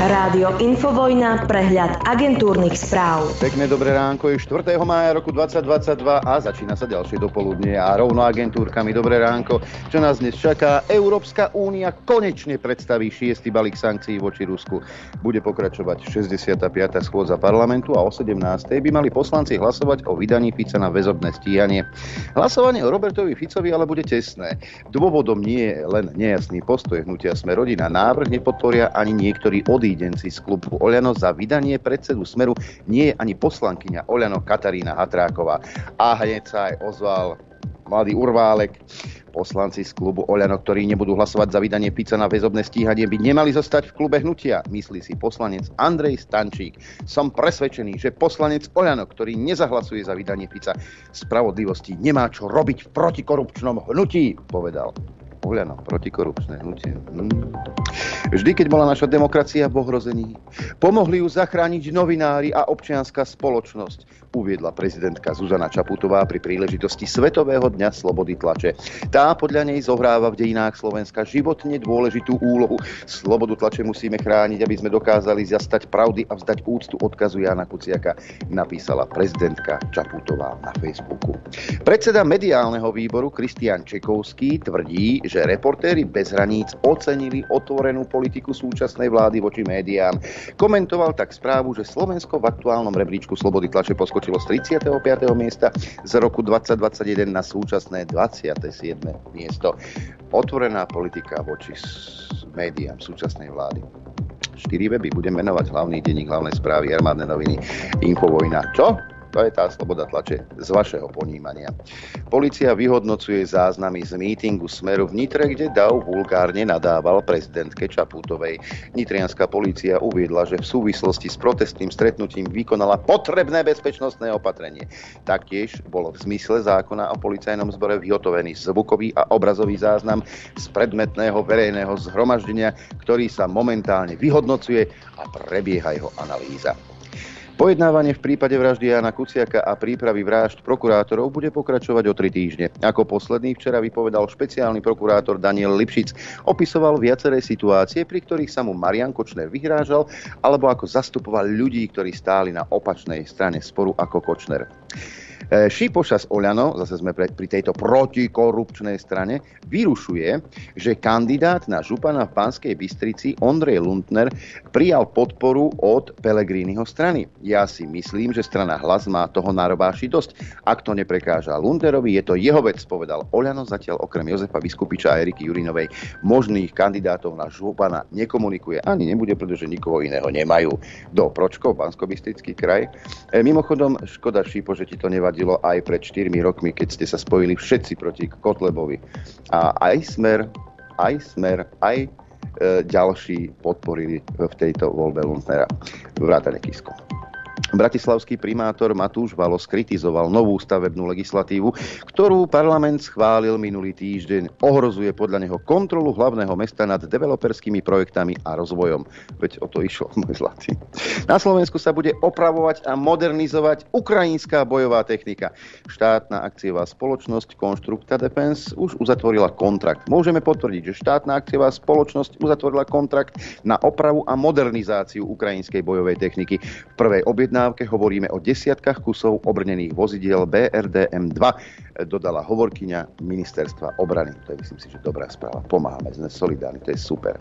Rádio Infovojna, prehľad agentúrnych správ. Pekné dobré ránko, je 4. mája roku 2022 a začína sa ďalšie dopoludnie a rovno agentúrkami dobré ránko. Čo nás dnes čaká? Európska únia konečne predstaví šiestý balík sankcií voči Rusku. Bude pokračovať 65. schôdza parlamentu a o 17. by mali poslanci hlasovať o vydaní Fica na väzobné stíhanie. Hlasovanie o Robertovi Ficovi ale bude tesné. Dôvodom nie je len nejasný postoj hnutia Sme rodina. Návrh nepodporia ani niektorí odísť prídenci z klubu Oľano za vydanie predsedu Smeru nie je ani poslankyňa Oľano Katarína Hatráková. A hneď sa aj ozval mladý Urválek. Poslanci z klubu Oľano, ktorí nebudú hlasovať za vydanie Pica na väzobné stíhanie, by nemali zostať v klube hnutia, myslí si poslanec Andrej Stančík. Som presvedčený, že poslanec Oľano, ktorý nezahlasuje za vydanie Pica spravodlivosti, nemá čo robiť v protikorupčnom hnutí, povedal. Oľano, protikorupčné hnutie. Hmm. Vždy, keď bola naša demokracia v ohrození, pomohli ju zachrániť novinári a občianská spoločnosť, uviedla prezidentka Zuzana Čaputová pri príležitosti Svetového dňa slobody tlače. Tá podľa nej zohráva v dejinách Slovenska životne dôležitú úlohu. Slobodu tlače musíme chrániť, aby sme dokázali zastať pravdy a vzdať úctu odkazu Jana Kuciaka, napísala prezidentka Čaputová na Facebooku. Predseda mediálneho výboru Kristian Čekovský tvrdí, že reportéri bez hraníc ocenili otvorenú politiku súčasnej vlády voči médiám. Komentoval tak správu, že Slovensko v aktuálnom rebríčku slobody tlače poskočilo z 35. miesta z roku 2021 na súčasné 27. miesto. Otvorená politika voči médiám súčasnej vlády. 4 weby budem menovať hlavný denník, hlavné správy, armádne noviny, Infovojna. Čo? To je tá sloboda tlače z vašeho ponímania. Polícia vyhodnocuje záznamy z mítingu Smeru v Nitre, kde Dav vulgárne nadával prezidentke Čaputovej. Nitrianská polícia uviedla, že v súvislosti s protestným stretnutím vykonala potrebné bezpečnostné opatrenie. Taktiež bolo v zmysle zákona o policajnom zbore vyhotovený zvukový a obrazový záznam z predmetného verejného zhromaždenia, ktorý sa momentálne vyhodnocuje a prebieha jeho analýza. Pojednávanie v prípade vraždy Jana Kuciaka a prípravy vražd prokurátorov bude pokračovať o tri týždne. Ako posledný včera vypovedal špeciálny prokurátor Daniel Lipšic. Opisoval viaceré situácie, pri ktorých sa mu Marian Kočner vyhrážal, alebo ako zastupoval ľudí, ktorí stáli na opačnej strane sporu ako Kočner. E, Šipoša z Oľano, zase sme pri tejto protikorupčnej strane, vyrušuje, že kandidát na župana v Banskej Bystrici Ondrej Lundner prijal podporu od Pelegriniho strany. Ja si myslím, že strana hlas má toho narobáši dosť. Ak to neprekáža Lunderovi, je to jeho vec, povedal Oľano zatiaľ okrem Jozefa Vyskupiča a Eriky Jurinovej možných kandidátov na župana nekomunikuje. Ani nebude, pretože nikoho iného nemajú. Do Pročko, bansko kraj. E, mimochodom, škoda Šipo, že ti to nevadí vadilo aj pred 4 rokmi, keď ste sa spojili všetci proti Kotlebovi. A aj Smer, aj Smer, aj e, ďalší podporili v tejto voľbe Lundnera vrátane Kisko. Bratislavský primátor Matúš Valo skritizoval novú stavebnú legislatívu, ktorú parlament schválil minulý týždeň. Ohrozuje podľa neho kontrolu hlavného mesta nad developerskými projektami a rozvojom. Veď o to išlo, môj zlatý. Na Slovensku sa bude opravovať a modernizovať ukrajinská bojová technika. Štátna akciová spoločnosť Konstrukta Defense už uzatvorila kontrakt. Môžeme potvrdiť, že štátna akciová spoločnosť uzatvorila kontrakt na opravu a modernizáciu ukrajinskej bojovej techniky. V prvej objednávke objednávke hovoríme o desiatkách kusov obrnených vozidiel BRDM-2, dodala hovorkyňa ministerstva obrany. To je myslím si, že dobrá správa. Pomáhame, sme solidárni, to je super.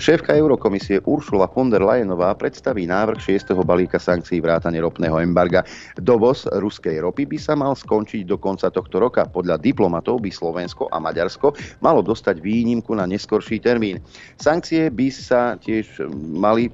Šéfka Eurokomisie Uršula von der Leyenová predstaví návrh 6. balíka sankcií vrátane ropného embarga. Dovoz ruskej ropy by sa mal skončiť do konca tohto roka. Podľa diplomatov by Slovensko a Maďarsko malo dostať výnimku na neskorší termín. Sankcie by sa tiež mali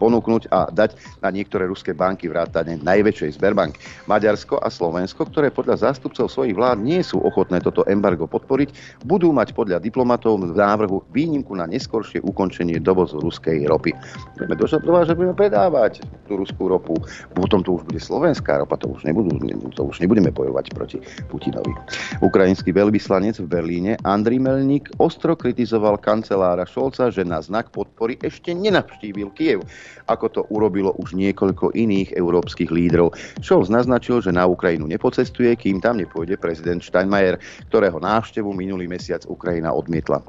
ponúknuť a dať na niektoré ruské banky vrátane najväčšej Sberbank. Maďarsko a Slovensko, ktoré podľa zástupcov svojich vlád nie sú ochotné toto embargo podporiť, budú mať podľa diplomatov v návrhu výnimku na neskoršie ukončenie dovozu ruskej ropy. Budeme dožadovať, že budeme predávať tú ruskú ropu. Potom tu už bude slovenská ropa, to už, nebudú, to už nebudeme bojovať proti Putinovi. Ukrajinský veľvyslanec v Berlíne Andriy Melník ostro kritizoval kancelára Šolca, že na znak podpory ešte nenavštívil navštívil Kiev, ako to urobilo už niekoľko iných európskych lídrov. Scholz naznačil, že na Ukrajinu nepocestuje, kým tam nepôjde prezident Steinmeier, ktorého návštevu minulý mesiac Ukrajina odmietla.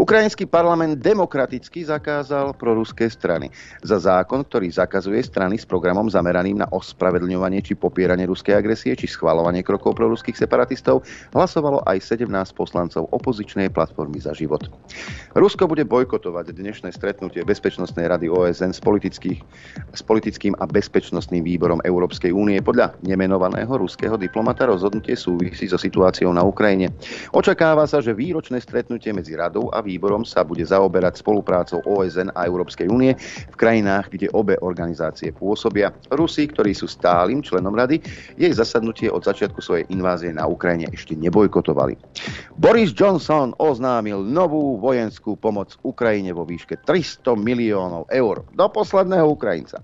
Ukrajinský parlament demokraticky zakázal proruské strany. Za zákon, ktorý zakazuje strany s programom zameraným na ospravedlňovanie či popieranie ruskej agresie či schvalovanie krokov pro ruských separatistov, hlasovalo aj 17 poslancov opozičnej platformy za život. Rusko bude bojkotovať dnešné stretnutie Bezpečnostnej rady OSN s, s politickým a bezpečnostným výborom Európskej únie. Podľa nemenovaného ruského diplomata rozhodnutie súvisí so situáciou na Ukrajine. Očakáva sa, že výročné stretnutie medzi radou a výborom sa bude zaoberať spoluprácou OSN a Európskej únie v krajinách, kde obe organizácie pôsobia. Rusi, ktorí sú stálym členom rady, jej zasadnutie od začiatku svojej invázie na Ukrajine ešte nebojkotovali. Boris Johnson oznámil novú vojenskú pomoc Ukrajine vo výške 300 miliónov eur do posledného Ukrajinca.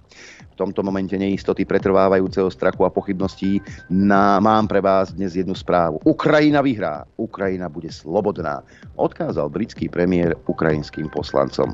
V tomto momente neistoty pretrvávajúceho strachu a pochybností na, mám pre vás dnes jednu správu. Ukrajina vyhrá, Ukrajina bude slobodná, odkázal britský premiér ukrajinským poslancom.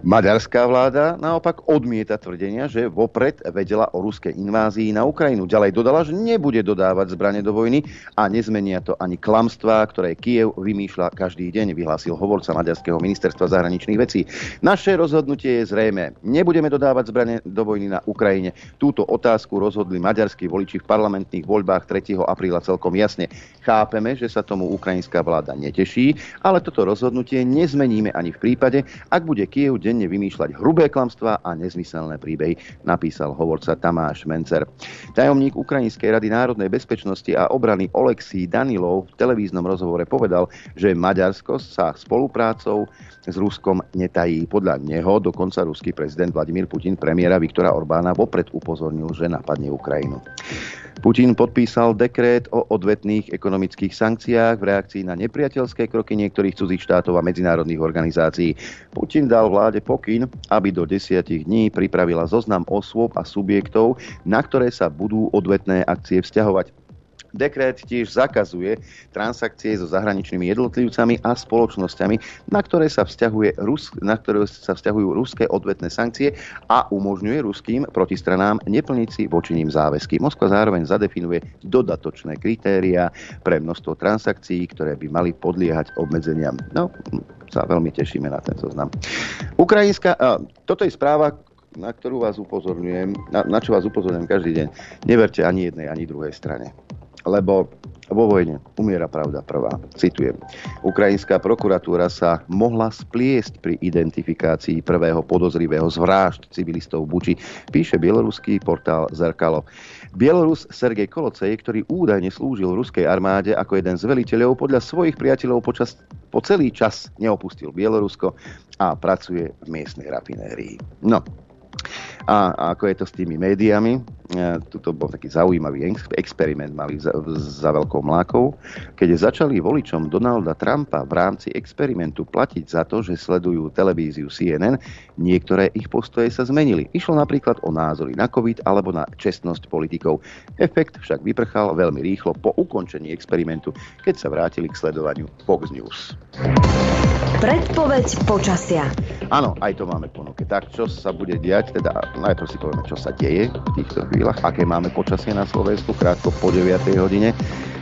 Maďarská vláda naopak odmieta tvrdenia, že vopred vedela o ruskej invázii na Ukrajinu. Ďalej dodala, že nebude dodávať zbrane do vojny a nezmenia to ani klamstvá, ktoré Kiev vymýšľa každý deň, vyhlásil hovorca Maďarského ministerstva zahraničných vecí. Naše rozhodnutie je zrejme. Nebudeme dodávať zbrane do vojny na Ukrajine. Túto otázku rozhodli maďarskí voliči v parlamentných voľbách 3. apríla celkom jasne. Chápeme, že sa tomu ukrajinská vláda neteší, ale toto rozhodnutie nezmeníme ani v prípade, ak bude Kiev denne vymýšľať hrubé klamstvá a nezmyselné príbehy, napísal hovorca Tamáš Mencer. Tajomník Ukrajinskej rady národnej bezpečnosti a obrany Oleksí Danilov v televíznom rozhovore povedal, že Maďarsko sa spoluprácou s Ruskom netají. Podľa neho dokonca ruský prezident Vladimír Putin premiéra Viktora Orbána vopred upozornil, že napadne Ukrajinu. Putin podpísal dekrét o odvetných ekonomických sankciách v reakcii na nepriateľské kroky niektorých cudzích štátov a medzinárodných organizácií. Putin dal vláde pokyn, aby do desiatich dní pripravila zoznam osôb a subjektov, na ktoré sa budú odvetné akcie vzťahovať. Dekret tiež zakazuje transakcie so zahraničnými jednotlivcami a spoločnosťami, na ktoré sa, vzťahuje Rus, na ktoré sa vzťahujú ruské odvetné sankcie a umožňuje ruským protistranám neplniť si voči ním záväzky. Moskva zároveň zadefinuje dodatočné kritéria pre množstvo transakcií, ktoré by mali podliehať obmedzeniam. No, sa veľmi tešíme na ten zoznam. Ukrajinská, a, toto je správa, na ktorú vás upozorňujem, na, na čo vás upozorňujem každý deň. Neverte ani jednej, ani druhej strane lebo vo vojne umiera pravda prvá. Citujem. Ukrajinská prokuratúra sa mohla spliesť pri identifikácii prvého podozrivého z vražd civilistov Buči, píše bieloruský portál Zerkalo. Bielorus Sergej Kolocej, ktorý údajne slúžil ruskej armáde ako jeden z veliteľov, podľa svojich priateľov počas, po celý čas neopustil Bielorusko a pracuje v miestnej rafinérii. No, a, ako je to s tými médiami, tuto bol taký zaujímavý experiment mali za, za veľkou mlákou, keď začali voličom Donalda Trumpa v rámci experimentu platiť za to, že sledujú televíziu CNN, niektoré ich postoje sa zmenili. Išlo napríklad o názory na COVID alebo na čestnosť politikov. Efekt však vyprchal veľmi rýchlo po ukončení experimentu, keď sa vrátili k sledovaniu Fox News. Predpoveď počasia. Áno, aj to máme ponuke. Tak, čo sa bude diať, teda najprv si povieme, čo sa deje v týchto chvíľach, aké máme počasie na Slovensku, krátko po 9. hodine.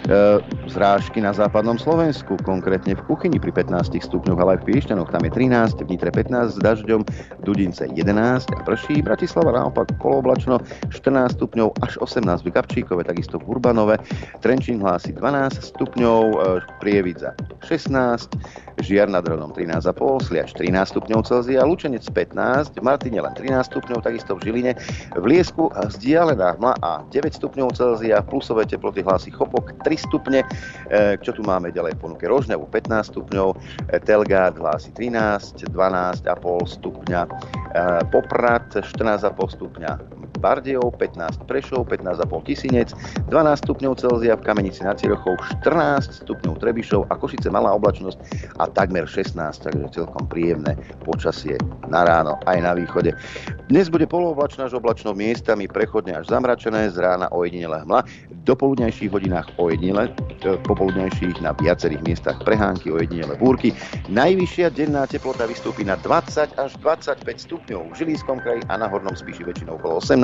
E, zrážky na západnom Slovensku, konkrétne v Kuchyni pri 15 stupňoch, ale aj v Piešťanoch, tam je 13, v Nitre 15 s dažďom, Dudince 11 a prší, Bratislava naopak koloblačno 14 stupňov až 18 v Gabčíkove, takisto v Urbanove, Trenčín hlási 12 stupňov, e, Prievidza 16, Žiar nad Hronom 13,5, Sliač 13 stupňov Celzia, Lučenec 15, v Martine len 13 stupňov, takisto v Žiline, v Liesku vzdialená hmla a 9 stupňov Celzia, plusové teploty hlási Chopok 3 stupne. E, čo tu máme ďalej v ponuke? Rožňavu 15 stupňov, e, Telgard hlási 13, 12,5 stupňa, e, Poprad 14,5 stupňa, Bardejov 15 Prešov, 15,5 Tisinec, 12 stupňov Celzia v Kamenici nad Cirochou, 14 stupňov Trebišov a Košice malá oblačnosť a takmer 16, takže celkom príjemné počasie na ráno aj na východe. Dnes bude polooblačná až oblačno miestami prechodne až zamračené, z rána ojedinele hmla, do poludnejších hodinách ojedinele, e, popoludnejších na viacerých miestach prehánky, ojedinele búrky. Najvyššia denná teplota vystúpi na 20 až 25 stupňov v Žilískom kraji a na Hornom spíši väčšinou okolo 18.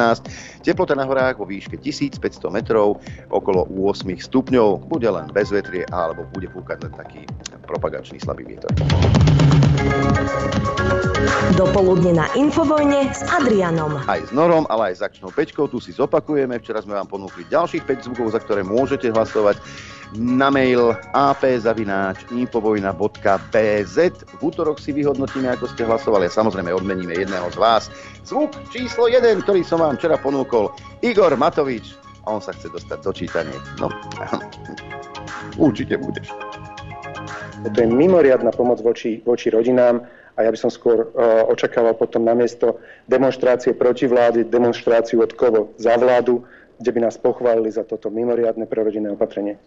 Teplota na horách vo výške 1500 metrov okolo 8 stupňov. Bude len bez vetrie alebo bude fúkať len taký propagačný slabý vietor. Dopoludne na Infovojne s Adrianom. Aj s Norom, ale aj s akčnou pečkou. Tu si zopakujeme. Včera sme vám ponúkli ďalších 5 zvukov, za ktoré môžete hlasovať na mail apzavináč.infovojna.bz V útorok si vyhodnotíme, ako ste hlasovali a samozrejme odmeníme jedného z vás. Zvuk číslo 1, ktorý som vám včera ponúkol, Igor Matovič. A on sa chce dostať do čítania. No, určite budeš. To je mimoriadná pomoc voči, voči rodinám a ja by som skôr uh, očakával potom namiesto demonstrácie proti vlády, demonstráciu od kovo za vládu, kde by nás pochválili za toto mimoriadne prerodinné opatrenie.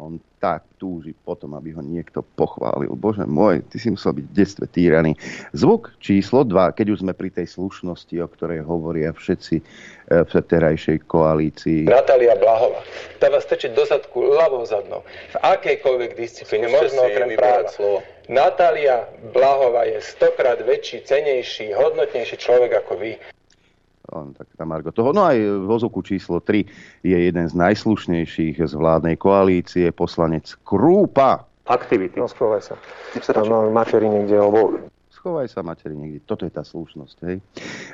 On tak túži potom, aby ho niekto pochválil. Bože môj, ty si musel byť v detstve týraný. Zvuk číslo 2, keď už sme pri tej slušnosti, o ktorej hovoria všetci e, v terajšej koalícii. Natália Blahova. Tá vás tečiť do zadku ľavou zadnou. V akejkoľvek disciplíne, možno okrem práva. Slovo. Natália Blahova je stokrát väčší, cenejší, hodnotnejší človek ako vy len tak na Margo toho. No aj v ozuku číslo 3 je jeden z najslušnejších z vládnej koalície, poslanec Krúpa. Aktivity. No schovaj sa. Tam máme materi niekde, alebo schovaj sa materi niekde. Toto je tá slušnosť. Hej.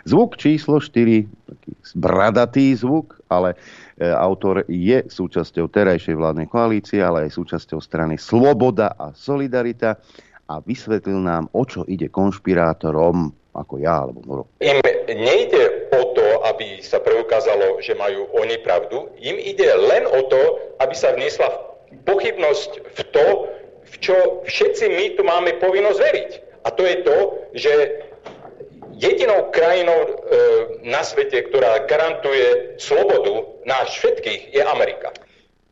Zvuk číslo 4, taký bradatý zvuk, ale e, autor je súčasťou terajšej vládnej koalície, ale aj súčasťou strany Sloboda a Solidarita a vysvetlil nám, o čo ide konšpirátorom ako ja alebo Noro. Im nejde o to, aby sa preukázalo, že majú oni pravdu. Im ide len o to, aby sa vniesla pochybnosť v to, v čo všetci my tu máme povinnosť veriť. A to je to, že jedinou krajinou e, na svete, ktorá garantuje slobodu náš všetkých, je Amerika.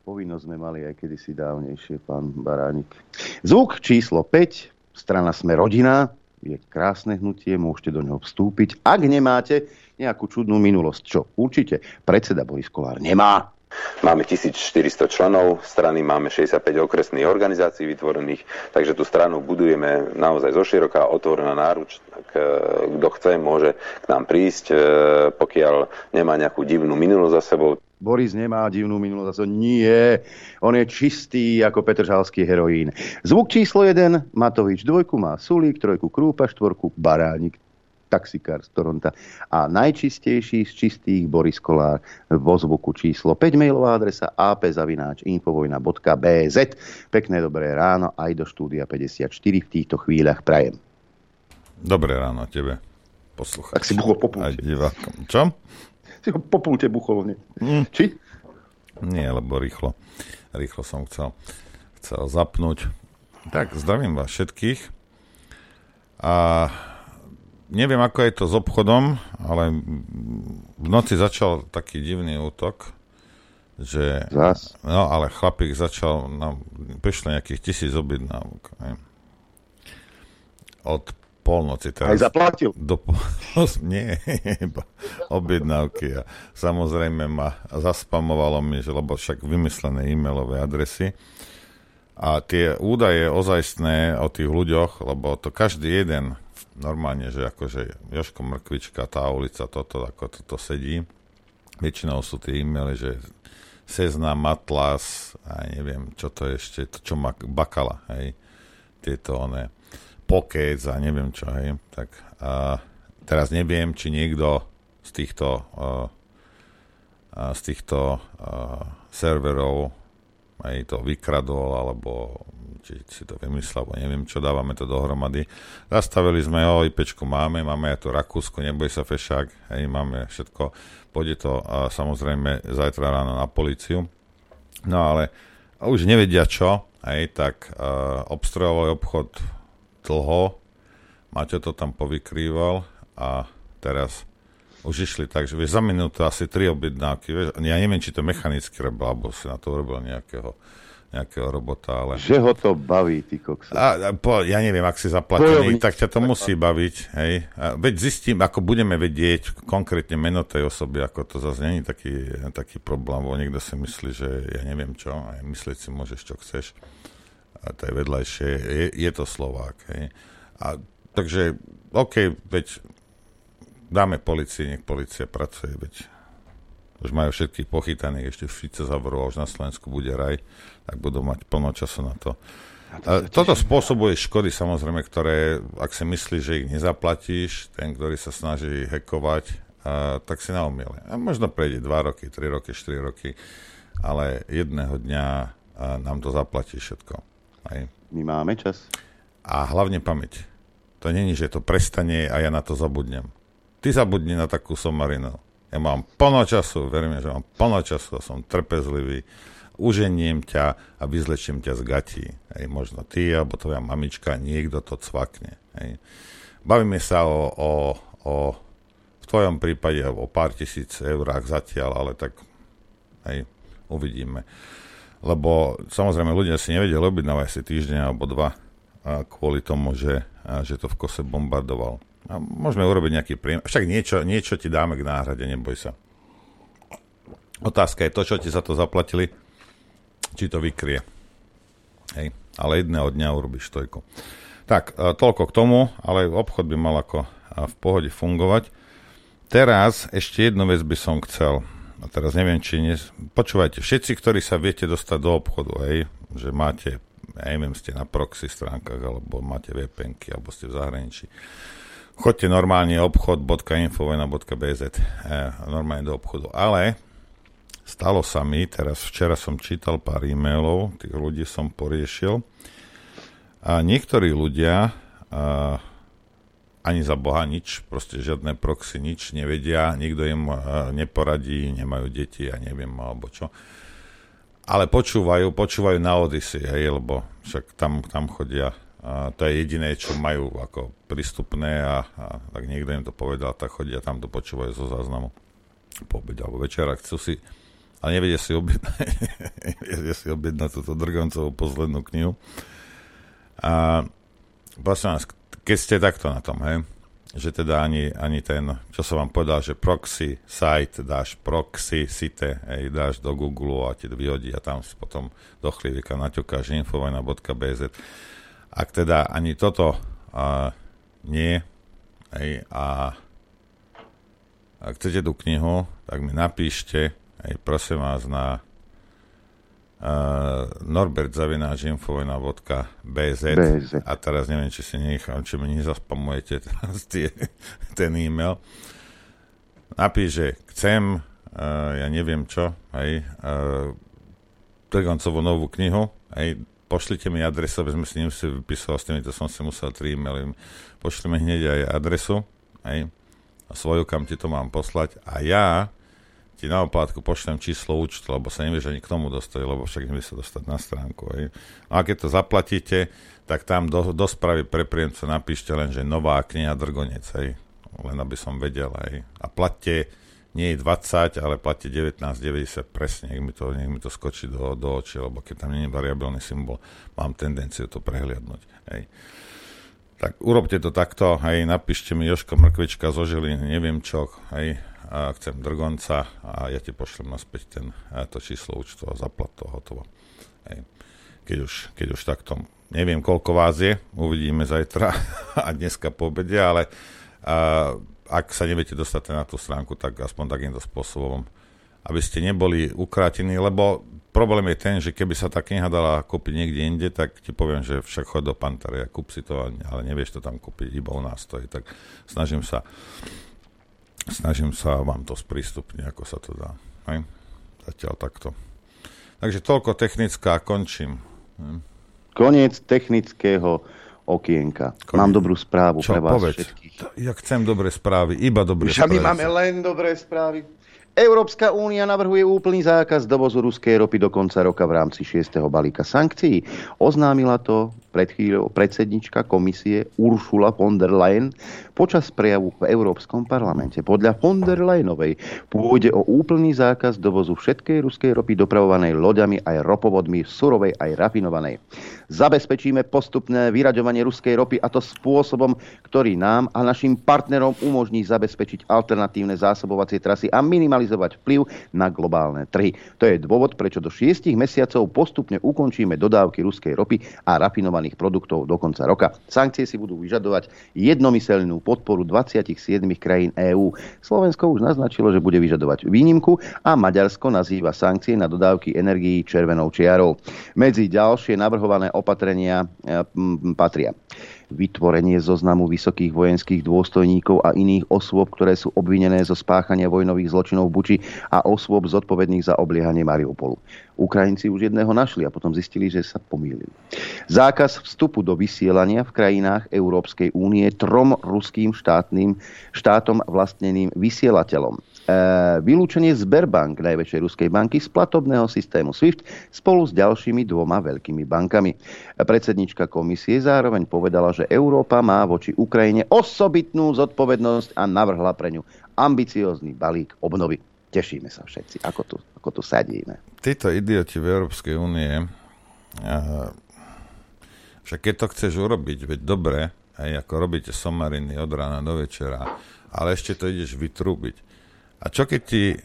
Povinnosť sme mali aj kedysi dávnejšie, pán Baránik. Zvuk číslo 5, strana Sme rodina, je krásne hnutie, môžete do neho vstúpiť. Ak nemáte nejakú čudnú minulosť, čo určite predseda Boris Kolár nemá, Máme 1400 členov strany, máme 65 okresných organizácií vytvorených, takže tú stranu budujeme naozaj zo široká, otvorená náruč. Tak, e, kto chce, môže k nám prísť, e, pokiaľ nemá nejakú divnú minulosť za sebou. Boris nemá divnú minulosť. Nie, on je čistý ako petržalský heroín. Zvuk číslo 1, Matovič dvojku má Sulík, trojku Krúpa, štvorku Baránik, taxikár z Toronta. A najčistejší z čistých Boris Kolár vo zvuku číslo 5, mailová adresa apzavináč.infovojna.bz. Pekné dobré ráno aj do štúdia 54 v týchto chvíľach prajem. Dobré ráno tebe, poslucháč. Tak si buchol po Čo? si ho po púte buchol. Nie? Mm. Či? Nie, lebo rýchlo. Rýchlo som chcel, chcel zapnúť. Tak, zdravím vás všetkých. A neviem, ako je to s obchodom, ale v noci začal taký divný útok, že... Zas. No, ale chlapík začal, no, prišlo nejakých tisíc objednávok. Od polnoci. Teraz Aj zaplatil? Do, nie, iba objednávky. A samozrejme ma zaspamovalo mi, že lebo však vymyslené e-mailové adresy. A tie údaje ozajstné o tých ľuďoch, lebo to každý jeden normálne, že akože Joško Mrkvička, tá ulica, toto, ako toto sedí. Väčšinou sú tie e-maily, že Sezna, Matlas, a neviem, čo to je ešte, to čo má Bakala, hej, tieto one Pocket a neviem čo, hej. Tak a teraz neviem, či niekto z týchto uh, z týchto uh, serverov aj to vykradol, alebo či si to vymyslel, alebo neviem čo, dávame to dohromady. Zastavili sme, o, IPčku máme, máme aj to Rakúsko, neboj sa fešák, hej, máme všetko. Pôjde to uh, samozrejme zajtra ráno na policiu. No ale už nevedia čo, hej, tak uh, obstrojový obchod dlho. Maťo to tam povykrýval a teraz už išli tak, že vieš, za minútu asi tri objednávky. Vieš, ja neviem, či to mechanicky robil, alebo si na to urobil nejakého nejakého robota, ale... Že ho to baví, ty koksa. A, a po, ja neviem, ak si zaplatený, tak ťa to musí baviť, hej. A veď zistím, ako budeme vedieť konkrétne meno tej osoby, ako to zase není taký, taký problém, bo niekto si myslí, že ja neviem čo, aj myslieť si môžeš, čo chceš. A to je vedľajšie, je, je to Slovák, hej. A, takže, OK, veď dáme policii, nech policia pracuje, veď už majú všetkých pochytaných, ešte Fice zavrú, už na Slovensku bude raj, tak budú mať plno času na to. A toto spôsobuje škody samozrejme, ktoré, ak si myslíš, že ich nezaplatíš, ten, ktorý sa snaží hekovať, a, tak si naumiele. A možno prejde 2 roky, 3 roky, 4 roky, ale jedného dňa a, nám to zaplatí všetko. Aj. My máme čas. A hlavne pamäť. To není, že to prestane a ja na to zabudnem. Ty zabudni na takú somarinu ja mám plno času, verím, že mám plno času a som trpezlivý. Uženiem ťa a vyzlečím ťa z gatí. Hej, možno ty, alebo tvoja mamička, niekto to cvakne. Hej. Bavíme sa o, o, o v tvojom prípade o pár tisíc eurách zatiaľ, ale tak hej, uvidíme. Lebo samozrejme ľudia si nevedia objednávať si týždeň alebo dva kvôli tomu, že, že to v kose bombardoval. A môžeme urobiť nejaký príjem. Však niečo, niečo ti dáme k náhrade, neboj sa. Otázka je to, čo ti za to zaplatili, či to vykrie. Hej. Ale jedného dňa urobíš tojku. Tak, e, toľko k tomu, ale obchod by mal ako e, v pohode fungovať. Teraz ešte jednu vec by som chcel. A teraz neviem, či nie... Počúvajte, všetci, ktorí sa viete dostať do obchodu, hej, že máte, ja neviem, ste na proxy stránkach, alebo máte vpn alebo ste v zahraničí, Chodte normálne obchod.infovena.bz e, normálne do obchodu. Ale stalo sa mi, teraz včera som čítal pár e-mailov, tých ľudí som poriešil a niektorí ľudia a, ani za Boha nič, proste žiadne proxy, nič nevedia, nikto im a, neporadí, nemajú deti, ja neviem, alebo čo. Ale počúvajú, počúvajú na Odyssey, hej, lebo však tam, tam chodia a to je jediné, čo majú ako prístupné a, a tak niekto im to povedal, tak chodia tam to počúvajú zo záznamu po obede alebo večera, chcú si ale nevedia si objednať nevedia si objednať túto Drgoncovú poslednú knihu. A prosím vás, keď ste takto na tom, hej, že teda ani, ani ten, čo som vám povedal, že proxy site dáš proxy site, hej, dáš do Google a ti vyhodí a tam potom do chlívika naťukáš infovojna.bz ak teda ani toto uh, nie, hej, a ak chcete tú knihu, tak mi napíšte, hej, prosím vás, na uh, norbertzavináčinfovina.bz a teraz neviem, či si nechám, či mi nezaspamujete teraz tie, ten e-mail. Napíš, že chcem, uh, ja neviem čo, hej, uh, novú knihu, hej, pošlite mi adresu, aby sme si nemuseli vypisovať s tými, to som si musel tri e-maily. Pošlite hneď aj adresu, aj, a svoju, kam ti to mám poslať a ja ti na oplátku pošlem číslo účtu, lebo sa nevieš ani k tomu dostať, lebo však nevie sa dostať na stránku. Aj. A keď to zaplatíte, tak tam do, do správy pre príjemcu napíšte len, že nová kniha Drgonec, aj. len aby som vedel. Aj. A platte nie je 20, ale platí 19,90 presne, nech mi to, nech mi to skočí do, do očí, lebo keď tam nie je variabilný symbol, mám tendenciu to prehliadnúť. Hej. Tak urobte to takto, hej, napíšte mi Joško Mrkvička zo Žiliny, neviem čo, hej, a chcem Drgonca a ja ti pošlem naspäť ten, to číslo účtu a zaplat to hotovo. Hej. Keď už, keď už takto, neviem koľko vás je, uvidíme zajtra a dneska po obede, ale a, ak sa neviete dostať na tú stránku, tak aspoň takýmto spôsobom, aby ste neboli ukrátení, lebo problém je ten, že keby sa tá kniha dala kúpiť niekde inde, tak ti poviem, že však chod do Pantary a kúp si to, ale nevieš to tam kúpiť, iba u nás stojí, tak snažím sa snažím sa vám to sprístupniť, ako sa to dá. Hej? Zatiaľ takto. Takže toľko technická, končím. Hm? Koniec technického okienka. Koniec. Mám dobrú správu Čo, pre vás povedz. všetkých. Ja chcem dobré správy, iba Však správy. my máme len dobré správy. Európska únia navrhuje úplný zákaz dovozu ruskej ropy do konca roka v rámci 6. balíka sankcií. Oznámila to pred chvíľou predsednička komisie Uršula von der Leyen počas prejavu v Európskom parlamente. Podľa von der Leyenovej pôjde o úplný zákaz dovozu všetkej ruskej ropy dopravovanej loďami aj ropovodmi surovej aj rafinovanej. Zabezpečíme postupné vyraďovanie ruskej ropy a to spôsobom, ktorý nám a našim partnerom umožní zabezpečiť alternatívne zásobovacie trasy a minimalizovať vplyv na globálne trhy. To je dôvod, prečo do 6 mesiacov postupne ukončíme dodávky ruskej ropy a rafinovaných produktov do konca roka. Sankcie si budú vyžadovať jednomyselnú podporu 27 krajín EÚ. Slovensko už naznačilo, že bude vyžadovať výnimku a Maďarsko nazýva sankcie na dodávky energií červenou čiarou. Medzi ďalšie navrhované opatrenia e, patria vytvorenie zoznamu vysokých vojenských dôstojníkov a iných osôb, ktoré sú obvinené zo spáchania vojnových zločinov v Buči a osôb zodpovedných za obliehanie Mariupolu. Ukrajinci už jedného našli a potom zistili, že sa pomýlili. Zákaz vstupu do vysielania v krajinách Európskej únie trom ruským štátnym, štátom vlastneným vysielateľom. E, vylúčenie Sberbank, najväčšej ruskej banky, z platobného systému SWIFT spolu s ďalšími dvoma veľkými bankami. Predsednička komisie zároveň povedala, že Európa má voči Ukrajine osobitnú zodpovednosť a navrhla pre ňu ambiciózny balík obnovy. Tešíme sa všetci, ako tu, ako tu sadíme. Títo idioti v Európskej únie, však keď to chceš urobiť, veď dobre, aj ako robíte somariny od rána do večera, ale ešte to ideš vytrúbiť a čo keď ti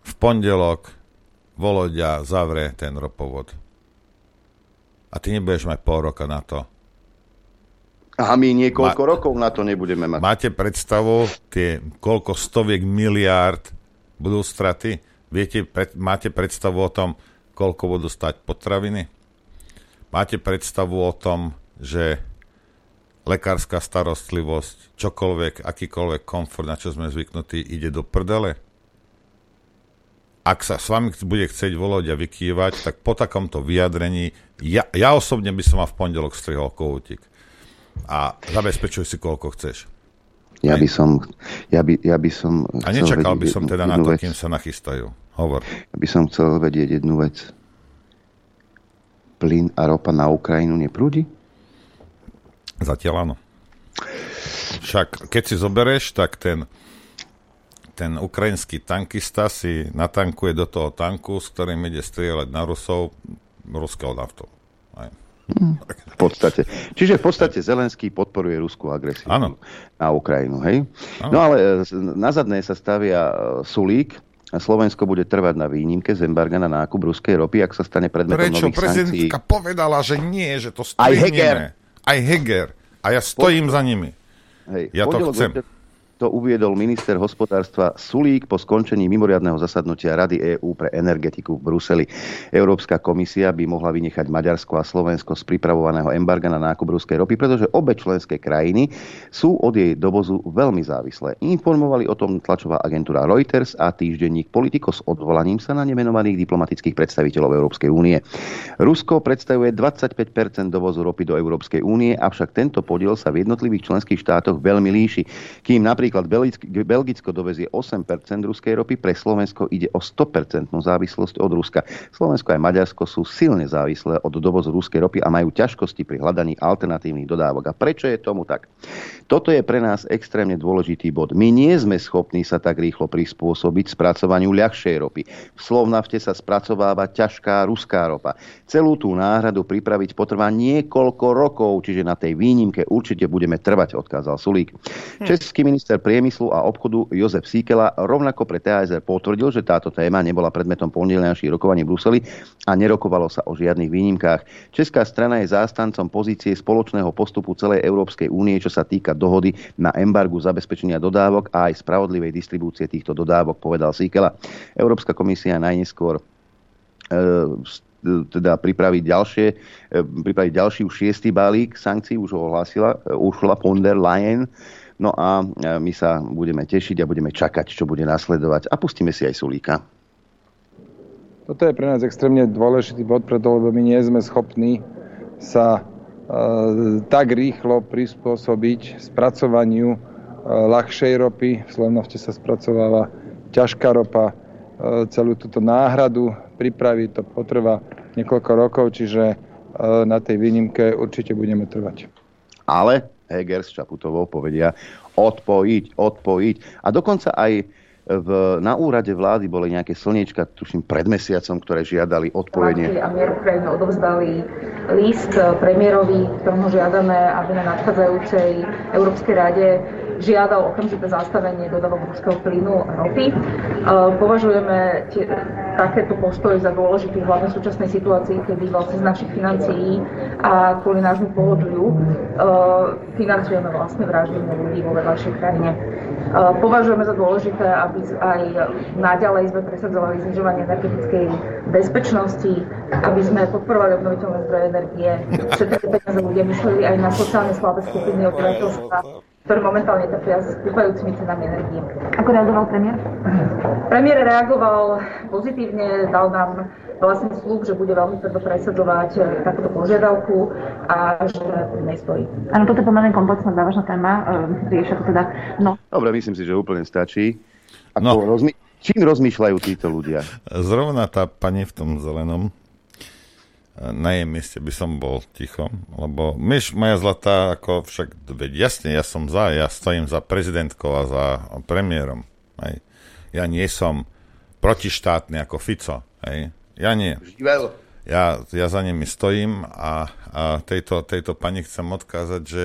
v pondelok Volodia zavre ten ropovod? A ty nebudeš mať pol roka na to. A my niekoľko Ma- rokov na to nebudeme mať. Máte predstavu, tie koľko stoviek miliárd budú straty? Viete, pred, máte predstavu o tom, koľko budú stať potraviny? Máte predstavu o tom, že lekárska starostlivosť, čokoľvek, akýkoľvek komfort, na čo sme zvyknutí, ide do prdele? Ak sa s vami bude chcieť Volodia vykývať, tak po takomto vyjadrení, ja, ja osobne by som mal v pondelok strihol kohútik. A zabezpečuj si, koľko chceš. Ja by som... Ja by, ja by som a nečakal by som teda na to, vec. kým sa nachystajú. Hovor. Ja by som chcel vedieť jednu vec. Plyn a ropa na Ukrajinu neprúdi? Zatiaľ áno. Však keď si zoberieš, tak ten, ten ukrajinský tankista si natankuje do toho tanku, s ktorým ide strieľať na Rusov ruskou naftou. V podstate. Čiže v podstate Zelenský podporuje ruskú agresiu ano. na Ukrajinu. Hej? Ano. No ale e, na zadné sa stavia e, Sulík, a Slovensko bude trvať na výnimke z embarga na nákup ruskej ropy, ak sa stane predmetom Prečo? nových sankcií. Prečo? povedala, že nie, že to strihneme. Aj Heger. Aj Heger. A ja stojím Pod... za nimi. Hej, ja to chcem. To uviedol minister hospodárstva Sulík po skončení mimoriadného zasadnutia Rady EÚ pre energetiku v Bruseli. Európska komisia by mohla vynechať Maďarsko a Slovensko z pripravovaného embarga na nákup ruskej ropy, pretože obe členské krajiny sú od jej dovozu veľmi závislé. Informovali o tom tlačová agentúra Reuters a týždenník Politico s odvolaním sa na nemenovaných diplomatických predstaviteľov Európskej únie. Rusko predstavuje 25% dovozu ropy do Európskej únie, avšak tento podiel sa v jednotlivých členských štátoch veľmi líši. Kým napríklad Napríklad Belgicko dovezie 8% ruskej ropy, pre Slovensko ide o 100% závislosť od Ruska. Slovensko aj Maďarsko sú silne závislé od dovozu ruskej ropy a majú ťažkosti pri hľadaní alternatívnych dodávok. A prečo je tomu tak? Toto je pre nás extrémne dôležitý bod. My nie sme schopní sa tak rýchlo prispôsobiť spracovaniu ľahšej ropy. V Slovnafte sa spracováva ťažká ruská ropa. Celú tú náhradu pripraviť potrvá niekoľko rokov, čiže na tej výnimke určite budeme trvať, odkázal Sulík. Hm. Český minister priemyslu a obchodu Jozef Síkela rovnako pre TASR potvrdil, že táto téma nebola predmetom pondelňajších rokovaní v Bruseli a nerokovalo sa o žiadnych výnimkách. Česká strana je zástancom pozície spoločného postupu celej Európskej únie, čo sa týka dohody na embargu zabezpečenia dodávok a aj spravodlivej distribúcie týchto dodávok, povedal Síkela. Európska komisia najneskôr e, teda pripraviť, ďalšie, e, pripraviť ďalší už šiestý balík sankcií, už ho ohlásila e, Ursula von der Leyen. No a e, my sa budeme tešiť a budeme čakať, čo bude nasledovať. A pustíme si aj Sulíka. Toto je pre nás extrémne dôležitý bod, preto lebo my nie sme schopní sa e, tak rýchlo prispôsobiť spracovaniu e, ľahšej ropy. V Slovnafte sa spracováva ťažká ropa. E, celú túto náhradu pripraviť to potrvá niekoľko rokov, čiže na tej výnimke určite budeme trvať. Ale Heger s Čaputovou povedia odpojiť, odpojiť. A dokonca aj v, na úrade vlády boli nejaké slniečka, tuším, pred mesiacom, ktoré žiadali odpovedenie. A mier Ukrajinu odovzdali list premiérovi, ktorom žiadame, aby na nadchádzajúcej Európskej rade žiadal okamžité zastavenie dodávok ruského plynu a ropy. Považujeme tie, takéto postoje za dôležité hlavne v súčasnej situácii, kedy vlastne z našich financií a kvôli nášmu položiu financujeme vlastne vraždenie ľudí vo vedľajšej krajine. Považujeme za dôležité, aby aj naďalej sme presadzovali znižovanie energetickej bezpečnosti, aby sme podporovali obnoviteľné zdroje energie, všetky peniaze ľudia mysleli aj na sociálne slabé skupiny obyvateľstva, ktoré momentálne trpia s kúpajúcimi cenami energie. Ako reagoval premiér? Premiér reagoval pozitívne, dal nám vlastne slúb, že bude veľmi tvrdo presadzovať eh, takúto požiadavku a že pri nej stojí. Áno, toto je pomerne komplexná závažná téma. Eh, riešia to teda, no. Dobre, myslím si, že úplne stačí. Ako no. rozmy- čím rozmýšľajú títo ľudia? Zrovna tá pani v tom zelenom, na jej mieste by som bol ticho, lebo myš moja zlatá, ako však, veď jasne, ja som za, ja stojím za prezidentkou a za premiérom. Hej. Ja nie som protištátny ako Fico. Hej. Ja nie. Ja, ja za nimi stojím a, a tejto, tejto pani chcem odkázať, že,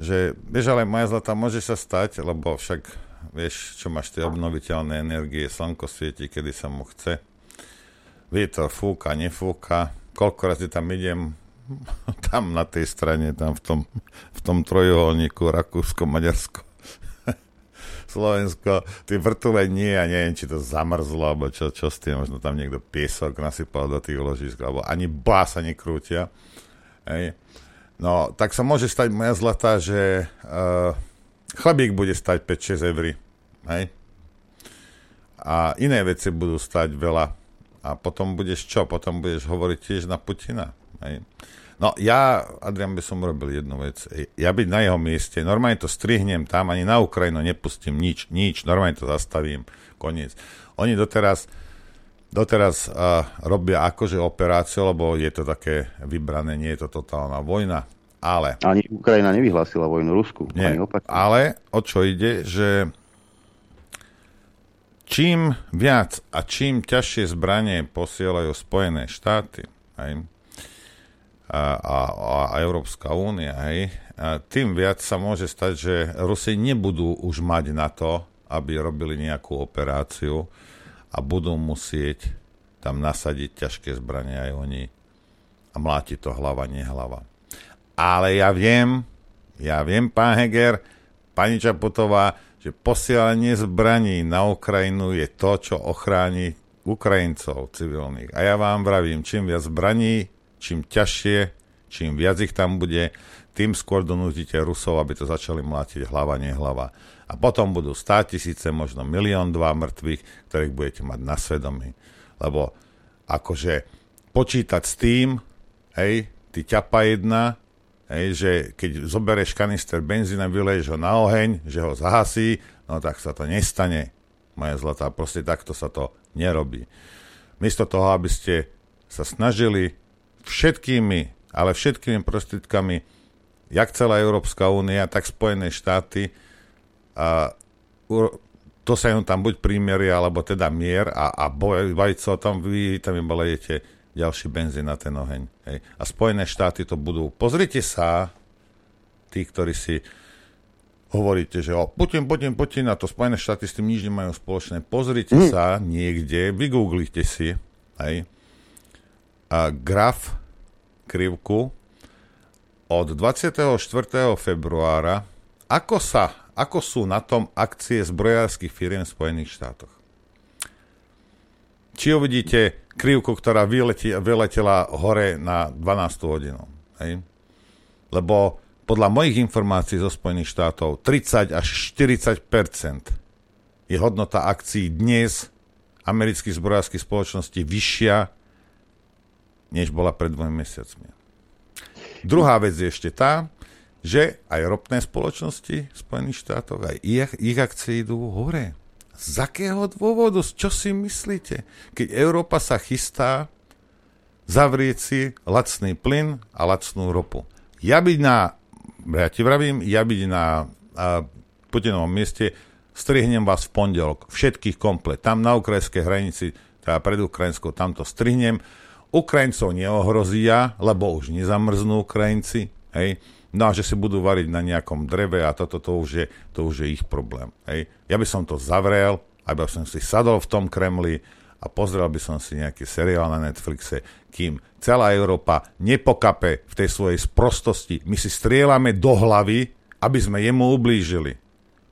že vieš, ale moja zlata môže sa stať, lebo však vieš, čo máš tie obnoviteľné energie, slnko svieti, kedy sa mu chce. Vietor fúka, nefúka. Koľko razy tam idem, tam na tej strane, tam v tom, v tom trojuholníku Rakúsko, Maďarsko. Slovensko, tie vrtule nie, a neviem, či to zamrzlo, alebo čo, čo s tým, možno tam niekto piesok nasypal do tých ložisk, alebo ani bá sa nekrútia. Hej. No, tak sa môže stať moja zlatá, že uh, chlebík bude stať 5-6 eur. Hej. A iné veci budú stať veľa. A potom budeš čo? Potom budeš hovoriť tiež na Putina. Hej. No ja, Adrian, by som urobil jednu vec. Ja byť na jeho mieste, normálne to strihnem tam, ani na Ukrajinu nepustím nič, nič, normálne to zastavím, koniec. Oni doteraz, doteraz uh, robia akože operáciu, lebo je to také vybrané, nie je to totálna vojna, ale... Ani Ukrajina nevyhlásila vojnu Rusku. Nie, ani ale o čo ide, že čím viac a čím ťažšie zbranie posielajú Spojené štáty, aj, a, a, a Európska únia, hej, a tým viac sa môže stať, že Rusi nebudú už mať na to, aby robili nejakú operáciu a budú musieť tam nasadiť ťažké zbranie aj oni a mláti to hlava, nehlava. Ale ja viem, ja viem, pán Heger, pani Čaputová, že posielanie zbraní na Ukrajinu je to, čo ochráni Ukrajincov civilných. A ja vám vravím, čím viac zbraní čím ťažšie, čím viac ich tam bude, tým skôr donútite Rusov, aby to začali mlátiť hlava, nehlava. A potom budú 100 tisíce, možno milión, dva mŕtvych, ktorých budete mať na svedomí. Lebo akože počítať s tým, hej, ty ťapa jedna, hej, že keď zoberieš kanister benzína, vyleješ ho na oheň, že ho zahasí, no tak sa to nestane, moja zlatá. Proste takto sa to nerobí. Miesto toho, aby ste sa snažili všetkými, ale všetkými prostriedkami, jak celá Európska únia, tak Spojené štáty, a to sa jenom tam buď prímeria, alebo teda mier a, a baviť sa o tom, vy tam iba ďalší benzín na ten oheň. Hej. A Spojené štáty to budú. Pozrite sa, tí, ktorí si hovoríte, že o Putin, Putin, Putin a to Spojené štáty s tým nič nemajú spoločné. Pozrite mm. sa niekde, vygooglite si, hej, a graf krivku od 24. februára, ako, sa, ako sú na tom akcie zbrojárskych firiem v Spojených štátoch. Či uvidíte krivku, ktorá vyleti, vyletela hore na 12 hodinu. Hej? Lebo podľa mojich informácií zo Spojených štátov 30 až 40% je hodnota akcií dnes amerických zbrojárských spoločností vyššia než bola pred dvomi mesiacmi. Druhá vec je ešte tá, že aj ropné spoločnosti Spojených štátoch, aj ich, ich akcie idú hore. Z akého dôvodu? Čo si myslíte? Keď Európa sa chystá zavrieť si lacný plyn a lacnú ropu. Ja byť na, ja ti vravím, ja byť na a, Putinovom mieste, strihnem vás v pondelok, všetkých komplet. Tam na ukrajinskej hranici, teda pred Ukrajinskou, tam to strihnem. Ukrajincov neohrozia, lebo už nezamrznú Ukrajinci, hej. No a že si budú variť na nejakom dreve a toto to už je, to už je ich problém. Hej. Ja by som to zavrel, aby som si sadol v tom Kremli a pozrel by som si nejaký seriál na Netflixe, kým celá Európa nepokape v tej svojej sprostosti. My si strieľame do hlavy, aby sme jemu ublížili.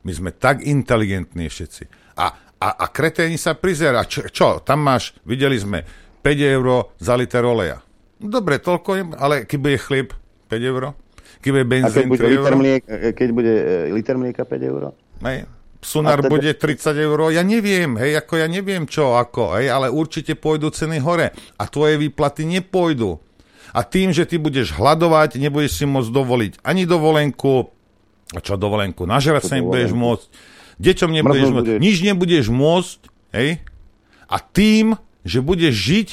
My sme tak inteligentní všetci. A, a, a kreténi sa prizera. Čo, čo? Tam máš, videli sme, 5 eur za liter oleja. Dobre, toľko, ale keď bude chlieb 5 eur, keď bude benzín 3 eur. Keď bude e, liter mlieka 5 eur? Hej, Sunár teda... bude 30 eur, ja neviem, hej, ako ja neviem čo, ako, hej, ale určite pôjdu ceny hore. A tvoje výplaty nepôjdu. A tým, že ty budeš hľadovať, nebudeš si môcť dovoliť ani dovolenku, čo dovolenku, nažerať sa nebudeš môcť, deťom nebudeš môcť, nič nebudeš môcť, hej, a tým, že budeš žiť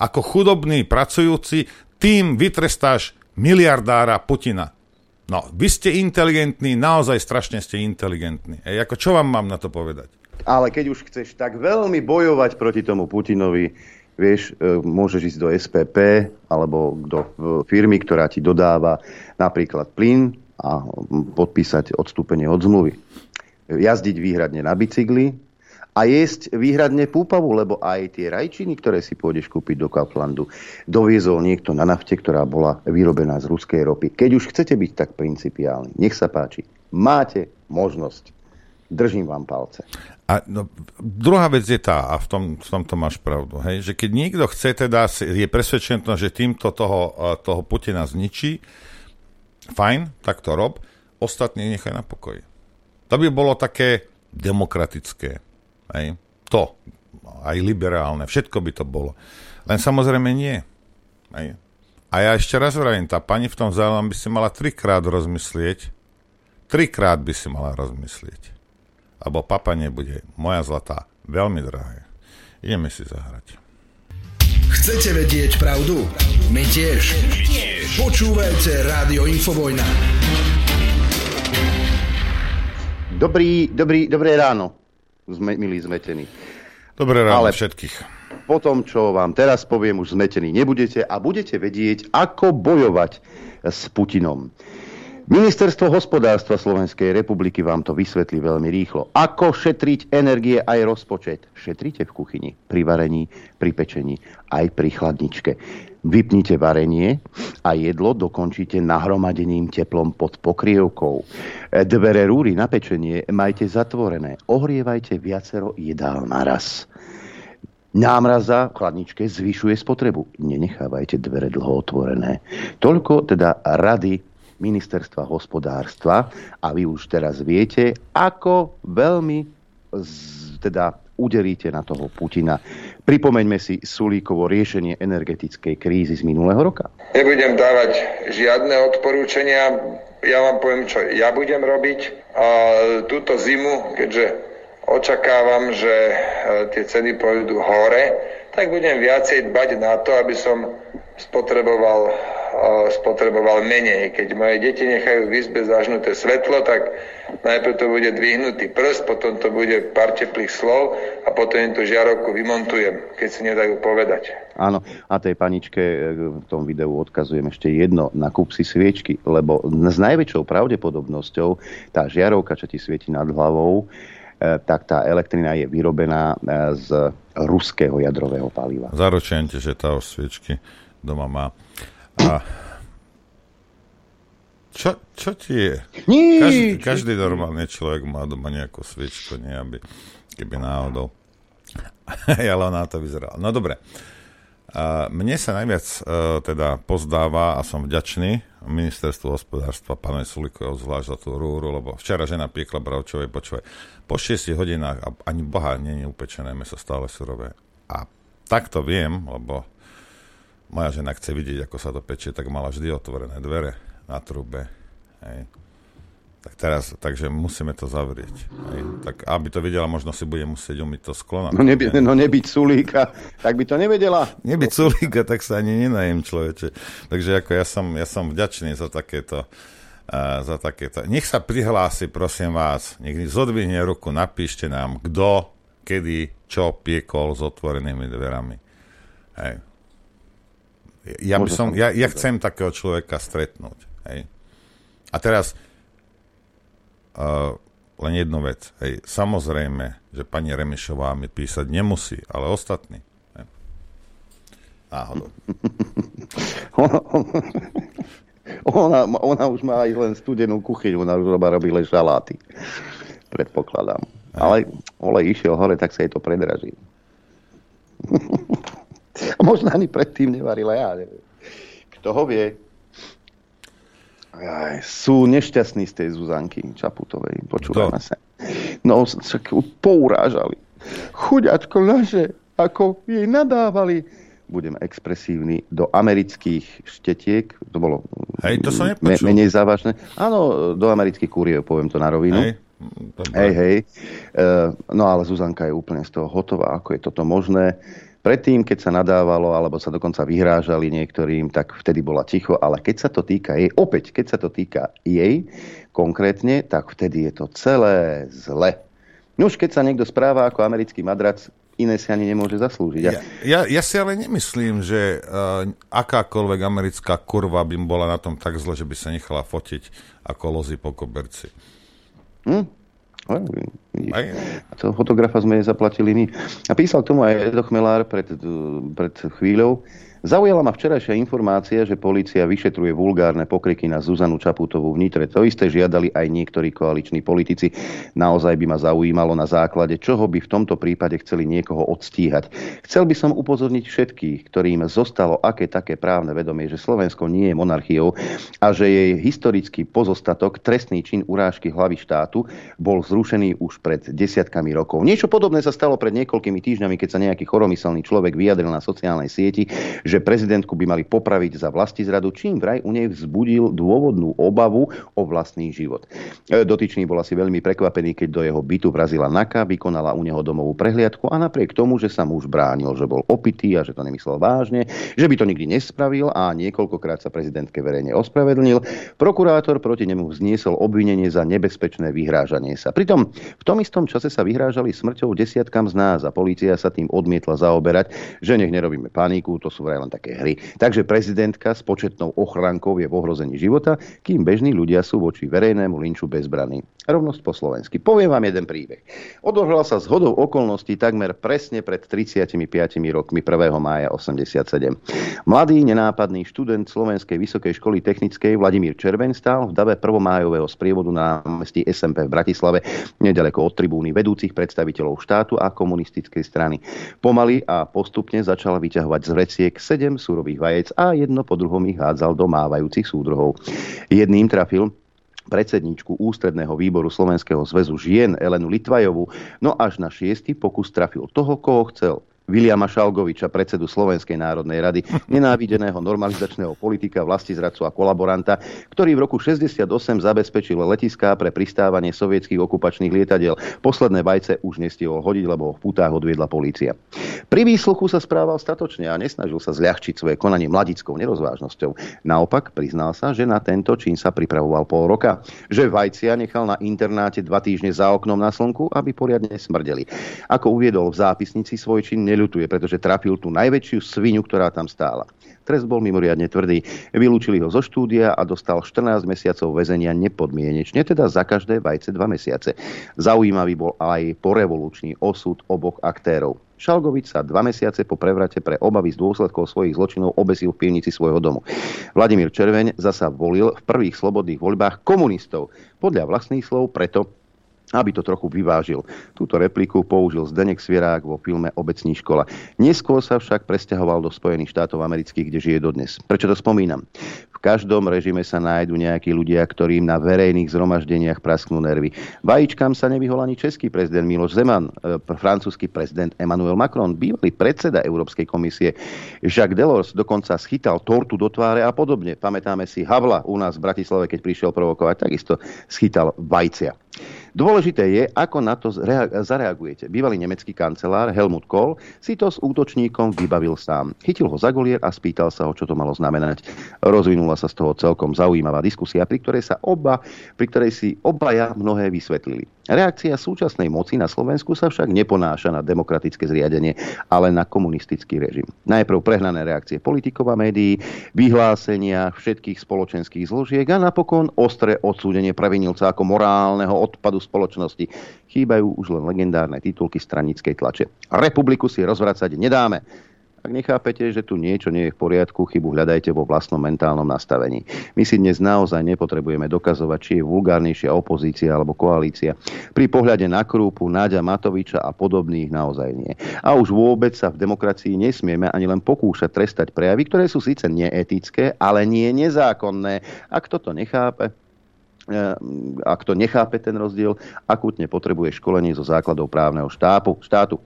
ako chudobný pracujúci, tým vytrestáš miliardára Putina. No, vy ste inteligentní, naozaj strašne ste inteligentní. Ej, ako čo vám mám na to povedať? Ale keď už chceš tak veľmi bojovať proti tomu Putinovi, vieš, e, môžeš ísť do SPP alebo do e, firmy, ktorá ti dodáva napríklad plyn a podpísať odstúpenie od zmluvy. Jazdiť výhradne na bicykli, a jesť výhradne púpavu, lebo aj tie rajčiny, ktoré si pôjdeš kúpiť do Kauflandu, doviezol niekto na nafte, ktorá bola vyrobená z ruskej ropy. Keď už chcete byť tak principiálni, nech sa páči, máte možnosť. Držím vám palce. A no, druhá vec je tá, a v, tom, v tomto máš pravdu, hej, že keď niekto chce teda, je presvedčený, že týmto toho, toho Putina zničí, fajn, tak to rob, ostatní nechaj na pokoji. To by bolo také demokratické. Hej. To. Aj liberálne. Všetko by to bolo. Len samozrejme nie. Hej. A ja ešte raz vravím, tá pani v tom záujom by si mala trikrát rozmyslieť. Trikrát by si mala rozmyslieť. Lebo papa nebude. Moja zlatá. Veľmi drahé. Ideme si zahrať. Chcete vedieť pravdu? My tiež. My tiež. Počúvajte Rádio Infovojna. Dobrý, dobrý, dobré ráno zme, milí zmetení. Dobré ráno Ale všetkých. Po tom, čo vám teraz poviem, už zmetení nebudete a budete vedieť, ako bojovať s Putinom. Ministerstvo hospodárstva Slovenskej republiky vám to vysvetlí veľmi rýchlo. Ako šetriť energie aj rozpočet? Šetrite v kuchyni, pri varení, pri pečení, aj pri chladničke. Vypnite varenie a jedlo dokončíte nahromadením teplom pod pokrievkou. Dvere rúry na pečenie majte zatvorené. Ohrievajte viacero jedál naraz. Námraza v chladničke zvyšuje spotrebu. Nenechávajte dvere dlho otvorené. Toľko teda rady ministerstva hospodárstva a vy už teraz viete, ako veľmi z, teda uderíte na toho Putina. Pripomeňme si Sulíkovo riešenie energetickej krízy z minulého roka. Nebudem dávať žiadne odporúčania, ja vám poviem, čo ja budem robiť. A túto zimu, keďže očakávam, že e, tie ceny pôjdu hore, tak budem viacej dbať na to, aby som spotreboval spotreboval menej. Keď moje deti nechajú v izbe zažnuté svetlo, tak najprv to bude dvihnutý prst, potom to bude pár teplých slov a potom im tú žiarovku vymontujem, keď si nedajú povedať. Áno, a tej paničke e, v tom videu odkazujem ešte jedno, nakúp si sviečky, lebo s najväčšou pravdepodobnosťou tá žiarovka, čo ti svieti nad hlavou, tak tá elektrina je vyrobená e, z ruského jadrového paliva. Zaručujem ti, že tá sviečky doma má. A čo, čo ti je? Každý, každý normálny človek má doma nejakú sviečku, nie aby, keby náhodou. Ale ona to vyzerala. No dobre. Mne sa najviac uh, teda pozdáva a som vďačný ministerstvu hospodárstva, pánovi Sulikovi zvlášť za tú rúru, lebo včera žena piekla bravčovej, počúvaj, po 6 hodinách a ani boha nie je upečené meso stále surové. A tak to viem, lebo moja žena chce vidieť, ako sa to pečie, tak mala vždy otvorené dvere na trube. Hej. Tak teraz, takže musíme to zavrieť. Hej. Tak aby to vedela, možno si bude musieť umyť to sklo. No, neby, no nebyť sulíka, tak by to nevedela. Nebyť sulíka, tak sa ani nenajem človeče. Takže ako ja som, ja som vďačný za takéto uh, za takéto. Nech sa prihlási, prosím vás, nech zodvihne ruku, napíšte nám, kto, kedy, čo piekol s otvorenými dverami. Hej. Ja, by som, ja, ja chcem takého človeka stretnúť. Hej. A teraz Uh, len jednu vec. Hej, samozrejme, že pani Remišová mi písať nemusí, ale ostatní. Hej. Náhodou. ona, ona už má aj len studenú kuchyňu, ona už robí len žaláty. Predpokladám. Hej. Ale olej išiel hore, tak sa jej to predraží. Možno ani predtým nevarila, ja neviem. Kto ho vie? Aj, sú nešťastní z tej Zuzanky Čaputovej. Počúvame sa. No, však pourážali. Chuďačko naše, ako jej nadávali. Budem expresívny do amerických štetiek. To bolo Hej, to som me, menej závažné. Áno, do amerických kúriev, poviem to na rovinu. Hej. Hej, hej. Uh, no ale Zuzanka je úplne z toho hotová, ako je toto možné. Predtým, keď sa nadávalo, alebo sa dokonca vyhrážali niektorým, tak vtedy bola ticho, ale keď sa to týka jej, opäť, keď sa to týka jej konkrétne, tak vtedy je to celé zle. No už keď sa niekto správa ako americký madrac, iné si ani nemôže zaslúžiť. Ja, ja, ja si ale nemyslím, že uh, akákoľvek americká kurva by bola na tom tak zle, že by sa nechala fotiť ako lozy po koberci. Hm? Toho fotografa sme zaplatili my. A písal k tomu aj Edo Chmelár pred, pred chvíľou, Zaujala ma včerajšia informácia, že polícia vyšetruje vulgárne pokriky na Zuzanu Čaputovú v Nitre. To isté žiadali aj niektorí koaliční politici. Naozaj by ma zaujímalo na základe, čoho by v tomto prípade chceli niekoho odstíhať. Chcel by som upozorniť všetkých, ktorým zostalo aké také právne vedomie, že Slovensko nie je monarchiou a že jej historický pozostatok, trestný čin urážky hlavy štátu, bol zrušený už pred desiatkami rokov. Niečo podobné sa stalo pred niekoľkými týždňami, keď sa nejaký choromyselný človek vyjadril na sociálnej sieti, že prezidentku by mali popraviť za zradu, čím vraj u nej vzbudil dôvodnú obavu o vlastný život. E, dotyčný bol asi veľmi prekvapený, keď do jeho bytu vrazila Naka, vykonala u neho domovú prehliadku a napriek tomu, že sa muž bránil, že bol opitý a že to nemyslel vážne, že by to nikdy nespravil a niekoľkokrát sa prezidentke verejne ospravedlnil, prokurátor proti nemu vzniesol obvinenie za nebezpečné vyhrážanie sa. Pritom v tom istom čase sa vyhrážali smrťou desiatkam z nás a polícia sa tým odmietla zaoberať, že nech nerobíme paniku, to sú vraj len také hry. Takže prezidentka s početnou ochrankou je v ohrození života, kým bežní ľudia sú voči verejnému linču bezbraní. Rovnosť po slovensky. Poviem vám jeden príbeh. Odohral sa z hodou okolností takmer presne pred 35 rokmi 1. mája 87. Mladý, nenápadný študent Slovenskej vysokej školy technickej Vladimír Červen stál v dave 1. májového sprievodu na mestí SMP v Bratislave, nedaleko od tribúny vedúcich predstaviteľov štátu a komunistickej strany. Pomaly a postupne začal vyťahovať z vreciek sedem surových vajec a jedno po druhom ich hádzal do mávajúcich súdruhov. Jedným trafil predsedničku Ústredného výboru Slovenského zväzu žien Elenu Litvajovú, no až na šiestý pokus trafil toho, koho chcel – Viliama Šalgoviča, predsedu Slovenskej národnej rady, nenávideného normalizačného politika, vlastizradcu a kolaboranta, ktorý v roku 68 zabezpečil letiská pre pristávanie sovietských okupačných lietadiel. Posledné vajce už nestihol hodiť, lebo ho v putách odviedla polícia. Pri výsluchu sa správal statočne a nesnažil sa zľahčiť svoje konanie mladickou nerozvážnosťou. Naopak priznal sa, že na tento čin sa pripravoval pol roka. Že vajcia nechal na internáte dva týždne za oknom na slnku, aby poriadne smrdeli. Ako uviedol v zápisnici svoj čin neľutuje, pretože trafil tú najväčšiu svinu, ktorá tam stála. Trest bol mimoriadne tvrdý. Vylúčili ho zo štúdia a dostal 14 mesiacov väzenia nepodmienečne, teda za každé vajce 2 mesiace. Zaujímavý bol aj porevolučný osud oboch aktérov. Šalgovič sa dva mesiace po prevrate pre obavy z dôsledkov svojich zločinov obesil v pivnici svojho domu. Vladimír Červeň zasa volil v prvých slobodných voľbách komunistov. Podľa vlastných slov preto, aby to trochu vyvážil. Túto repliku použil Zdenek Svierák vo filme Obecní škola. Neskôr sa však presťahoval do Spojených štátov amerických, kde žije dodnes. Prečo to spomínam? V každom režime sa nájdu nejakí ľudia, ktorým na verejných zhromaždeniach prasknú nervy. Vajíčkam sa nevyhol ani český prezident Miloš Zeman, e, francúzsky prezident Emmanuel Macron, bývalý predseda Európskej komisie Jacques Delors dokonca schytal tortu do tváre a podobne. Pamätáme si Havla u nás v Bratislave, keď prišiel provokovať, takisto schytal vajcia. Dôležité je, ako na to zareagujete. Bývalý nemecký kancelár Helmut Kohl si to s útočníkom vybavil sám. Chytil ho za golier a spýtal sa ho, čo to malo znamenať. Rozvinula sa z toho celkom zaujímavá diskusia, pri ktorej, sa oba, pri ktorej si obaja mnohé vysvetlili. Reakcia súčasnej moci na Slovensku sa však neponáša na demokratické zriadenie, ale na komunistický režim. Najprv prehnané reakcie politikov a médií, vyhlásenia všetkých spoločenských zložiek a napokon ostré odsúdenie pravinilca ako morálneho odpadu spoločnosti. Chýbajú už len legendárne titulky stranickej tlače. Republiku si rozvracať nedáme. Ak nechápete, že tu niečo nie je v poriadku, chybu hľadajte vo vlastnom mentálnom nastavení. My si dnes naozaj nepotrebujeme dokazovať, či je vulgárnejšia opozícia alebo koalícia. Pri pohľade na Krúpu, Náďa Matoviča a podobných naozaj nie. A už vôbec sa v demokracii nesmieme ani len pokúšať trestať prejavy, ktoré sú síce neetické, ale nie nezákonné. Ak toto nechápe, eh, ak to nechápe ten rozdiel, akutne potrebuje školenie zo základov právneho štátu. štátu.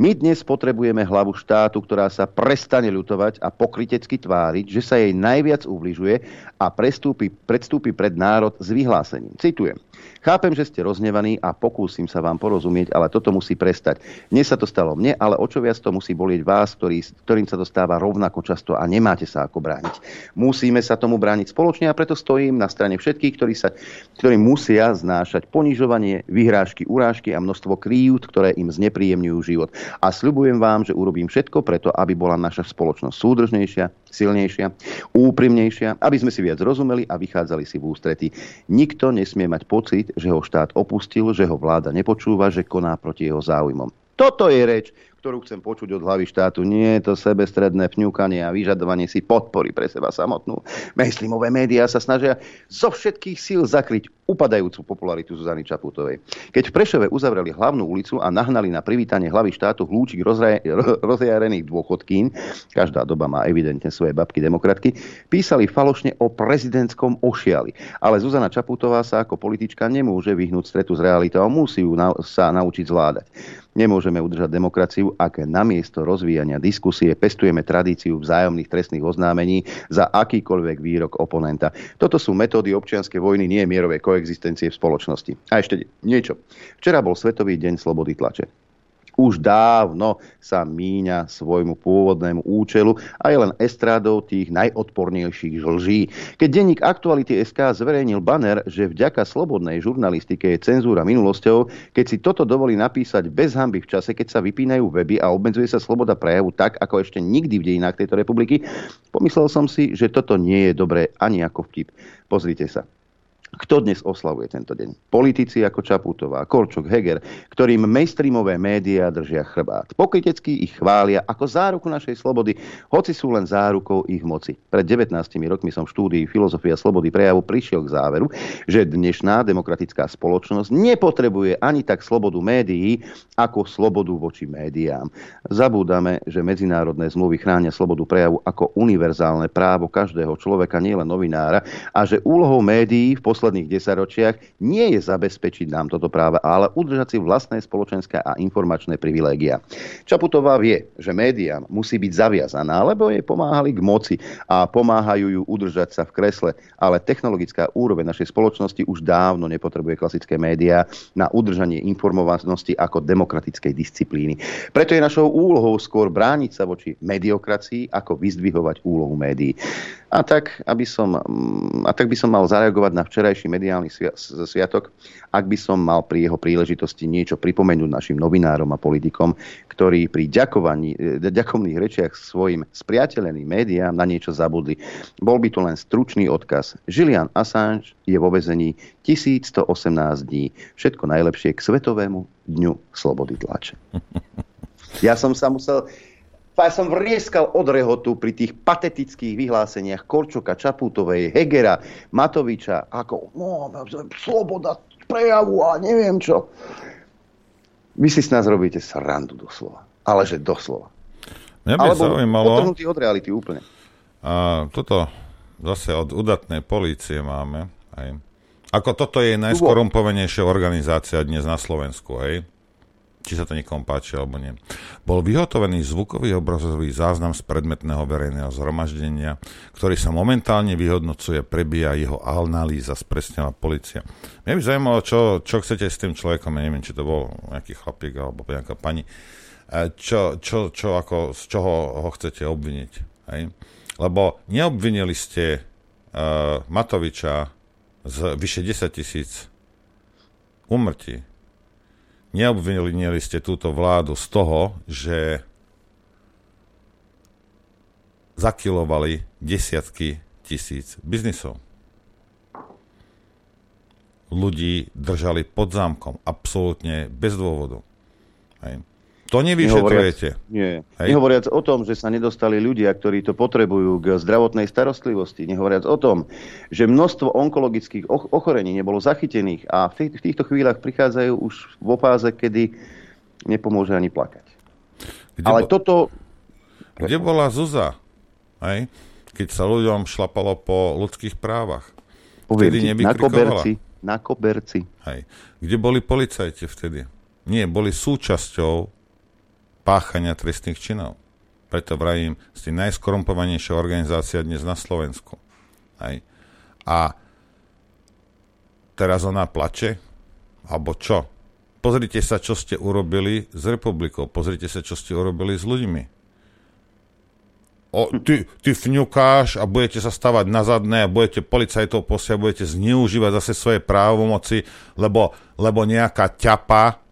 My dnes potrebujeme hlavu štátu, ktorá sa prestane ľutovať a pokritecky tváriť, že sa jej najviac ubližuje a prestúpi, predstúpi pred národ s vyhlásením. Citujem. Chápem, že ste roznevaní a pokúsim sa vám porozumieť, ale toto musí prestať. Dnes sa to stalo mne, ale o čo viac to musí bolieť vás, ktorý, ktorým sa to stáva rovnako často a nemáte sa ako brániť. Musíme sa tomu brániť spoločne a preto stojím na strane všetkých, ktorí, sa, ktorí musia znášať ponižovanie, vyhrážky, urážky a množstvo kríjut, ktoré im znepríjemňujú život. A sľubujem vám, že urobím všetko preto, aby bola naša spoločnosť súdržnejšia, silnejšia, úprimnejšia, aby sme si viac rozumeli a vychádzali si v ústretí. Nikto nesmie mať pocit, že ho štát opustil, že ho vláda nepočúva, že koná proti jeho záujmom. Toto je reč, ktorú chcem počuť od hlavy štátu. Nie je to sebestredné pňúkanie a vyžadovanie si podpory pre seba samotnú. Mainstreamové médiá sa snažia zo všetkých síl zakryť upadajúcu popularitu Zuzany Čaputovej. Keď v Prešove uzavreli hlavnú ulicu a nahnali na privítanie hlavy štátu hľúčik rozjarených dôchodkín, každá doba má evidentne svoje babky demokratky, písali falošne o prezidentskom ošiali. Ale Zuzana Čaputová sa ako politička nemôže vyhnúť stretu s realitou musí ju na, sa naučiť zvládať. Nemôžeme udržať demokraciu, ak namiesto rozvíjania diskusie pestujeme tradíciu vzájomných trestných oznámení za akýkoľvek výrok oponenta. Toto sú metódy občianskej vojny, nie mierovej koexistencie v spoločnosti. A ešte niečo. Včera bol Svetový deň slobody tlače už dávno sa míňa svojmu pôvodnému účelu a je len estrádou tých najodpornejších žlží. Keď denník Aktuality SK zverejnil banner, že vďaka slobodnej žurnalistike je cenzúra minulosťou, keď si toto dovolí napísať bez hamby v čase, keď sa vypínajú weby a obmedzuje sa sloboda prejavu tak, ako ešte nikdy v dejinách tejto republiky, pomyslel som si, že toto nie je dobré ani ako vtip. Pozrite sa. Kto dnes oslavuje tento deň? Politici ako Čaputová, Korčok, Heger, ktorým mainstreamové médiá držia chrbát. Pokrytecky ich chvália ako záruku našej slobody, hoci sú len zárukou ich moci. Pred 19 rokmi som v štúdii Filozofia slobody prejavu prišiel k záveru, že dnešná demokratická spoločnosť nepotrebuje ani tak slobodu médií, ako slobodu voči médiám. Zabúdame, že medzinárodné zmluvy chránia slobodu prejavu ako univerzálne právo každého človeka, nielen novinára, a že úlohou médií v posledných desaťročiach nie je zabezpečiť nám toto práve, ale udržať si vlastné spoločenské a informačné privilégia. Čaputová vie, že médiám musí byť zaviazaná, lebo jej pomáhali k moci a pomáhajú ju udržať sa v kresle, ale technologická úroveň našej spoločnosti už dávno nepotrebuje klasické médiá na udržanie informovanosti ako demokratickej disciplíny. Preto je našou úlohou skôr brániť sa voči mediokracii, ako vyzdvihovať úlohu médií. A tak, aby som, mm, a tak by som mal zareagovať na včerajší mediálny sviatok, ak by som mal pri jeho príležitosti niečo pripomenúť našim novinárom a politikom, ktorí pri ďakovaní, e, ďakovných rečiach svojim spriateľeným médiám na niečo zabudli. Bol by to len stručný odkaz. Julian Assange je vo vezení 1118 dní. Všetko najlepšie k Svetovému dňu slobody tlače. Ja som sa musel ja som vrieskal od rehotu pri tých patetických vyhláseniach Korčoka, Čaputovej, Hegera, Matoviča, ako no, sloboda prejavu a neviem čo. Vy si s nás robíte srandu doslova. Ale že doslova. Mňa by Alebo zaujímalo... otrhnutý od reality úplne. A toto zase od udatnej polície máme. Hej. Ako toto je najskorumpovanejšia organizácia dnes na Slovensku, hej? Či sa to niekomu páči, alebo nie. Bol vyhotovený zvukový obrazový záznam z predmetného verejného zhromaždenia, ktorý sa momentálne vyhodnocuje, prebíja jeho analýza, spresnila policia. Mňa by zaujímalo, čo, čo chcete s tým človekom, ja neviem, či to bol nejaký chlapík alebo nejaká pani, E, čo, čo, čo ako, z čoho ho chcete obviniť. Hej? Lebo neobvinili ste uh, Matoviča z vyše 10 tisíc umrtí. Neobvinili ste túto vládu z toho, že zakilovali desiatky tisíc biznisov. Ľudí držali pod zámkom, absolútne bez dôvodu. Hej. To nevyšetrujete. Nie. Hej. Nehovoriac o tom, že sa nedostali ľudia, ktorí to potrebujú k zdravotnej starostlivosti. Nehovoriac o tom, že množstvo onkologických ochorení nebolo zachytených a v, tých, v týchto chvíľach prichádzajú už vo fáze, kedy nepomôže ani plakať. Kde Ale bo... toto... Kde bola Zuza? Hej? Keď sa ľuďom šlapalo po ľudských právach. Poviem ti, na koberci. Na koberci. Hej. Kde boli policajti vtedy? Nie, boli súčasťou páchania trestných činov. Preto vrajím, ste najskorumpovanejšia organizácia dnes na Slovensku. Hej. A teraz ona plače? Alebo čo? Pozrite sa, čo ste urobili s republikou. Pozrite sa, čo ste urobili s ľuďmi. O, ty, ty fňukáš a budete sa stavať na zadné a budete policajtov posiať, budete zneužívať zase svoje právomoci, lebo, lebo nejaká ťapa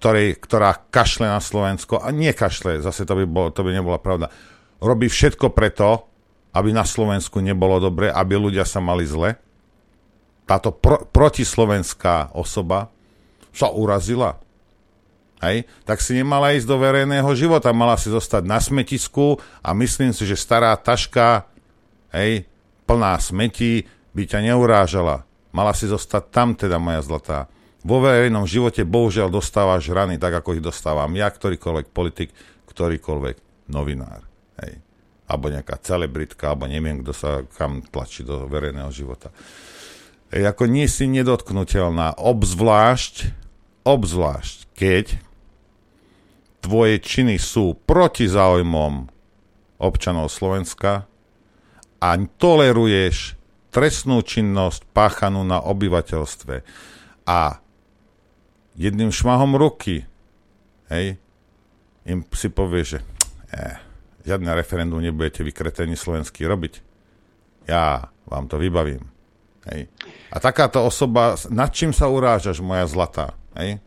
ktorej, ktorá kašle na Slovensko, a nie kašle, zase to by, bolo, to by nebola pravda, robí všetko preto, aby na Slovensku nebolo dobre, aby ľudia sa mali zle. Táto pro, protislovenská osoba sa urazila. Hej? Tak si nemala ísť do verejného života, mala si zostať na smetisku a myslím si, že stará taška, hej, plná smetí, by ťa neurážala. Mala si zostať tam teda, moja zlatá vo verejnom živote bohužiaľ dostávaš rany tak, ako ich dostávam ja, ktorýkoľvek politik, ktorýkoľvek novinár. Hej. Alebo nejaká celebritka, alebo neviem, kto sa kam tlačí do verejného života. Hej, ako nie si nedotknutelná, obzvlášť, obzvlášť, keď tvoje činy sú proti záujmom občanov Slovenska a toleruješ trestnú činnosť páchanú na obyvateľstve a jedným šmahom ruky, hej, im si povie, že eh, žiadne referendum nebudete vykretení slovenský robiť. Ja vám to vybavím. Hej. A takáto osoba, nad čím sa urážaš, moja zlatá? Hej?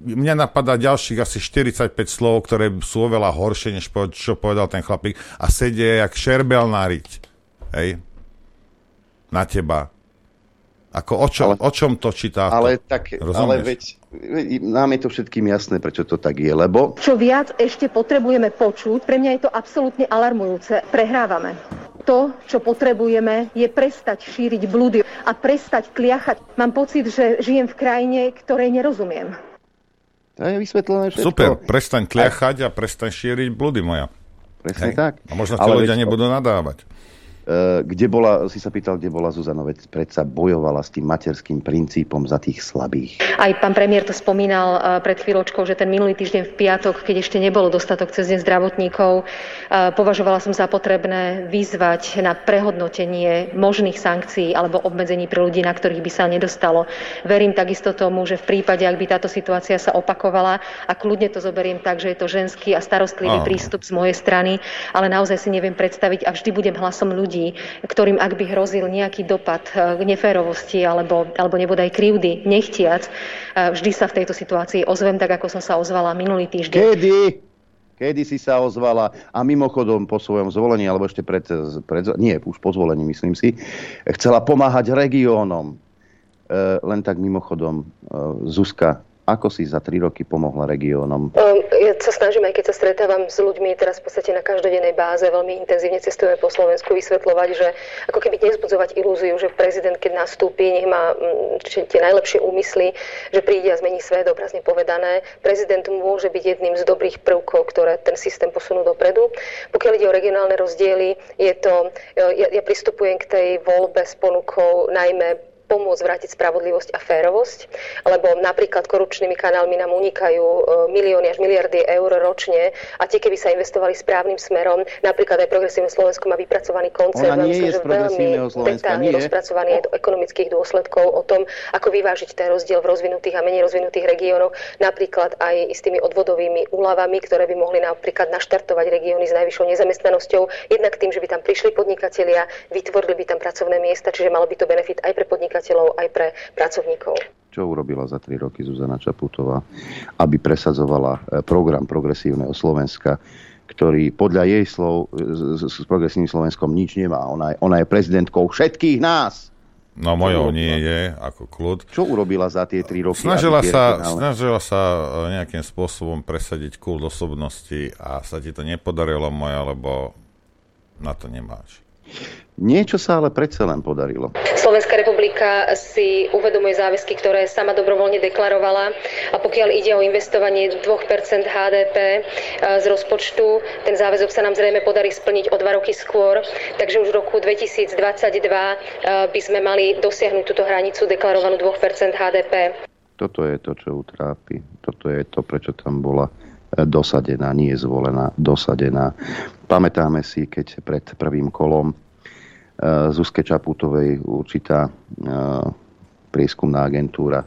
Mňa napadá ďalších asi 45 slov, ktoré sú oveľa horšie, než čo povedal ten chlapík a sedie jak šerbel na riť. Hej? Na teba. Ako o, čom, ale, o čom to čítá? Ale, tak, ale veď, nám je to všetkým jasné, prečo to tak je, lebo... Čo viac ešte potrebujeme počuť, pre mňa je to absolútne alarmujúce. Prehrávame. To, čo potrebujeme, je prestať šíriť blúdy a prestať kliachať. Mám pocit, že žijem v krajine, ktorej nerozumiem. To je vysvetlené všetko. Super, prestaň kliachať a prestaň šíriť blúdy moja. Presne Hej. tak. A možno tí ľudia nebudú nadávať. Eh, kde bola, si sa pýtal, kde bola Zuzana, veď predsa bojovala s tým materským princípom za tých slabých. Aj pán premiér to spomínal eh, pred chvíľočkou, že ten minulý týždeň v piatok, keď ešte nebolo dostatok cez deň zdravotníkov, eh, považovala som za potrebné vyzvať na prehodnotenie možných sankcií alebo obmedzení pre ľudí, na ktorých by sa nedostalo. Verím takisto tomu, že v prípade, ak by táto situácia sa opakovala, a kľudne to zoberiem tak, že je to ženský a starostlivý oh. prístup z mojej strany, ale naozaj si neviem predstaviť a vždy budem hlasom ľudí, ľudí, ktorým ak by hrozil nejaký dopad eh, neférovosti alebo, alebo nebodaj krivdy, nechtiac, eh, vždy sa v tejto situácii ozvem tak, ako som sa ozvala minulý týždeň. Kedy? Kedy si sa ozvala a mimochodom po svojom zvolení, alebo ešte pred, pred nie, už po zvolení, myslím si, chcela pomáhať regiónom. E, len tak mimochodom, e, Zuzka, Ako si za tri roky pomohla regiónom? Ja sa snažím, aj keď sa stretávam s ľuďmi teraz v podstate na každodennej báze, veľmi intenzívne cestujeme po Slovensku, vysvetľovať, že ako keby nezbudzovať ilúziu, že prezident, keď nastúpi, nech má mm, tie najlepšie úmysly, že príde a zmení svet, obrazne povedané. Prezident môže byť jedným z dobrých prvkov, ktoré ten systém posunú dopredu. Pokiaľ ide o regionálne rozdiely, je to, ja, ja pristupujem k tej voľbe s ponukou najmä pomôcť vrátiť spravodlivosť a férovosť, lebo napríklad korupčnými kanálmi nám unikajú e, milióny až miliardy eur ročne a tie, keby sa investovali správnym smerom, napríklad aj Progresívne Slovensko má vypracovaný koncept, Ona nie je že veľmi detálne rozpracovaný aj do ekonomických dôsledkov o tom, ako vyvážiť ten rozdiel v rozvinutých a menej rozvinutých regiónoch, napríklad aj s tými odvodovými úľavami, ktoré by mohli napríklad naštartovať regióny s najvyššou nezamestnanosťou, jednak tým, že by tam prišli podnikatelia, vytvorili by tam pracovné miesta, čiže malo by to benefit aj pre podnikateľov podnikateľov, aj pre pracovníkov. Čo urobila za tri roky Zuzana Čaputová, aby presadzovala e, program progresívneho Slovenska, ktorý podľa jej slov s progresívnym Slovenskom nič nemá. Ona je, ona je prezidentkou všetkých nás. No mojou nie je, ako kľud. Čo urobila za tie tri roky? Snažila sa, snažila sa e, nejakým spôsobom presadiť kult osobnosti a sa ti to nepodarilo moja, lebo na to nemáš. Niečo sa ale predsa len podarilo. Slovenská republika si uvedomuje záväzky, ktoré sama dobrovoľne deklarovala a pokiaľ ide o investovanie 2% HDP e, z rozpočtu, ten záväzok sa nám zrejme podarí splniť o dva roky skôr, takže už v roku 2022 e, by sme mali dosiahnuť túto hranicu deklarovanú 2% HDP. Toto je to, čo utrápi. Toto je to, prečo tam bola e, dosadená, nie zvolená, dosadená. Pamätáme si, keď pred prvým kolom Eh, Zuzke Čaputovej určitá eh, prieskumná agentúra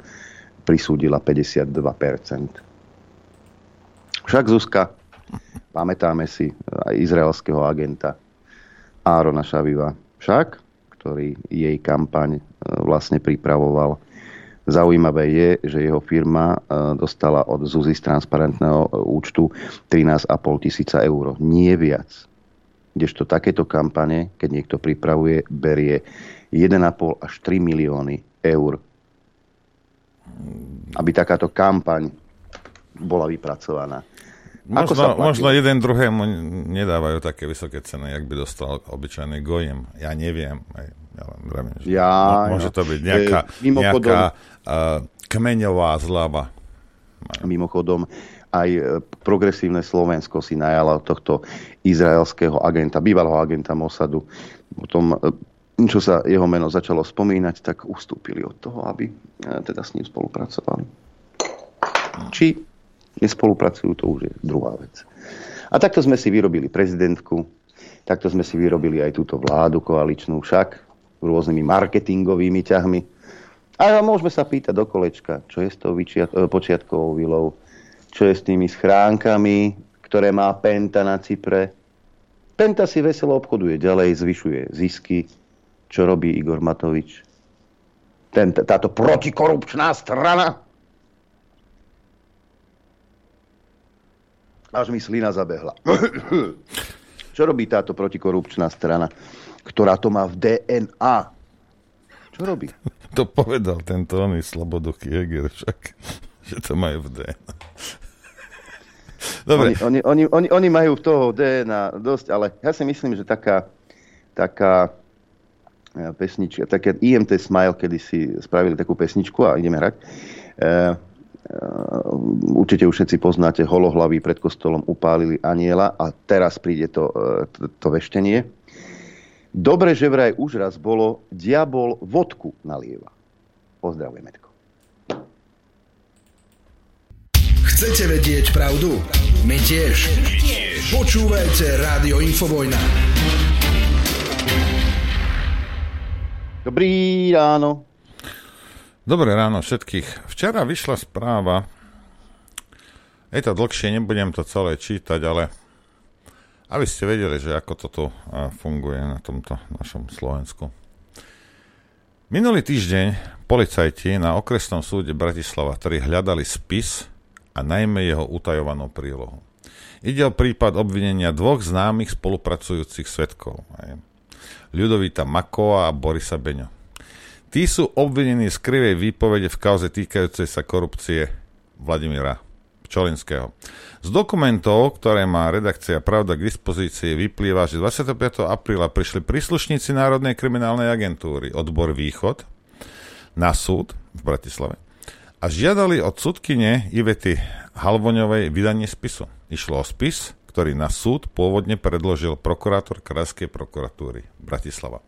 prisúdila 52%. Však Zuzka, pamätáme si aj izraelského agenta Árona Šaviva, však, ktorý jej kampaň eh, vlastne pripravoval. Zaujímavé je, že jeho firma dostala od Zuzy z transparentného účtu 13,5 tisíca eur. Nie viac kdežto takéto kampane, keď niekto pripravuje, berie 1,5 až 3 milióny eur. Aby takáto kampaň bola vypracovaná. Ako možno, možno jeden druhému nedávajú také vysoké ceny, jak by dostal obyčajný gojem. Ja neviem. Ja len vravím, že ja, môže to byť nejaká, e, nejaká kmeňová zlava. Mimochodom, aj e, progresívne Slovensko si najalo tohto izraelského agenta, bývalého agenta Mossadu. Potom, e, čo sa jeho meno začalo spomínať, tak ustúpili od toho, aby e, teda s ním spolupracovali. Či nespolupracujú, to už je druhá vec. A takto sme si vyrobili prezidentku, takto sme si vyrobili aj túto vládu koaličnú však rôznymi marketingovými ťahmi. A môžeme sa pýtať do kolečka, čo je s tou počiatkovou vilou, čo je s tými schránkami, ktoré má Penta na Cypre. Penta si veselo obchoduje ďalej, zvyšuje zisky. Čo robí Igor Matovič? Ten, táto protikorupčná strana. Až mi slina zabehla. Čo robí táto protikorupčná strana, ktorá to má v DNA? Robí? To povedal tento oný Sloboduch Jäger však že to majú v DNA. Dobre. Oni, oni, oni, oni majú toho DNA dosť, ale ja si myslím, že taká, taká e, pesnička, také IMT Smile, kedy si spravili takú pesničku a ideme hrať. E, e, určite už všetci poznáte, holohlaví pred kostolom upálili aniela a teraz príde to, e, to, to veštenie. Dobre, že vraj už raz bolo, diabol vodku nalieva. Pozdravujeme. Chcete vedieť pravdu? My tiež. Počúvajte Rádio Infovojna. Dobrý ráno. Dobré ráno všetkých. Včera vyšla správa, je to dlhšie, nebudem to celé čítať, ale aby ste vedeli, že ako toto funguje na tomto našom Slovensku. Minulý týždeň policajti na okresnom súde Bratislava, ktorí hľadali spis, a najmä jeho utajovanú prílohu. Ide o prípad obvinenia dvoch známych spolupracujúcich svetkov. Ľudovita Makova a Borisa Beňo. Tí sú obvinení z krivej výpovede v kauze týkajúcej sa korupcie Vladimíra Čolinského. Z dokumentov, ktoré má redakcia Pravda k dispozícii, vyplýva, že 25. apríla prišli príslušníci Národnej kriminálnej agentúry, odbor Východ, na súd v Bratislave a žiadali od súdkyne Ivety Halvoňovej vydanie spisu. Išlo o spis, ktorý na súd pôvodne predložil prokurátor Krajskej prokuratúry Bratislava.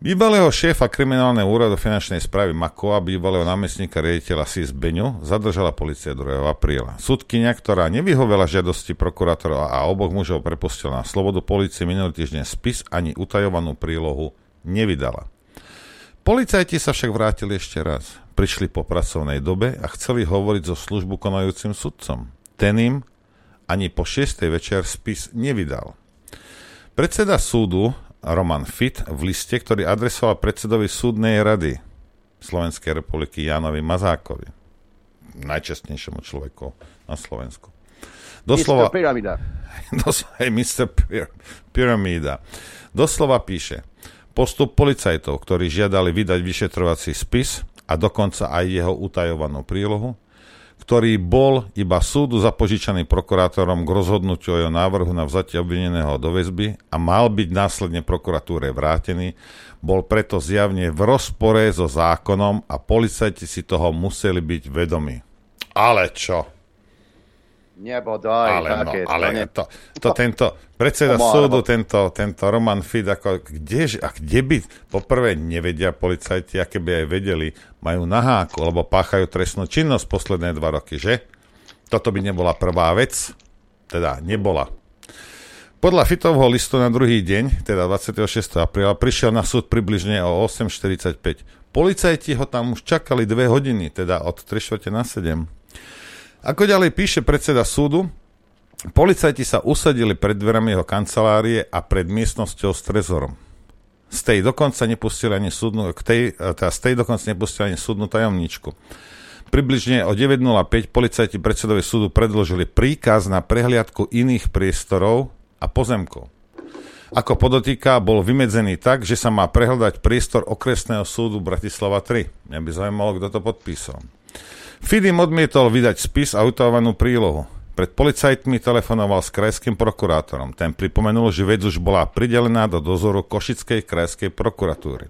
Bývalého šéfa kriminálneho úradu finančnej správy Mako a bývalého námestníka riaditeľa SIS Beňu zadržala policia 2. apríla. Súdkynia, ktorá nevyhovela žiadosti prokurátora a oboch mužov prepustila na slobodu, policie minulý týždeň spis ani utajovanú prílohu nevydala. Policajti sa však vrátili ešte raz. Prišli po pracovnej dobe a chceli hovoriť so službu konajúcim sudcom. Ten im ani po 6. večer spis nevydal. Predseda súdu Roman Fit v liste, ktorý adresoval predsedovi súdnej rady Slovenskej republiky Jánovi Mazákovi, najčastnejšiemu človeku na Slovensku. Doslova, Mr. Pyramida. Doslova, hey, Mr. Pyr, Pyramida. Doslova píše, postup policajtov, ktorí žiadali vydať vyšetrovací spis a dokonca aj jeho utajovanú prílohu, ktorý bol iba súdu zapožičaný prokurátorom k rozhodnutiu o jeho návrhu na vzatie obvineného do väzby a mal byť následne prokuratúre vrátený, bol preto zjavne v rozpore so zákonom a policajti si toho museli byť vedomi. Ale čo? Nebodaj, ale, no, ale to, to, to tento predseda Omar, súdu, tento, tento Roman Fid, ako, kde, a kde by, poprvé nevedia policajti, aké by aj vedeli, majú naháku, lebo páchajú trestnú činnosť posledné dva roky, že? Toto by nebola prvá vec, teda nebola. Podľa Fitovho listu na druhý deň, teda 26. apríla, prišiel na súd približne o 8.45. Policajti ho tam už čakali dve hodiny, teda od 3 na 7. Ako ďalej píše predseda súdu, policajti sa usadili pred dverami jeho kancelárie a pred miestnosťou s trezorom. Z tej dokonca nepustili ani súdnu, k tej, teda z tej dokonca nepustili ani súdnu tajomničku. Približne o 9.05 policajti predsedovi súdu predložili príkaz na prehliadku iných priestorov a pozemkov. Ako podotýka, bol vymedzený tak, že sa má prehľadať priestor okresného súdu Bratislava 3. Mňa by zaujímalo, kto to podpísal. Fidim odmietol vydať spis a utahovanú prílohu. Pred policajtmi telefonoval s krajským prokurátorom. Ten pripomenul, že vec už bola pridelená do dozoru Košickej krajskej prokuratúry.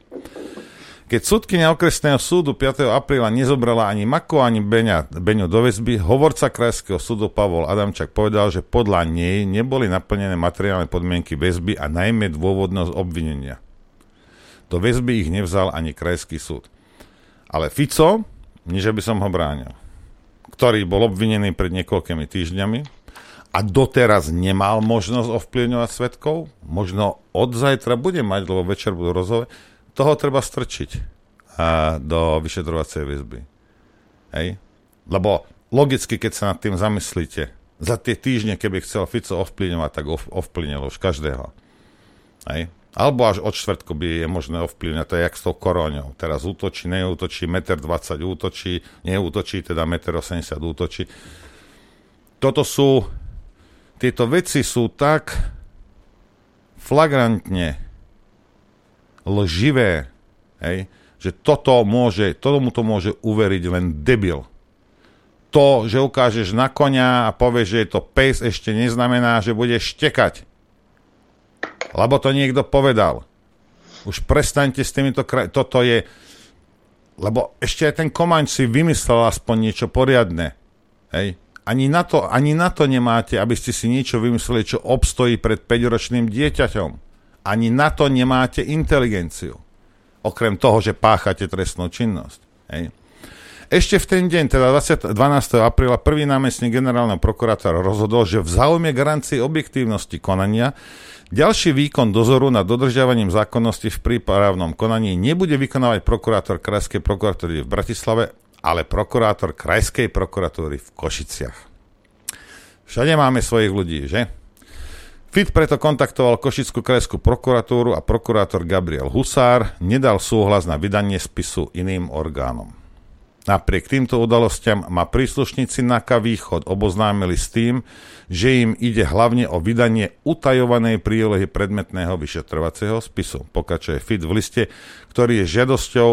Keď súdkynia okresného súdu 5. apríla nezobrala ani Mako, ani Beňa, Beňu do väzby, hovorca krajského súdu Pavol Adamčak povedal, že podľa nej neboli naplnené materiálne podmienky väzby a najmä dôvodnosť obvinenia. Do väzby ich nevzal ani krajský súd. Ale Fico, nie že by som ho bránil, ktorý bol obvinený pred niekoľkými týždňami a doteraz nemal možnosť ovplyvňovať svetkov, možno od zajtra bude mať, lebo večer budú rozhove, toho treba strčiť a, do vyšetrovacej väzby. Hej? Lebo logicky, keď sa nad tým zamyslíte, za tie týždne, keby chcel Fico ovplyvňovať, tak ov, ovplyvnil už každého. Hej? Alebo až od štvrtku by je možné ovplyvňovať, to je jak s tou koróňou. Teraz útočí, neútočí, 1,20 m útočí, neútočí, teda 1,80 m útočí. Toto sú, tieto veci sú tak flagrantne lživé, hej, že toto môže, tomu to môže uveriť len debil. To, že ukážeš na konia a povieš, že je to pes, ešte neznamená, že budeš štekať. Lebo to niekto povedal. Už prestaňte s týmito kraj... Toto je... Lebo ešte aj ten Komaň si vymyslel aspoň niečo poriadne. Hej? Ani na, to, ani na to nemáte, aby ste si niečo vymysleli, čo obstojí pred 5-ročným dieťaťom. Ani na to nemáte inteligenciu. Okrem toho, že páchate trestnú činnosť. Hej? Ešte v ten deň, teda 20, 12. apríla, prvý námestník generálneho prokurátora rozhodol, že v záujme garancie objektívnosti konania ďalší výkon dozoru nad dodržiavaním zákonnosti v prípravnom konaní nebude vykonávať prokurátor Krajskej prokuratúry v Bratislave, ale prokurátor Krajskej prokuratúry v Košiciach. Všade máme svojich ľudí, že? FIT preto kontaktoval Košickú krajskú prokuratúru a prokurátor Gabriel Husár nedal súhlas na vydanie spisu iným orgánom. Napriek týmto udalostiam ma príslušníci NAKA Východ oboznámili s tým, že im ide hlavne o vydanie utajovanej prílohy predmetného vyšetrovacieho spisu. Pokračuje FIT v liste, ktorý je žiadosťou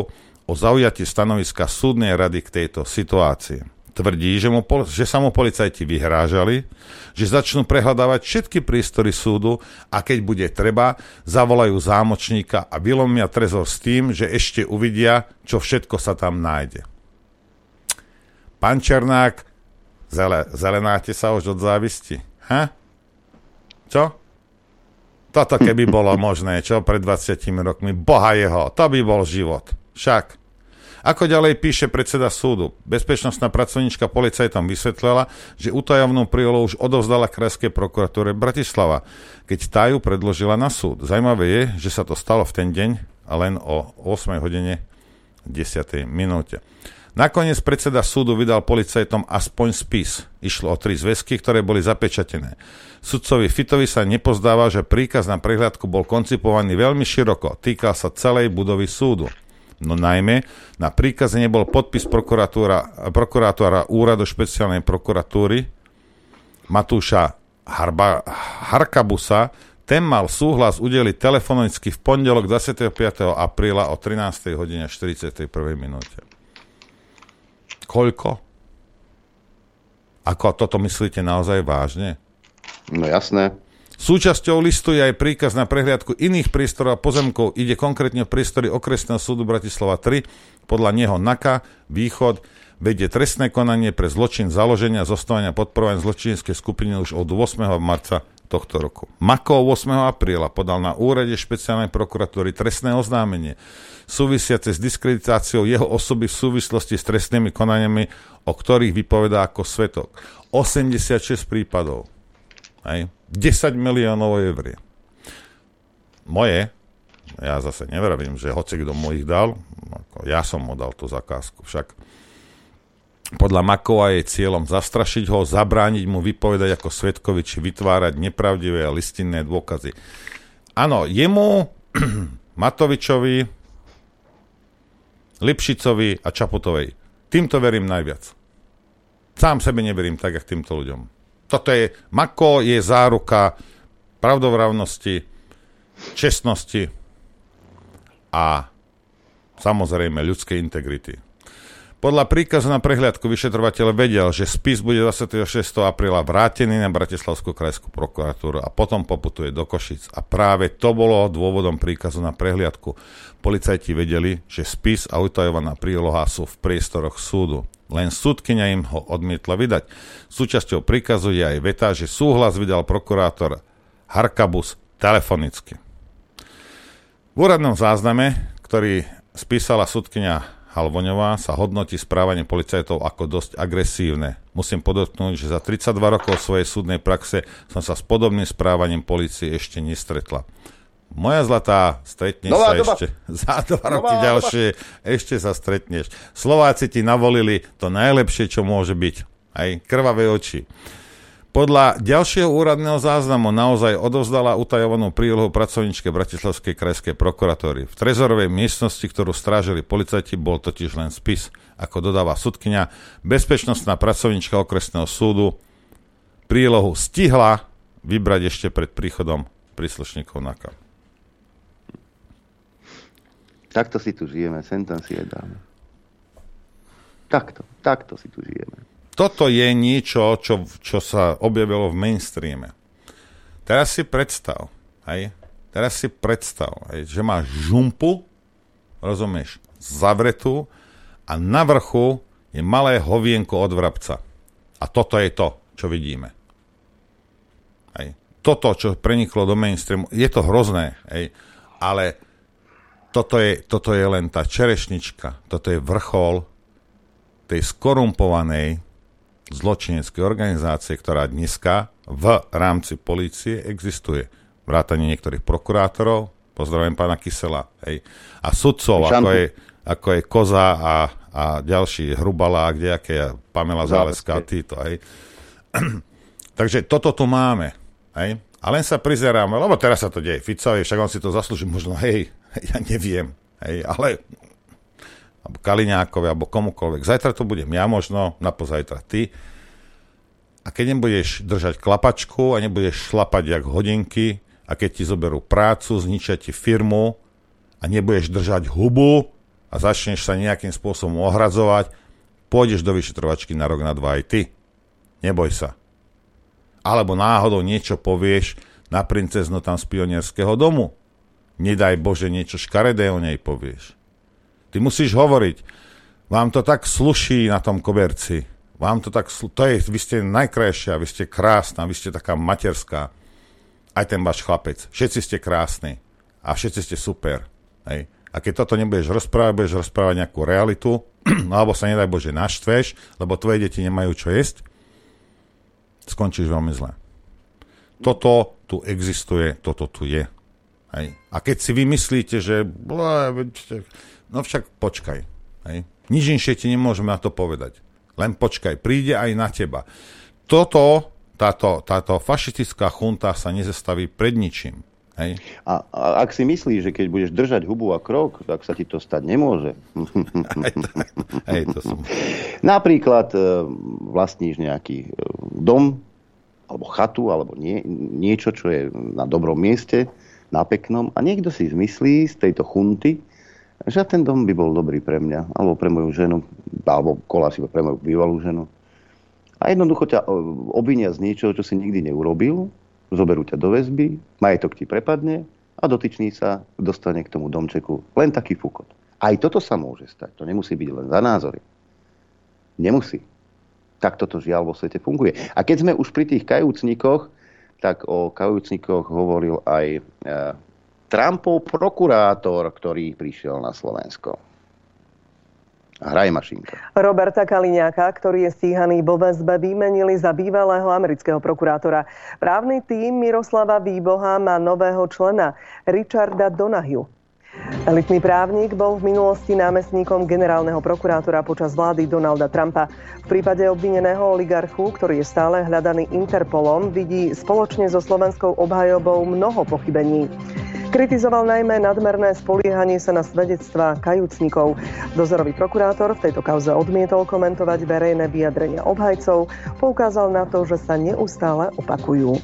o zaujatie stanoviska súdnej rady k tejto situácii. tvrdí, že, mu, že sa mu policajti vyhrážali, že začnú prehľadávať všetky prístory súdu a keď bude treba, zavolajú zámočníka a vylomia trezor s tým, že ešte uvidia, čo všetko sa tam nájde. Pán Černák, zele, zelenáte sa už od závisti. Ha? Čo? Toto keby bolo možné, čo pred 20 rokmi. Boha jeho, to by bol život. Však. Ako ďalej píše predseda súdu, bezpečnostná pracovníčka policajtom vysvetlila, že utajovnú prílohu už odovzdala Krajskej prokuratúre Bratislava, keď tá ju predložila na súd. Zajímavé je, že sa to stalo v ten deň a len o 8 hodine 10. minúte. Nakoniec predseda súdu vydal policajtom aspoň spis. Išlo o tri zväzky, ktoré boli zapečatené. Sudcovi Fitovi sa nepozdáva, že príkaz na prehliadku bol koncipovaný veľmi široko. Týkal sa celej budovy súdu. No najmä na príkaze nebol podpis prokurátora úradu špeciálnej prokuratúry Matúša Harba, Harkabusa, ten mal súhlas udeliť telefonicky v pondelok 25. apríla o 13. hodine 41. minúte. Koľko? Ako toto myslíte naozaj vážne? No jasné. Súčasťou listu je aj príkaz na prehliadku iných prístorov a pozemkov. Ide konkrétne o priestory okresného súdu Bratislava 3. Podľa neho NAKA, Východ, vedie trestné konanie pre zločin založenia, zostovania a podporovania zločinskej skupiny už od 8. marca tohto roku. Mako 8. apríla podal na úrade špeciálnej prokuratúry trestné oznámenie súvisiace s diskreditáciou jeho osoby v súvislosti s trestnými konaniami, o ktorých vypovedá ako svetok. 86 prípadov. Hej. 10 miliónov eur. Moje, ja zase neverím, že hoci kto mu ich dal, ja som mu dal tú zakázku. Však podľa Makova je cieľom zastrašiť ho, zabrániť mu vypovedať ako svetkovi, či vytvárať nepravdivé a listinné dôkazy. Áno, jemu, Matovičovi, Lipšicovi a Čaputovej. Týmto verím najviac. Sám sebe neverím tak, jak týmto ľuďom. Toto je, Mako je záruka pravdovravnosti, čestnosti a samozrejme ľudskej integrity. Podľa príkazu na prehliadku vyšetrovateľ vedel, že spis bude 26. apríla vrátený na Bratislavskú krajskú prokuratúru a potom poputuje do Košic. A práve to bolo dôvodom príkazu na prehliadku. Policajti vedeli, že spis a utajovaná príloha sú v priestoroch súdu. Len súdkynia im ho odmietla vydať. Súčasťou príkazu je aj veta, že súhlas vydal prokurátor Harkabus telefonicky. V úradnom zázname, ktorý spísala súdkynia Halvoňová sa hodnotí správanie policajtov ako dosť agresívne. Musím podotknúť, že za 32 rokov svojej súdnej praxe som sa s podobným správaním policie ešte nestretla. Moja zlatá, stretneš Nová sa doba. ešte za dva roky Nová ďalšie, doba. ešte sa stretneš. Slováci ti navolili to najlepšie, čo môže byť. Aj krvavé oči. Podľa ďalšieho úradného záznamu naozaj odovzdala utajovanú prílohu pracovničke Bratislavskej krajskej prokuratúry. V trezorovej miestnosti, ktorú strážili policajti, bol totiž len spis. Ako dodáva sudkynia, bezpečnostná pracovnička okresného súdu prílohu stihla vybrať ešte pred príchodom príslušníkov NAKA. Takto si tu žijeme, sem tam si jedáme. Takto, takto si tu žijeme. Toto je niečo, čo, čo sa objavilo v mainstreame. Teraz si predstav, hej, teraz si predstav, hej, že máš žumpu, rozumieš, zavretú a na vrchu je malé hovienko od vrabca. A toto je to, čo vidíme. Hej. Toto, čo preniklo do mainstreamu, je to hrozné, hej, ale toto je, toto je len tá čerešnička, toto je vrchol tej skorumpovanej, zločineckej organizácie, ktorá dneska v rámci polície existuje. Vrátanie niektorých prokurátorov, pozdravujem pána Kysela, hej, a sudcov, ako je, ako je Koza a, a ďalší Hrubala a kdejaké, Pamela Záleska a títo. Hej. Takže toto tu máme. Hej. A len sa prizeráme, lebo teraz sa to deje Ficovi, však on si to zaslúži, možno, hej, ja neviem, hej, ale alebo Kaliňákovi, alebo komukoľvek. Zajtra to budem ja možno, napozajtra ty. A keď nebudeš držať klapačku a nebudeš šlapať jak hodinky a keď ti zoberú prácu, zničia ti firmu a nebudeš držať hubu a začneš sa nejakým spôsobom ohradzovať, pôjdeš do vyšetrovačky na rok, na dva aj ty. Neboj sa. Alebo náhodou niečo povieš na princeznu tam z pionierského domu. Nedaj Bože, niečo škaredé o nej povieš. Ty musíš hovoriť, vám to tak sluší na tom koberci. Vám to tak, slu- to je, vy ste najkrajšia, vy ste krásna, vy ste taká materská. Aj ten váš chlapec. Všetci ste krásni. A všetci ste super. Hej. A keď toto nebudeš rozprávať, budeš rozprávať nejakú realitu, alebo sa nedaj Bože naštveš, lebo tvoje deti nemajú čo jesť, skončíš veľmi zle. Toto tu existuje, toto tu je. Hej. A keď si vymyslíte, že no však počkaj. Hej. Nič inšie ti nemôžeme na to povedať. Len počkaj, príde aj na teba. Toto, táto, táto fašistická chunta sa nezastaví pred ničím. Hej. A, a ak si myslíš, že keď budeš držať hubu a krok, tak sa ti to stať nemôže. Hej, to, hej, to som... Napríklad e, vlastníš nejaký e, dom, alebo chatu, alebo nie, niečo, čo je na dobrom mieste, na peknom a niekto si zmyslí z tejto chunty, že ten dom by bol dobrý pre mňa, alebo pre moju ženu, alebo kola si pre moju bývalú ženu. A jednoducho ťa e, obvinia z niečoho, čo si nikdy neurobil, zoberú ťa do väzby, majetok ti prepadne a dotyčný sa dostane k tomu domčeku. Len taký fúkot. Aj toto sa môže stať. To nemusí byť len za názory. Nemusí. Tak toto žiaľ vo svete funguje. A keď sme už pri tých kajúcnikoch, tak o kajúcnikoch hovoril aj e, Trumpov prokurátor, ktorý prišiel na Slovensko. Hraj mašinka. Roberta Kaliňáka, ktorý je stíhaný vo väzbe, vymenili za bývalého amerického prokurátora. Právny tým Miroslava Výboha má nového člena, Richarda Donahiu. Elitný právnik bol v minulosti námestníkom generálneho prokurátora počas vlády Donalda Trumpa. V prípade obvineného oligarchu, ktorý je stále hľadaný Interpolom, vidí spoločne so slovenskou obhajobou mnoho pochybení. Kritizoval najmä nadmerné spoliehanie sa na svedectvá kajúcnikov. Dozorový prokurátor v tejto kauze odmietol komentovať verejné vyjadrenia obhajcov, poukázal na to, že sa neustále opakujú.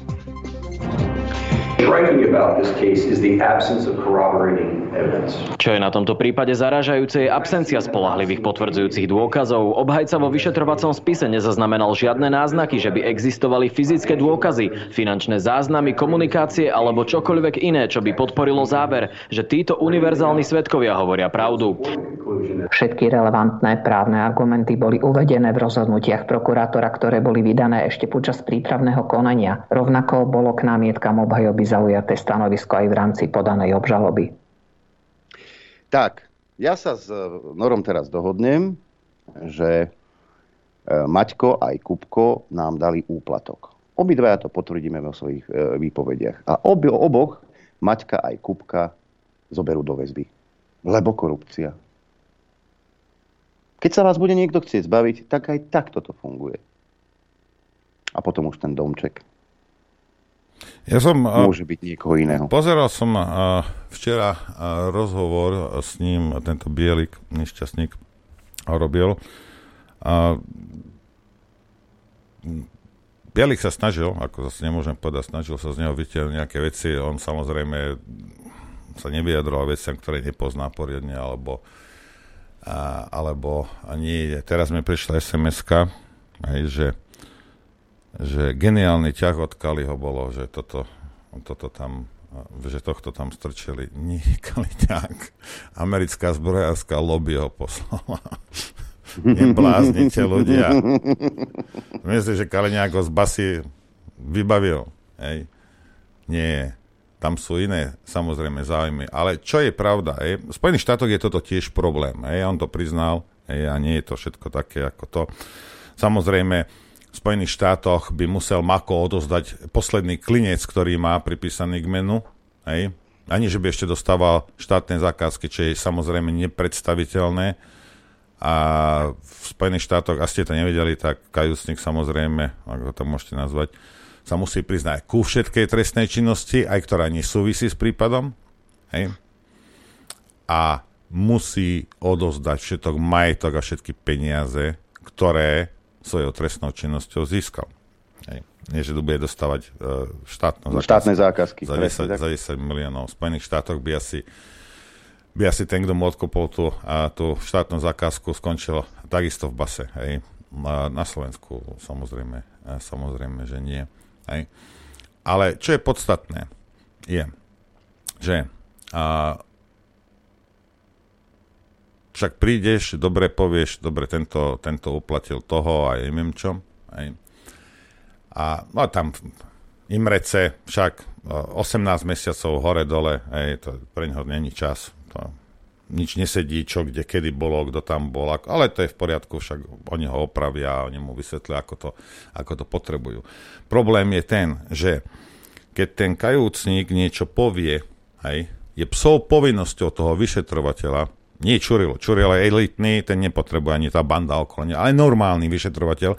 Čo je na tomto prípade zarážajúce je absencia spolahlivých potvrdzujúcich dôkazov. Obhajca vo vyšetrovacom spise nezaznamenal žiadne náznaky, že by existovali fyzické dôkazy, finančné záznamy, komunikácie alebo čokoľvek iné, čo by podporilo záver, že títo univerzálni svetkovia hovoria pravdu. Všetky relevantné právne argumenty boli uvedené v rozhodnutiach prokurátora, ktoré boli vydané ešte počas prípravného konania. Rovnako bolo k námietkam obhajoby zaujaté stanovisko aj v rámci podanej obžaloby. Tak, ja sa s Norom teraz dohodnem, že e, Maťko aj Kupko nám dali úplatok. Obidvaja to potvrdíme vo svojich e, výpovediach. A obi, oboch Maťka aj Kupka zoberú do väzby. Lebo korupcia. Keď sa vás bude niekto chcieť zbaviť, tak aj takto to funguje. A potom už ten domček. Ja som, Môže byť niekoho iného. Pozeral som včera rozhovor s ním, tento Bielik, nešťastník, robil. A Bielik sa snažil, ako zase nemôžem povedať, snažil sa z neho vytiahnuť nejaké veci. On samozrejme sa nevyjadroval veciam, ktoré nepozná poriadne, alebo, a, alebo ani teraz mi prišla SMS-ka, aj, že že geniálny ťah od Kaliho bolo, že toto, toto tam že tohto tam strčili. Nie, Kaliňák. Americká zbrojárska lobby ho poslala. Nebláznite ľudia. Myslím, že Kaliňák ho z basy vybavil. Hej. Nie. Tam sú iné, samozrejme, záujmy. Ale čo je pravda, hej, v Spojených štátoch je toto tiež problém. Hej, on to priznal hej, a nie je to všetko také ako to. Samozrejme, v Spojených štátoch by musel Mako odozdať posledný klinec, ktorý má pripísaný k menu. Hej. Ani, že by ešte dostával štátne zákazky, čo je samozrejme nepredstaviteľné. A v Spojených štátoch, ak ste to nevedeli, tak kajúcnik samozrejme, ako to môžete nazvať, sa musí priznať ku všetkej trestnej činnosti, aj ktorá nesúvisí s prípadom. Hej. A musí odozdať všetok majetok a všetky peniaze, ktoré svojou trestnou činnosťou získal. Hej. Nie, že bude dostávať uh, štátne zákazky. Štátne zákazky. Za 10, za 10 miliónov. V Spojených štátoch by asi by asi ten, kto mu odkopol tú, a tú štátnu zakázku, skončil takisto v base. Hej. Na Slovensku samozrejme, samozrejme, že nie. Hej. Ale čo je podstatné, je, že a, však prídeš, dobre povieš, dobre, tento, tento uplatil toho a neviem čo. Hej. A no, tam Imrece však 18 mesiacov hore-dole, hej, to pre neho není čas. To nič nesedí, čo kde, kedy bolo, kto tam bol, ale to je v poriadku, však oni ho opravia oni mu vysvetlia, ako to, ako to potrebujú. Problém je ten, že keď ten kajúcník niečo povie, hej, je psou povinnosťou toho vyšetrovateľa, nie Čuril, Čuril je elitný, ten nepotrebuje ani tá banda okolo ne, ale normálny vyšetrovateľ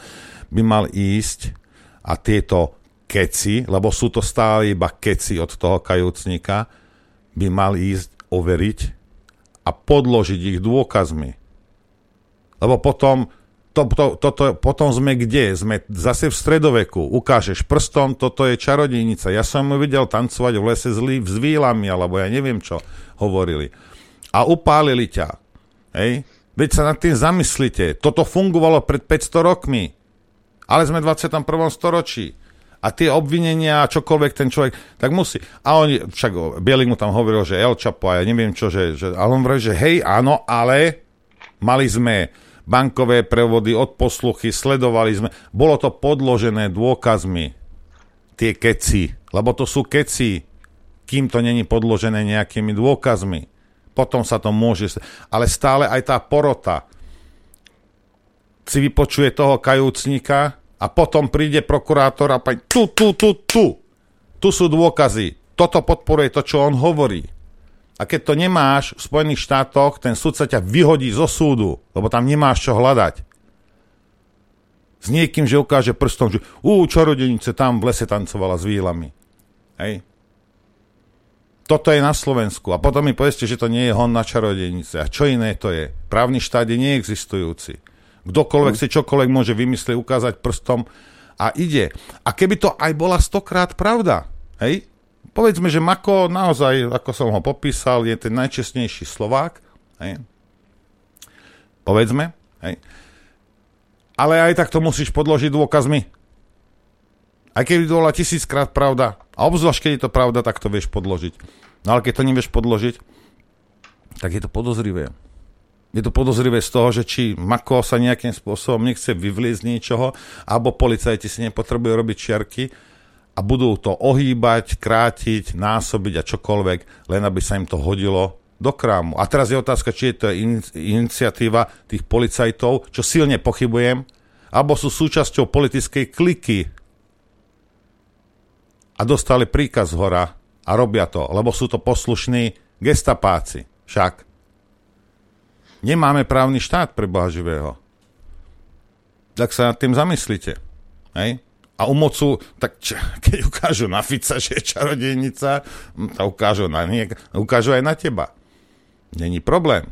by mal ísť a tieto keci, lebo sú to stále iba keci od toho kajúcnika, by mal ísť overiť a podložiť ich dôkazmi. Lebo potom, to, to, to, to, potom sme kde? Sme zase v stredoveku. Ukážeš prstom, toto je čarodejnica. Ja som ju videl tancovať v lese s, s vílami, alebo ja neviem čo hovorili. A upálili ťa. Hej? Veď sa nad tým zamyslite. Toto fungovalo pred 500 rokmi. Ale sme v 21. storočí a tie obvinenia a čokoľvek ten človek, tak musí. A on, však Bielik mu tam hovoril, že El Chapo a ja neviem čo, že, že ale on hovorí, že hej, áno, ale mali sme bankové prevody, odposluchy, sledovali sme, bolo to podložené dôkazmi, tie keci, lebo to sú keci, kým to není podložené nejakými dôkazmi. Potom sa to môže... Ale stále aj tá porota si vypočuje toho kajúcnika, a potom príde prokurátor a pani, tu, tu, tu, tu, tu sú dôkazy, toto podporuje to, čo on hovorí. A keď to nemáš v Spojených štátoch, ten súd sa ťa vyhodí zo súdu, lebo tam nemáš čo hľadať. S niekým, že ukáže prstom, že ú, čarodenice tam v lese tancovala s výlami. Hej. Toto je na Slovensku. A potom mi povedzte, že to nie je hon na čarodenice. A čo iné to je? Právny štát je neexistujúci. Kdokoľvek mm. si čokoľvek môže vymyslieť, ukázať prstom a ide. A keby to aj bola stokrát pravda, hej, povedzme, že Mako naozaj, ako som ho popísal, je ten najčestnejší Slovák, hej, povedzme, hej, ale aj tak to musíš podložiť dôkazmi. Aj keby to bola tisíckrát pravda, a obzvlášť, keď je to pravda, tak to vieš podložiť. No ale keď to nevieš podložiť, tak je to podozrivé je to podozrivé z toho, že či Mako sa nejakým spôsobom nechce vyvliezť z niečoho, alebo policajti si nepotrebujú robiť čiarky a budú to ohýbať, krátiť, násobiť a čokoľvek, len aby sa im to hodilo do krámu. A teraz je otázka, či je to in, iniciatíva tých policajtov, čo silne pochybujem, alebo sú súčasťou politickej kliky a dostali príkaz z hora a robia to, lebo sú to poslušní gestapáci. Však. Nemáme právny štát pre Boha živého. Tak sa nad tým zamyslite. Hej? A umocu, tak č- keď ukážu na Fica, že je čarodejnica, to ukážu, na niek- ukážu aj na teba. Není problém.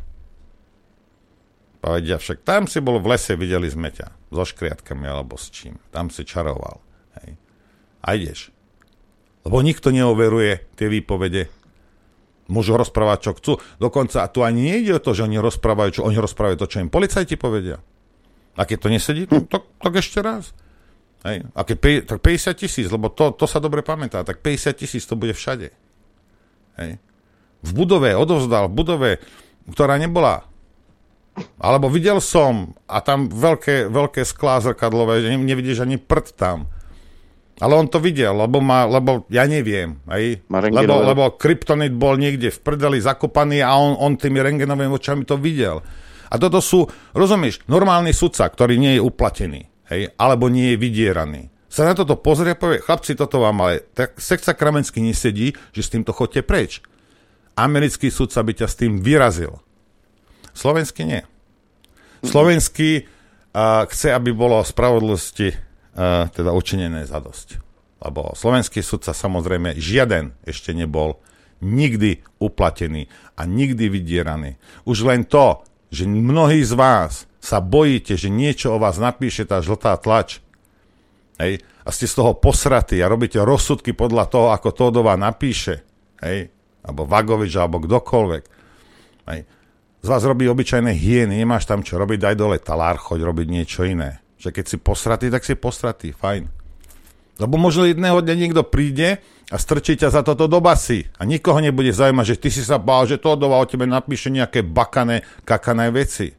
Povedia však, tam si bol v lese, videli sme ťa. So škriatkami alebo s čím. Tam si čaroval. Hej. A ideš. Lebo nikto neoveruje tie výpovede Môžu rozprávať, čo chcú. Dokonca tu ani nejde o to, že oni rozprávajú, čo oni rozprávajú to, čo im policajti povedia. A keď to nesedí, hm. tak, tak ešte raz. Hej. A keď, tak 50 tisíc, lebo to, to sa dobre pamätá, tak 50 tisíc to bude všade. Hej. V budove, odovzdal, v budove, ktorá nebola. Alebo videl som, a tam veľké, veľké sklá zrkadlové, že nevidíš ani prd tam. Ale on to videl, lebo, má, lebo ja neviem, aj, lebo, lebo kryptonit bol niekde v prdeli zakopaný a on, on tými rengenovými očami to videl. A toto sú, rozumieš, normálny sudca, ktorý nie je uplatený, hej, alebo nie je vydieraný. Sa na toto pozrie a povie, chlapci, toto vám ale, tak sekca Kramenský nesedí, že s týmto chodte preč. Americký sudca by ťa s tým vyrazil. Slovenský nie. Slovenský uh, chce, aby bolo spravodlivosti uh, teda učinené za dosť. Lebo slovenský sudca samozrejme žiaden ešte nebol nikdy uplatený a nikdy vydieraný. Už len to, že mnohí z vás sa bojíte, že niečo o vás napíše tá žltá tlač, hej, a ste z toho posratí a robíte rozsudky podľa toho, ako Todová napíše, hej, alebo Vagovič, alebo kdokoľvek, Hej. Z vás robí obyčajné hieny, nemáš tam čo robiť, daj dole talár, choď robiť niečo iné. Že keď si posratý, tak si posratý, fajn. Lebo možno jedného dňa niekto príde a strčí ťa za toto do basy. A nikoho nebude zaujímať, že ty si sa bál, že to o tebe napíše nejaké bakané, kakané veci.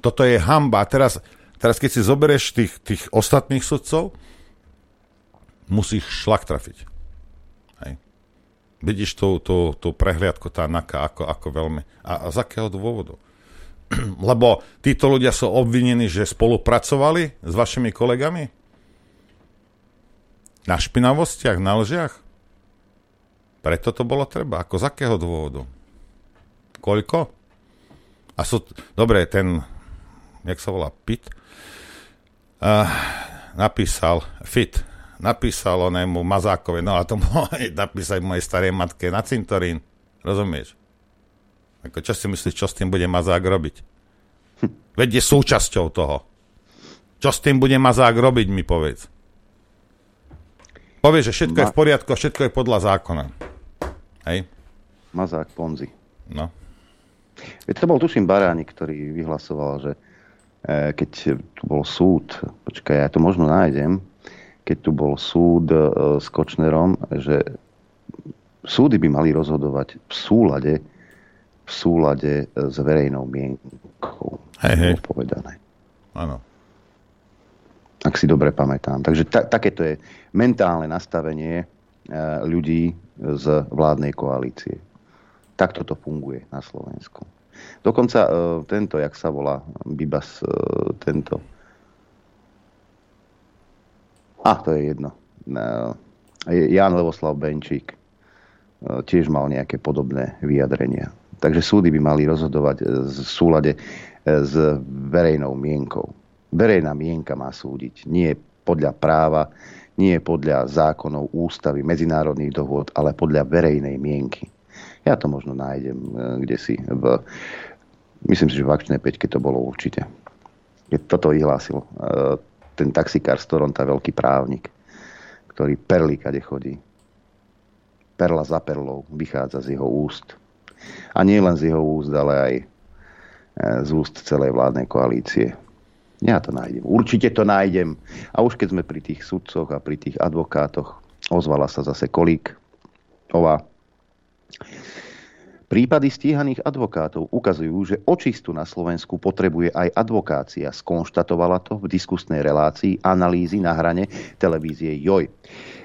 Toto je hamba. A teraz, teraz keď si zoberieš tých, tých ostatných sudcov, musíš šlak trafiť. Vidíš tú, tú, tú prehliadku, tá naka, ako, ako veľmi. A, a z akého dôvodu? Lebo títo ľudia sú obvinení, že spolupracovali s vašimi kolegami? Na špinavostiach, na lžiach? Preto to bolo treba. Ako z akého dôvodu? Koľko? A sú... Dobre, ten... Jak sa volá? Pit? Uh, napísal Fit napísal onému Mazákovi, no a to mohol napísať mojej starej matke na cintorín. Rozumieš? Ako, čo si myslíš, čo s tým bude Mazák robiť? Hm. Veď je súčasťou toho. Čo s tým bude Mazák robiť, mi povedz. Povie, že všetko Ma... je v poriadku a všetko je podľa zákona. Hej? Mazák Ponzi. No. Veď to bol, tuším, Baránik, ktorý vyhlasoval, že e, keď tu bol súd, počkaj, ja to možno nájdem, keď tu bol súd e, s Kočnerom, že súdy by mali rozhodovať v súlade, v súlade s verejnou mienkou. Hej, hej. Povedané. Áno. Ak si dobre pamätám. Takže ta, takéto je mentálne nastavenie e, ľudí z vládnej koalície. Takto to funguje na Slovensku. Dokonca tento, jak sa volá, Bibas, tento a to je jedno. Jan Levoslav Benčík tiež mal nejaké podobné vyjadrenia. Takže súdy by mali rozhodovať v súlade e, s verejnou mienkou. Verejná mienka má súdiť. Nie podľa práva, nie podľa zákonov, ústavy, medzinárodných dohôd, ale podľa verejnej mienky. Ja to možno nájdem e, kde si v... Myslím si, že v akčnej peťke to bolo určite. Keď toto vyhlásil ten taxikár z Toronta, veľký právnik, ktorý perlí kade chodí. Perla za perlou vychádza z jeho úst. A nie len z jeho úst, ale aj e, z úst celej vládnej koalície. Ja to nájdem. Určite to nájdem. A už keď sme pri tých sudcoch a pri tých advokátoch, ozvala sa zase kolík ova Prípady stíhaných advokátov ukazujú, že očistu na Slovensku potrebuje aj advokácia. Skonštatovala to v diskusnej relácii analýzy na hrane televízie JOJ.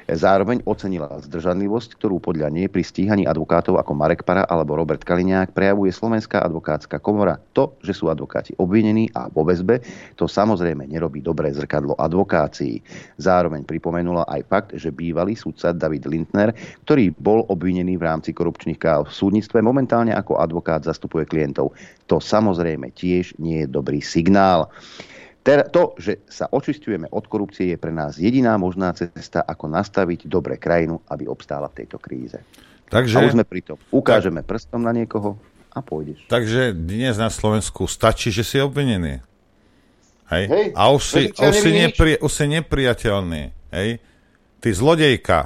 Zároveň ocenila zdržanlivosť, ktorú podľa nej pri stíhaní advokátov ako Marek Para alebo Robert Kaliňák prejavuje Slovenská advokátska komora. To, že sú advokáti obvinení a vo väzbe, to samozrejme nerobí dobré zrkadlo advokácií. Zároveň pripomenula aj fakt, že bývalý sudca David Lindner, ktorý bol obvinený v rámci korupčných káv v súdnictve, momentálne ako advokát zastupuje klientov. To samozrejme tiež nie je dobrý signál. To, že sa očistujeme od korupcie, je pre nás jediná možná cesta, ako nastaviť dobre krajinu, aby obstála v tejto kríze. Takže, a už sme pri tom. Ukážeme tak, prstom na niekoho a pôjdeš. Takže dnes na Slovensku stačí, že si obvinený. Hej? Hej a už si, už, si nepri, už si nepriateľný. Hej? Ty zlodejka.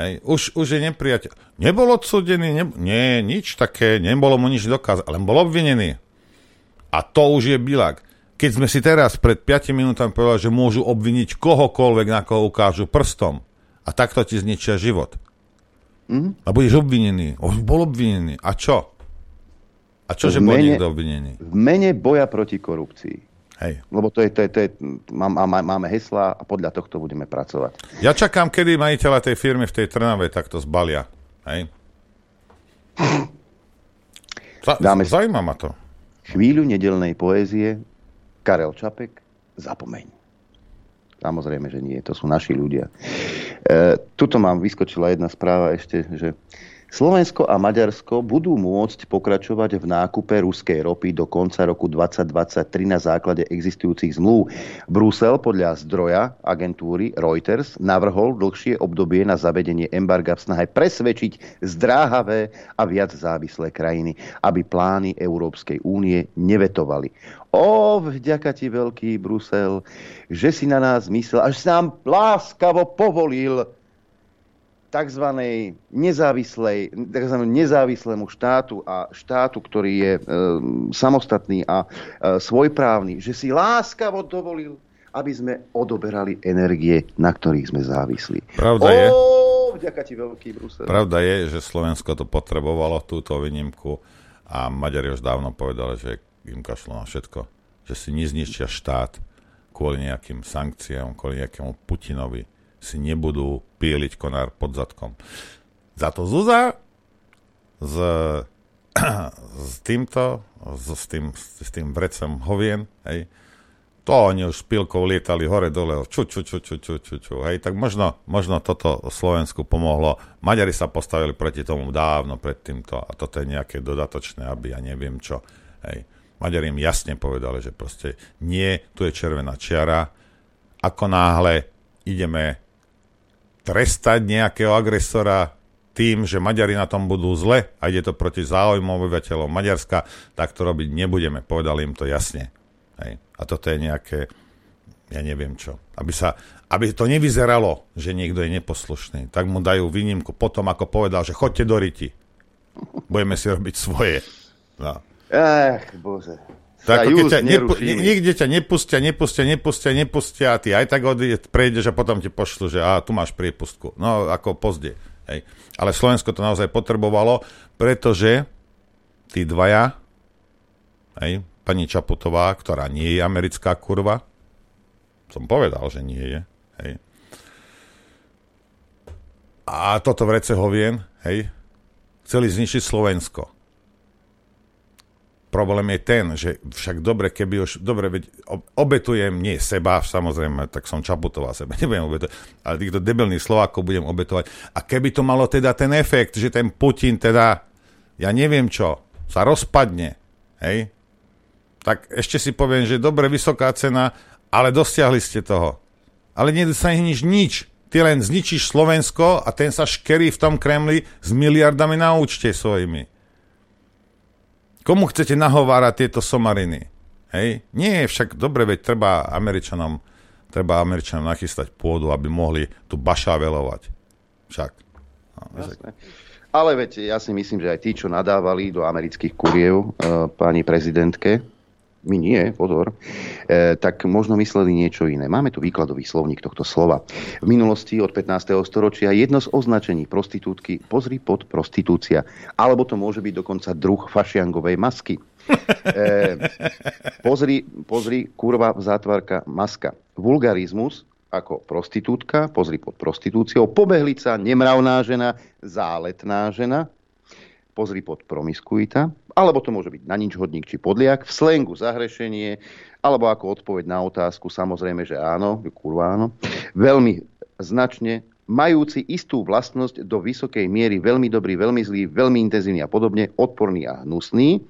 Hej? Už, už je nepriateľ. Nebol odsudený, ne, nie, nič také, nebolo mu nič dokázať, ale bol obvinený. A to už je bilák keď sme si teraz pred 5 minútami povedali, že môžu obviniť kohokoľvek, na koho ukážu prstom a takto ti zničia život. Mm. A budeš obvinený. On bol obvinený. A čo? A čo, že bol niekto obvinený? V mene boja proti korupcii. Hej. Lebo to je, to je, to je má, má, máme hesla a podľa tohto budeme pracovať. Ja čakám, kedy majiteľa tej firmy v tej Trnave takto zbalia. Hej. Za, Dáme zaujíma ma to. Chvíľu nedelnej poézie Karel Čapek, zapomeň. Samozrejme, že nie, to sú naši ľudia. E, tuto mám, vyskočila jedna správa ešte, že Slovensko a Maďarsko budú môcť pokračovať v nákupe ruskej ropy do konca roku 2023 na základe existujúcich zmluv. Brusel podľa zdroja agentúry Reuters navrhol dlhšie obdobie na zavedenie embarga v snahe presvedčiť zdráhavé a viac závislé krajiny, aby plány Európskej únie nevetovali. O, vďaka ti veľký Brusel, že si na nás myslel, až si nám láskavo povolil tzv. nezávislej, tzv. nezávislému štátu a štátu, ktorý je e, samostatný a e, svojprávny, že si láskavo dovolil, aby sme odoberali energie, na ktorých sme závislí. Pravda je, vďaka ti veľký Brusel. pravda je, že Slovensko to potrebovalo, túto výnimku a Maďari už dávno povedali, že im kašlo na všetko, že si nezničia štát kvôli nejakým sankciám, kvôli nejakému Putinovi si nebudú píliť konár pod zadkom. Za to Zuza s, s týmto, s, s, tým, s tým vrecem hovien, hej, to oni už s pilkou lietali hore dole, ču, ču, ču, ču, ču, ču, ču, hej, tak možno, možno toto Slovensku pomohlo. Maďari sa postavili proti tomu dávno pred týmto a toto je nejaké dodatočné, aby ja neviem čo, hej. Maďari im jasne povedali, že proste nie, tu je červená čiara, ako náhle ideme trestať nejakého agresora tým, že Maďari na tom budú zle a ide to proti záujmom obyvateľov Maďarska, tak to robiť nebudeme. Povedali im to jasne. Hej. A toto je nejaké, ja neviem čo. Aby, sa, aby to nevyzeralo, že niekto je neposlušný, tak mu dajú výnimku potom, ako povedal, že chodte do riti. Budeme si robiť svoje. No. Ach, bože. To ako keď just ťa nepu, nikde ťa nepustia, nepustia, nepustia, nepustia a ty aj tak odíde, prejdeš a potom ti pošlu, že a tu máš priepustku. No ako pozde. Hej. Ale Slovensko to naozaj potrebovalo, pretože tí dvaja, hej, pani Čaputová, ktorá nie je americká kurva, som povedal, že nie je, hej. A toto vrece hovien, hej, chceli zničiť Slovensko problém je ten, že však dobre, keby už, dobre, veď ob- obetujem nie seba, samozrejme, tak som Čaputová seba, nebudem obetovať, ale týchto debilných Slovákov budem obetovať. A keby to malo teda ten efekt, že ten Putin teda, ja neviem čo, sa rozpadne, hej, tak ešte si poviem, že dobre, vysoká cena, ale dosiahli ste toho. Ale nedosiahneš nič. Ty len zničíš Slovensko a ten sa škerí v tom Kremli s miliardami na účte svojimi. Komu chcete nahovárať tieto somariny? Hej? Nie, však dobre, veď treba Američanom, treba Američanom nachystať pôdu, aby mohli tu bašavelovať. Však. No, Jasné. Ale veď ja si myslím, že aj tí, čo nadávali do amerických kuriev e, pani prezidentke, my nie, pozor, e, tak možno mysleli niečo iné. Máme tu výkladový slovník tohto slova. V minulosti od 15. storočia jedno z označení prostitútky pozri pod prostitúcia. Alebo to môže byť dokonca druh fašiangovej masky. E, pozri, pozri, kurva v zátvarka maska. Vulgarizmus ako prostitútka, pozri pod prostitúciou, pobehlica, nemravná žena, záletná žena, pozri pod promiskuita, alebo to môže byť na nič hodník či podliak, v slengu zahrešenie, alebo ako odpoveď na otázku, samozrejme, že áno, kurva áno, veľmi značne majúci istú vlastnosť do vysokej miery veľmi dobrý, veľmi zlý, veľmi intenzívny a podobne, odporný a hnusný.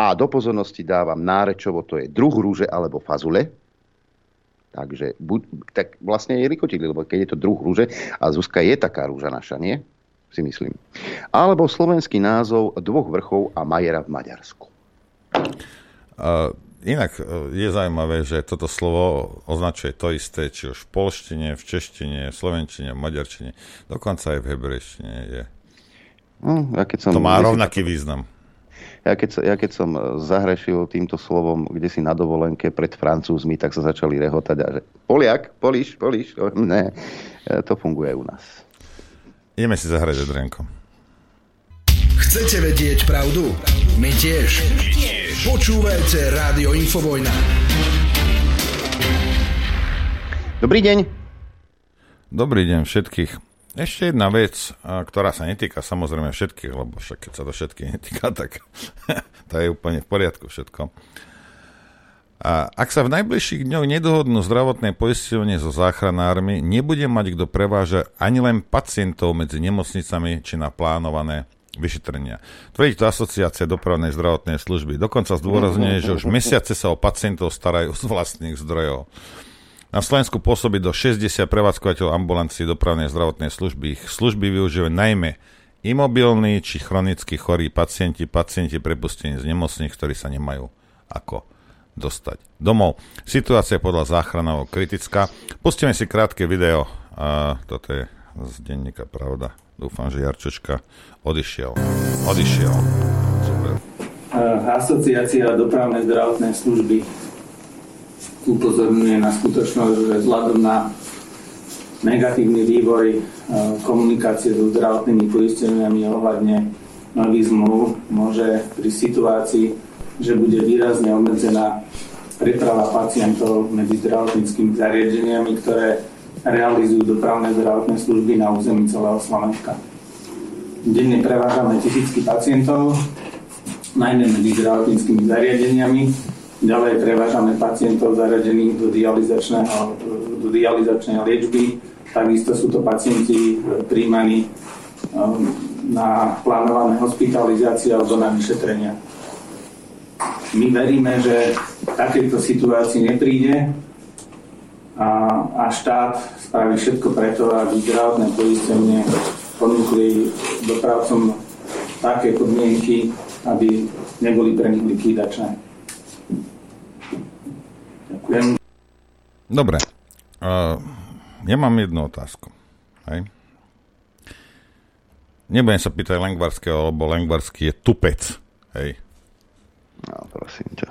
A do pozornosti dávam nárečovo, to je druh rúže alebo fazule. Takže buď, tak vlastne je rikotili, lebo keď je to druh rúže, a Zuzka je taká rúža naša, nie? Si myslím. Alebo slovenský názov dvoch vrchov a Majera v Maďarsku. Uh, inak uh, je zaujímavé, že toto slovo označuje to isté, či už v polštine, v češtine, v slovenčine, v maďarčine, dokonca aj v hebrejštine je. No, ja keď som, To má rovnaký význam. Ja keď, ja keď som e, zahrešil týmto slovom, kde si na dovolenke pred Francúzmi, tak sa začali rehotať a že Poliak, Poliš, Poliš, ne, E, to funguje u nás. Ideme si zahrať Adrianko. Chcete vedieť pravdu? My tiež. Počúvajte Rádio Infovojna. Dobrý deň. Dobrý deň všetkých. Ešte jedna vec, ktorá sa netýka samozrejme všetkých, lebo však keď sa to všetkých netýka, tak to je úplne v poriadku všetko. A ak sa v najbližších dňoch nedohodnú zdravotné poisťovne so záchranármi, nebude mať kto prevážať ani len pacientov medzi nemocnicami či na plánované vyšetrenia. Tvrdí to Asociácia dopravnej zdravotnej služby. Dokonca zdôrazňuje, že už mesiace sa o pacientov starajú z vlastných zdrojov. Na Slovensku pôsobí do 60 prevádzkovateľov ambulancií dopravnej zdravotnej služby. Ich služby využívajú najmä imobilní či chronicky chorí pacienti, pacienti prepustení z nemocných, ktorí sa nemajú ako dostať domov. Situácia podľa záchranov kritická. Pustíme si krátke video. A toto je z denníka Pravda. Dúfam, že Jarčočka odišiel. Odišiel. Asociácia dopravnej zdravotnej služby upozorňuje na skutočnosť, že vzhľadom na negatívny vývoj e, komunikácie so zdravotnými poisteniami ohľadne nových zmluv môže pri situácii, že bude výrazne obmedzená preprava pacientov medzi zdravotníckými zariadeniami, ktoré realizujú dopravné zdravotné služby na území celého Slovenska. Denne prevážame tisícky pacientov, najmä medzi zdravotníckými zariadeniami. Ďalej prevážame pacientov zaradených do, do dializačnej liečby. Takisto sú to pacienti e, príjmaní e, na plánované hospitalizácie alebo na vyšetrenia. My veríme, že takéto situácii nepríde a, a štát spraví všetko preto, aby zdravotné poistenie ponúkli dopravcom také podmienky, aby neboli pre nich likvidačné. Ďakujem. Dobre. Uh, ja mám jednu otázku. Hej. Nebudem sa pýtať Lengvarského, lebo Lengvarský je tupec. Hej. No, prosím ťa.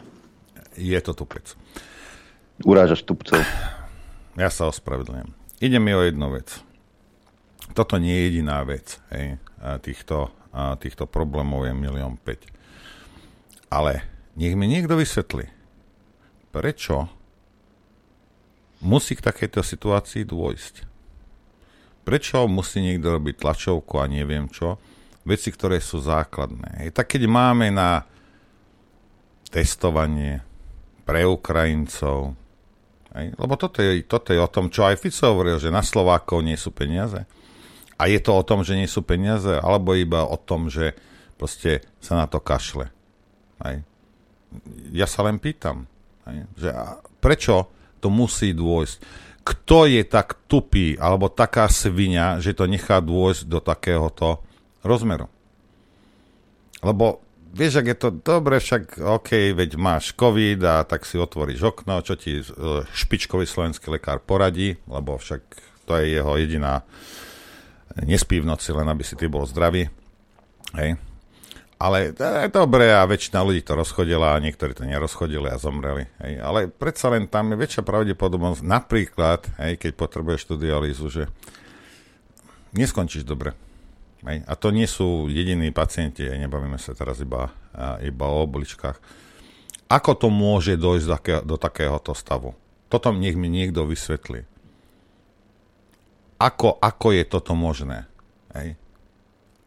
Je to tupec. Urážaš tupcov. Ja sa ospravedlňujem. Ide mi o jednu vec. Toto nie je jediná vec. Hej. A týchto, a týchto problémov je milión 5. Ale nech mi niekto vysvetlí, prečo musí k takejto situácii dôjsť. Prečo musí niekto robiť tlačovku a neviem čo? Veci, ktoré sú základné. Hej. Tak keď máme na testovanie pre Ukrajincov, hej, lebo toto je, toto je o tom, čo aj Fico hovoril, že na Slovákov nie sú peniaze. A je to o tom, že nie sú peniaze, alebo iba o tom, že proste sa na to kašle. Hej. Ja sa len pýtam, hej, že a prečo to musí dôjsť? kto je tak tupý alebo taká svinia, že to nechá dôjsť do takéhoto rozmeru. Lebo vieš, ak je to dobre, však OK, veď máš COVID a tak si otvoríš okno, čo ti e, špičkový slovenský lekár poradí, lebo však to je jeho jediná nespí v noci, len aby si ty bol zdravý. Hej. Ale je dobré a väčšina ľudí to rozchodila a niektorí to nerozchodili a zomreli. Hej. Ale predsa len tam je väčšia pravdepodobnosť, napríklad, hej, keď potrebuješ tú dialýzu, že neskončíš dobre. Hej. A to nie sú jediní pacienti, nebavíme sa teraz iba, iba o obličkách. Ako to môže dojsť do, takého, do takéhoto stavu? Toto nech mi niekto vysvetlí. Ako, ako je toto možné? Hej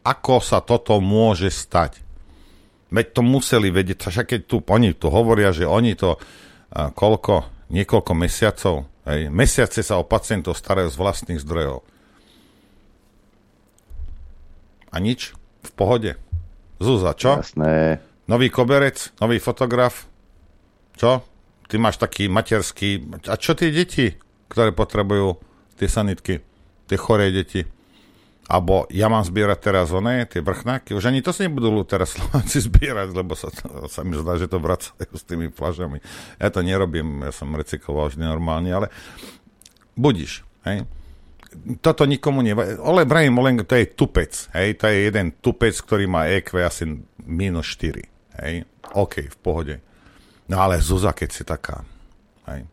ako sa toto môže stať. Veď to museli vedieť, však keď tu, oni tu hovoria, že oni to koľko, niekoľko mesiacov, hej, mesiace sa o pacientov starajú z vlastných zdrojov. A nič, v pohode. Zúza, čo? Jasné. Nový koberec, nový fotograf. Čo? Ty máš taký materský... A čo tie deti, ktoré potrebujú tie sanitky? Tie choré deti? Alebo ja mám zbierať teraz oné, tie vrchnáky. Už ani to si nebudú teraz Slováci zbierať, lebo sa, sa mi zdá, že to vracajú s tými flažami. Ja to nerobím, ja som recykloval vždy normálne, ale budiš, hej. Toto nikomu nevadí. Ole Brahim Olengo, to je tupec, hej. To je jeden tupec, ktorý má EQ asi minus 4, hej. OK, v pohode. No ale Zuza, keď si taká, hej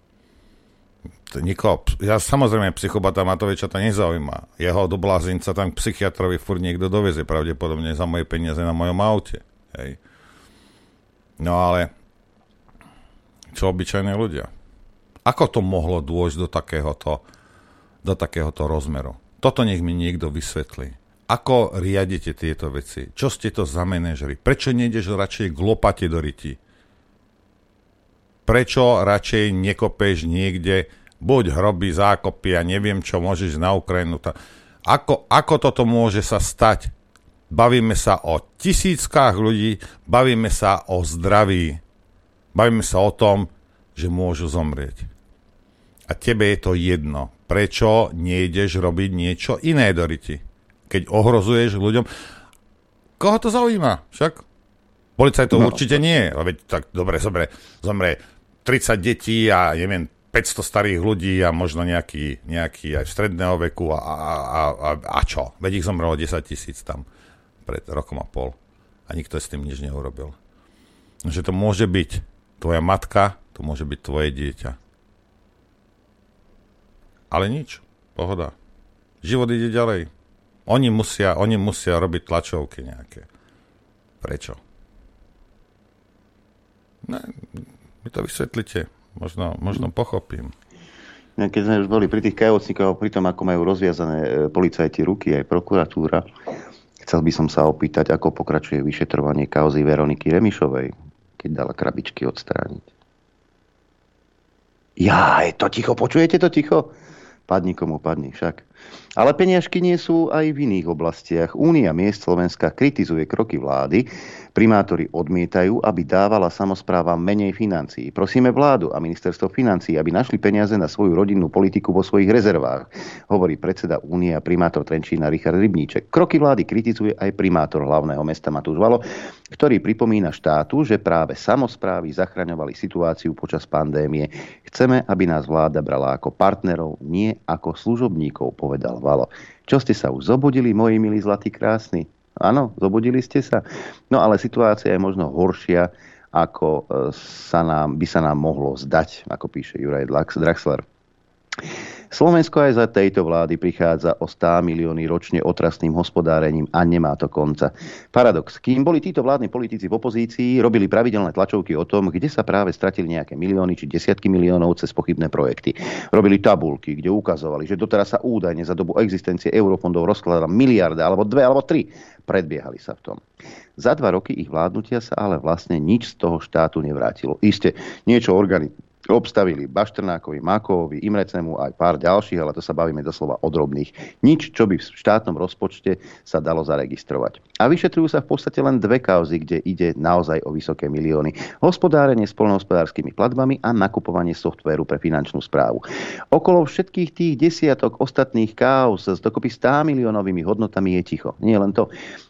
nikoho, ja samozrejme psychopata Matoviča to nezaujíma. Jeho do blázinca tam psychiatrovi furt niekto doveze, pravdepodobne za moje peniaze na mojom aute. Hej. No ale čo obyčajní ľudia? Ako to mohlo dôjsť do takéhoto, do takéhoto rozmeru? Toto nech mi niekto vysvetlí. Ako riadite tieto veci? Čo ste to za manažery? Prečo nejdeš radšej k lopate do ryti? Prečo radšej nekopeš niekde buď hroby, zákopy a neviem čo, môžeš na Ukrajinu. Ako, ako toto môže sa stať? Bavíme sa o tisíckách ľudí, bavíme sa o zdraví, bavíme sa o tom, že môžu zomrieť. A tebe je to jedno. Prečo nejdeš robiť niečo iné, Doriti? Keď ohrozuješ ľuďom... Koho to zaujíma? Však policaj to no, určite nie. Veď tak dobre, dobre, zomrie 30 detí a neviem, 500 starých ľudí a možno nejaký, nejaký aj v stredného veku a, a, a, a, a čo? Veď ich zomrelo 10 tisíc tam pred rokom a pol a nikto s tým nič neurobil. Že to môže byť tvoja matka, to môže byť tvoje dieťa. Ale nič, pohoda. Život ide ďalej. Oni musia, oni musia robiť tlačovky nejaké. Prečo? Ne, mi to vysvetlite. Možno, možno pochopím. Keď sme už boli pri tých kajovcníkov, pri tom, ako majú rozviazané e, policajti ruky, aj prokuratúra, chcel by som sa opýtať, ako pokračuje vyšetrovanie kauzy Veroniky Remišovej, keď dala krabičky odstrániť. Ja, je to ticho, počujete to ticho? Padni komu padni však. Ale peniažky nie sú aj v iných oblastiach. Únia miest Slovenska kritizuje kroky vlády. Primátori odmietajú, aby dávala samozpráva menej financií. Prosíme vládu a ministerstvo financií, aby našli peniaze na svoju rodinnú politiku vo svojich rezervách, hovorí predseda Únie a primátor Trenčína Richard Rybníček. Kroky vlády kritizuje aj primátor hlavného mesta Matúš Valo, ktorý pripomína štátu, že práve samozprávy zachraňovali situáciu počas pandémie. Chceme, aby nás vláda brala ako partnerov, nie ako služobníkov, povedal Valo. Čo ste sa už zobudili, moji milí zlatí krásni? Áno, zobudili ste sa. No ale situácia je možno horšia, ako e, sa nám, by sa nám mohlo zdať, ako píše Juraj Draxler. Slovensko aj za tejto vlády prichádza o 100 milióny ročne otrasným hospodárením a nemá to konca. Paradox. Kým boli títo vládni politici v opozícii, robili pravidelné tlačovky o tom, kde sa práve stratili nejaké milióny či desiatky miliónov cez pochybné projekty. Robili tabulky, kde ukazovali, že doteraz sa údajne za dobu existencie eurofondov rozkladala miliarda alebo dve alebo tri. Predbiehali sa v tom. Za dva roky ich vládnutia sa ale vlastne nič z toho štátu nevrátilo. Isté, niečo organi- obstavili Baštrnákovi, Makovi, Imrecemu aj pár ďalších, ale to sa bavíme doslova o drobných. Nič, čo by v štátnom rozpočte sa dalo zaregistrovať. A vyšetrujú sa v podstate len dve kauzy, kde ide naozaj o vysoké milióny. Hospodárenie s polnohospodárskymi platbami a nakupovanie softvéru pre finančnú správu. Okolo všetkých tých desiatok ostatných kauz s dokopy 100 miliónovými hodnotami je ticho. Nie len to.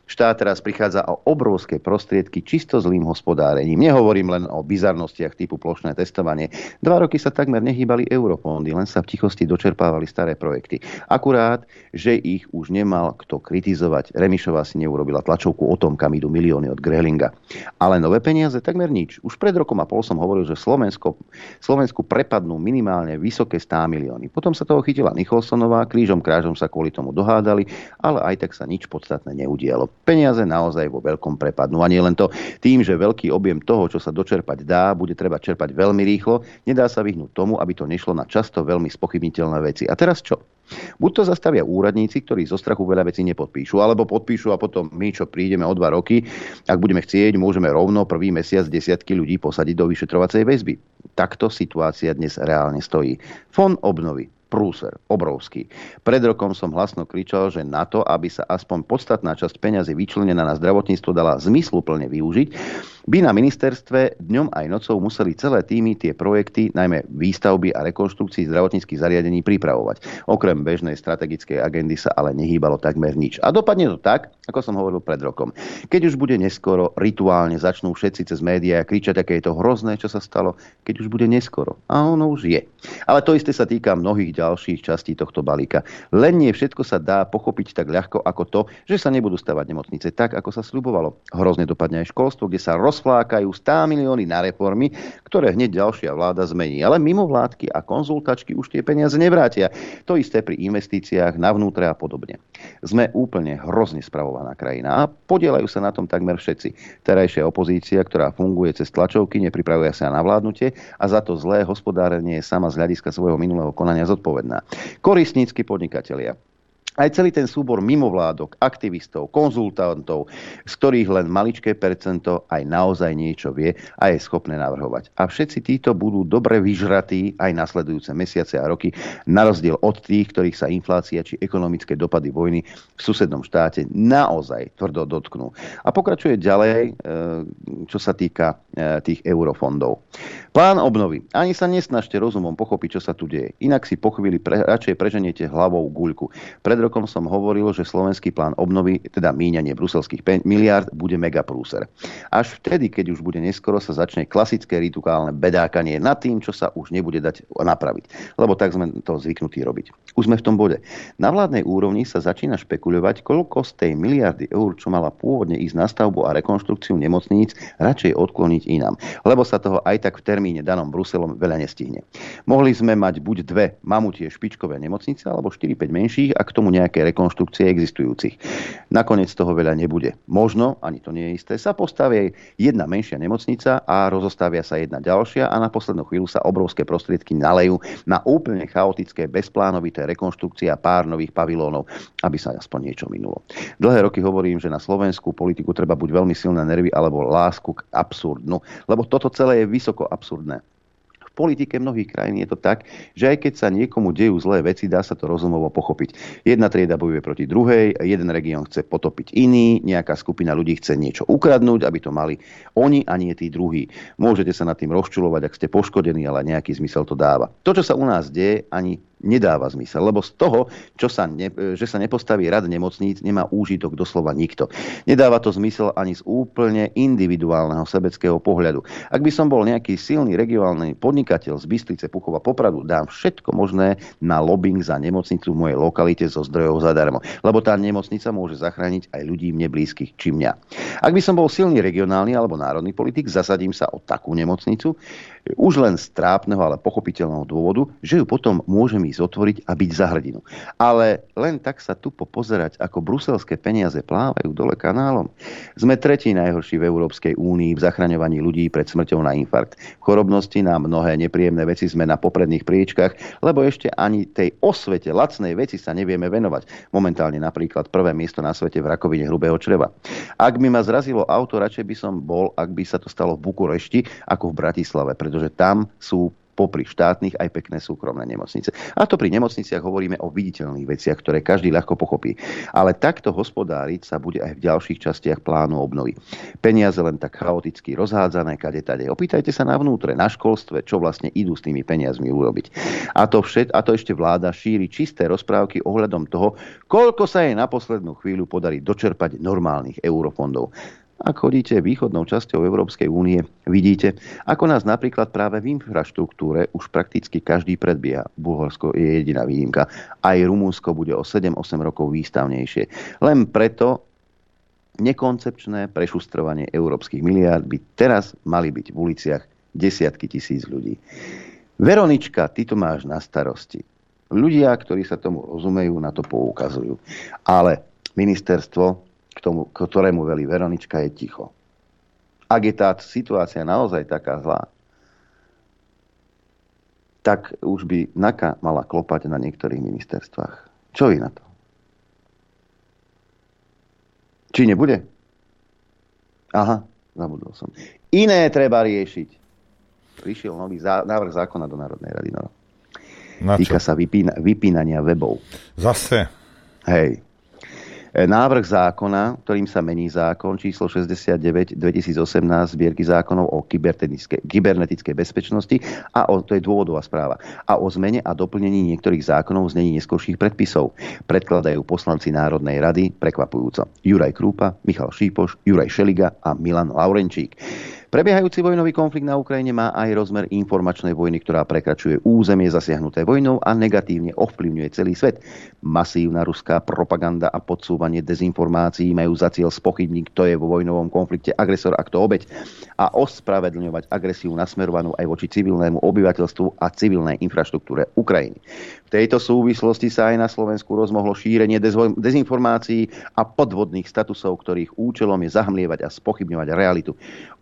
Štát teraz prichádza o obrovské prostriedky čisto zlým hospodárením. Nehovorím len o bizarnostiach typu plošné testovanie. Dva roky sa takmer nehýbali eurofondy, len sa v tichosti dočerpávali staré projekty. Akurát, že ich už nemal kto kritizovať. Remišová si neurobila tlačovku o tom, kam idú milióny od Grelinga. Ale nové peniaze takmer nič. Už pred rokom a pol som hovoril, že Slovensko, Slovensku prepadnú minimálne vysoké 100 milióny. Potom sa toho chytila Nicholsonová, krížom krážom sa kvôli tomu dohádali, ale aj tak sa nič podstatné neudialo peniaze naozaj vo veľkom prepadnú. A nie len to, tým, že veľký objem toho, čo sa dočerpať dá, bude treba čerpať veľmi rýchlo, nedá sa vyhnúť tomu, aby to nešlo na často veľmi spochybniteľné veci. A teraz čo? Buď to zastavia úradníci, ktorí zo strachu veľa vecí nepodpíšu, alebo podpíšu a potom my, čo prídeme o dva roky, ak budeme chcieť, môžeme rovno prvý mesiac desiatky ľudí posadiť do vyšetrovacej väzby. Takto situácia dnes reálne stojí. Fond obnovy prúser, obrovský. Pred rokom som hlasno kričal, že na to, aby sa aspoň podstatná časť peňazí vyčlenená na zdravotníctvo dala zmysluplne využiť, by na ministerstve dňom aj nocou museli celé týmy tie projekty, najmä výstavby a rekonštrukcií zdravotníckých zariadení pripravovať. Okrem bežnej strategickej agendy sa ale nehýbalo takmer nič. A dopadne to tak, ako som hovoril pred rokom. Keď už bude neskoro, rituálne začnú všetci cez médiá kričať, aké je to hrozné, čo sa stalo, keď už bude neskoro. A ono už je. Ale to isté sa týka mnohých ďalších častí tohto balíka. Len nie všetko sa dá pochopiť tak ľahko ako to, že sa nebudú stavať nemocnice tak, ako sa sľubovalo. Hrozne dopadne aj školstvo, kde sa roz rozflákajú 100 milióny na reformy, ktoré hneď ďalšia vláda zmení. Ale mimo vládky a konzultačky už tie peniaze nevrátia. To isté pri investíciách na vnútre a podobne. Sme úplne hrozne spravovaná krajina a podielajú sa na tom takmer všetci. Terajšia opozícia, ktorá funguje cez tlačovky, nepripravuje sa na vládnutie a za to zlé hospodárenie je sama z hľadiska svojho minulého konania zodpovedná. Korisnícky podnikatelia, aj celý ten súbor mimovládok, aktivistov, konzultantov, z ktorých len maličké percento aj naozaj niečo vie a je schopné navrhovať. A všetci títo budú dobre vyžratí aj nasledujúce mesiace a roky, na rozdiel od tých, ktorých sa inflácia či ekonomické dopady vojny v susednom štáte naozaj tvrdo dotknú. A pokračuje ďalej, e, čo sa týka e, tých eurofondov. Plán obnovy. Ani sa nesnažte rozumom pochopiť, čo sa tu deje. Inak si po chvíli pre, radšej preženiete hlavou guľku. Pred rokom som hovoril, že slovenský plán obnovy, teda míňanie bruselských miliard, bude megaprúser. Až vtedy, keď už bude neskoro, sa začne klasické rituálne bedákanie nad tým, čo sa už nebude dať napraviť. Lebo tak sme to zvyknutí robiť. Už sme v tom bode. Na vládnej úrovni sa začína špekulovať, koľko z tej miliardy eur, čo mala pôvodne ísť na stavbu a rekonštrukciu nemocníc, radšej odkloniť inám. Lebo sa toho aj tak v termíne danom Bruselom veľa nestihne. Mohli sme mať buď dve mamutie špičkové nemocnice, alebo 4-5 menších a k tomu nejaké rekonštrukcie existujúcich. Nakoniec toho veľa nebude. Možno, ani to nie je isté, sa postaví jedna menšia nemocnica a rozostavia sa jedna ďalšia a na poslednú chvíľu sa obrovské prostriedky nalejú na úplne chaotické, bezplánovité rekonštrukcie a pár nových pavilónov, aby sa aspoň niečo minulo. Dlhé roky hovorím, že na slovenskú politiku treba buď veľmi silné nervy alebo lásku k absurdnu, lebo toto celé je vysoko absurdné politike mnohých krajín je to tak, že aj keď sa niekomu dejú zlé veci, dá sa to rozumovo pochopiť. Jedna trieda bojuje proti druhej, jeden región chce potopiť iný, nejaká skupina ľudí chce niečo ukradnúť, aby to mali oni a nie tí druhí. Môžete sa nad tým rozčulovať, ak ste poškodení, ale nejaký zmysel to dáva. To, čo sa u nás deje, ani nedáva zmysel, lebo z toho, čo sa ne, že sa nepostaví rad nemocníc, nemá úžitok doslova nikto. Nedáva to zmysel ani z úplne individuálneho sebeckého pohľadu. Ak by som bol nejaký silný regionálny podnikateľ z Bystrice, Puchova, Popradu, dám všetko možné na lobbying za nemocnicu v mojej lokalite zo zdrojov zadarmo, lebo tá nemocnica môže zachrániť aj ľudí mne blízkych, či mňa. Ak by som bol silný regionálny alebo národný politik, zasadím sa o takú nemocnicu, už len z trápneho, ale pochopiteľného dôvodu, že ju potom môžem ísť otvoriť a byť za hrdinu. Ale len tak sa tu popozerať, ako bruselské peniaze plávajú dole kanálom. Sme tretí najhorší v Európskej únii v zachraňovaní ľudí pred smrťou na infarkt. V chorobnosti nám mnohé nepríjemné veci sme na popredných priečkách, lebo ešte ani tej osvete lacnej veci sa nevieme venovať. Momentálne napríklad prvé miesto na svete v rakovine hrubého čreva. Ak by ma zrazilo auto, radšej by som bol, ak by sa to stalo v Bukurešti, ako v Bratislave, pretože pretože tam sú popri štátnych aj pekné súkromné nemocnice. A to pri nemocniciach hovoríme o viditeľných veciach, ktoré každý ľahko pochopí. Ale takto hospodáriť sa bude aj v ďalších častiach plánu obnovy. Peniaze len tak chaoticky rozhádzané, kade tade. Opýtajte sa na vnútre, na školstve, čo vlastne idú s tými peniazmi urobiť. A to, všet, a to ešte vláda šíri čisté rozprávky ohľadom toho, koľko sa jej na poslednú chvíľu podarí dočerpať normálnych eurofondov. Ak chodíte východnou časťou Európskej únie, vidíte, ako nás napríklad práve v infraštruktúre už prakticky každý predbieha. Bulharsko je jediná výnimka. Aj Rumúnsko bude o 7-8 rokov výstavnejšie. Len preto nekoncepčné prešustrovanie európskych miliárd by teraz mali byť v uliciach desiatky tisíc ľudí. Veronička, ty to máš na starosti. Ľudia, ktorí sa tomu rozumejú, na to poukazujú. Ale ministerstvo k tomu, ktorému velí Veronička, je ticho. Ak je tá situácia naozaj taká zlá, tak už by NAKA mala klopať na niektorých ministerstvách. Čo vy na to? Či nebude? Aha, zabudol som. Iné treba riešiť. Prišiel nový zá, návrh zákona do Národnej rady. No. Týka sa vypína, vypínania webov. Zase? Hej. E, návrh zákona, ktorým sa mení zákon číslo 69 2018 zbierky zákonov o kybernetickej bezpečnosti a o, to je dôvodová správa, a o zmene a doplnení niektorých zákonov znení neskôrších predpisov. Predkladajú poslanci Národnej rady prekvapujúco. Juraj Krúpa, Michal Šípoš, Juraj Šeliga a Milan Laurenčík. Prebiehajúci vojnový konflikt na Ukrajine má aj rozmer informačnej vojny, ktorá prekračuje územie zasiahnuté vojnou a negatívne ovplyvňuje celý svet. Masívna ruská propaganda a podsúvanie dezinformácií majú za cieľ spochybniť, kto je vo vojnovom konflikte agresor a kto obeď a ospravedlňovať agresiu nasmerovanú aj voči civilnému obyvateľstvu a civilnej infraštruktúre Ukrajiny. V tejto súvislosti sa aj na Slovensku rozmohlo šírenie dezinformácií a podvodných statusov, ktorých účelom je zahmlievať a spochybňovať realitu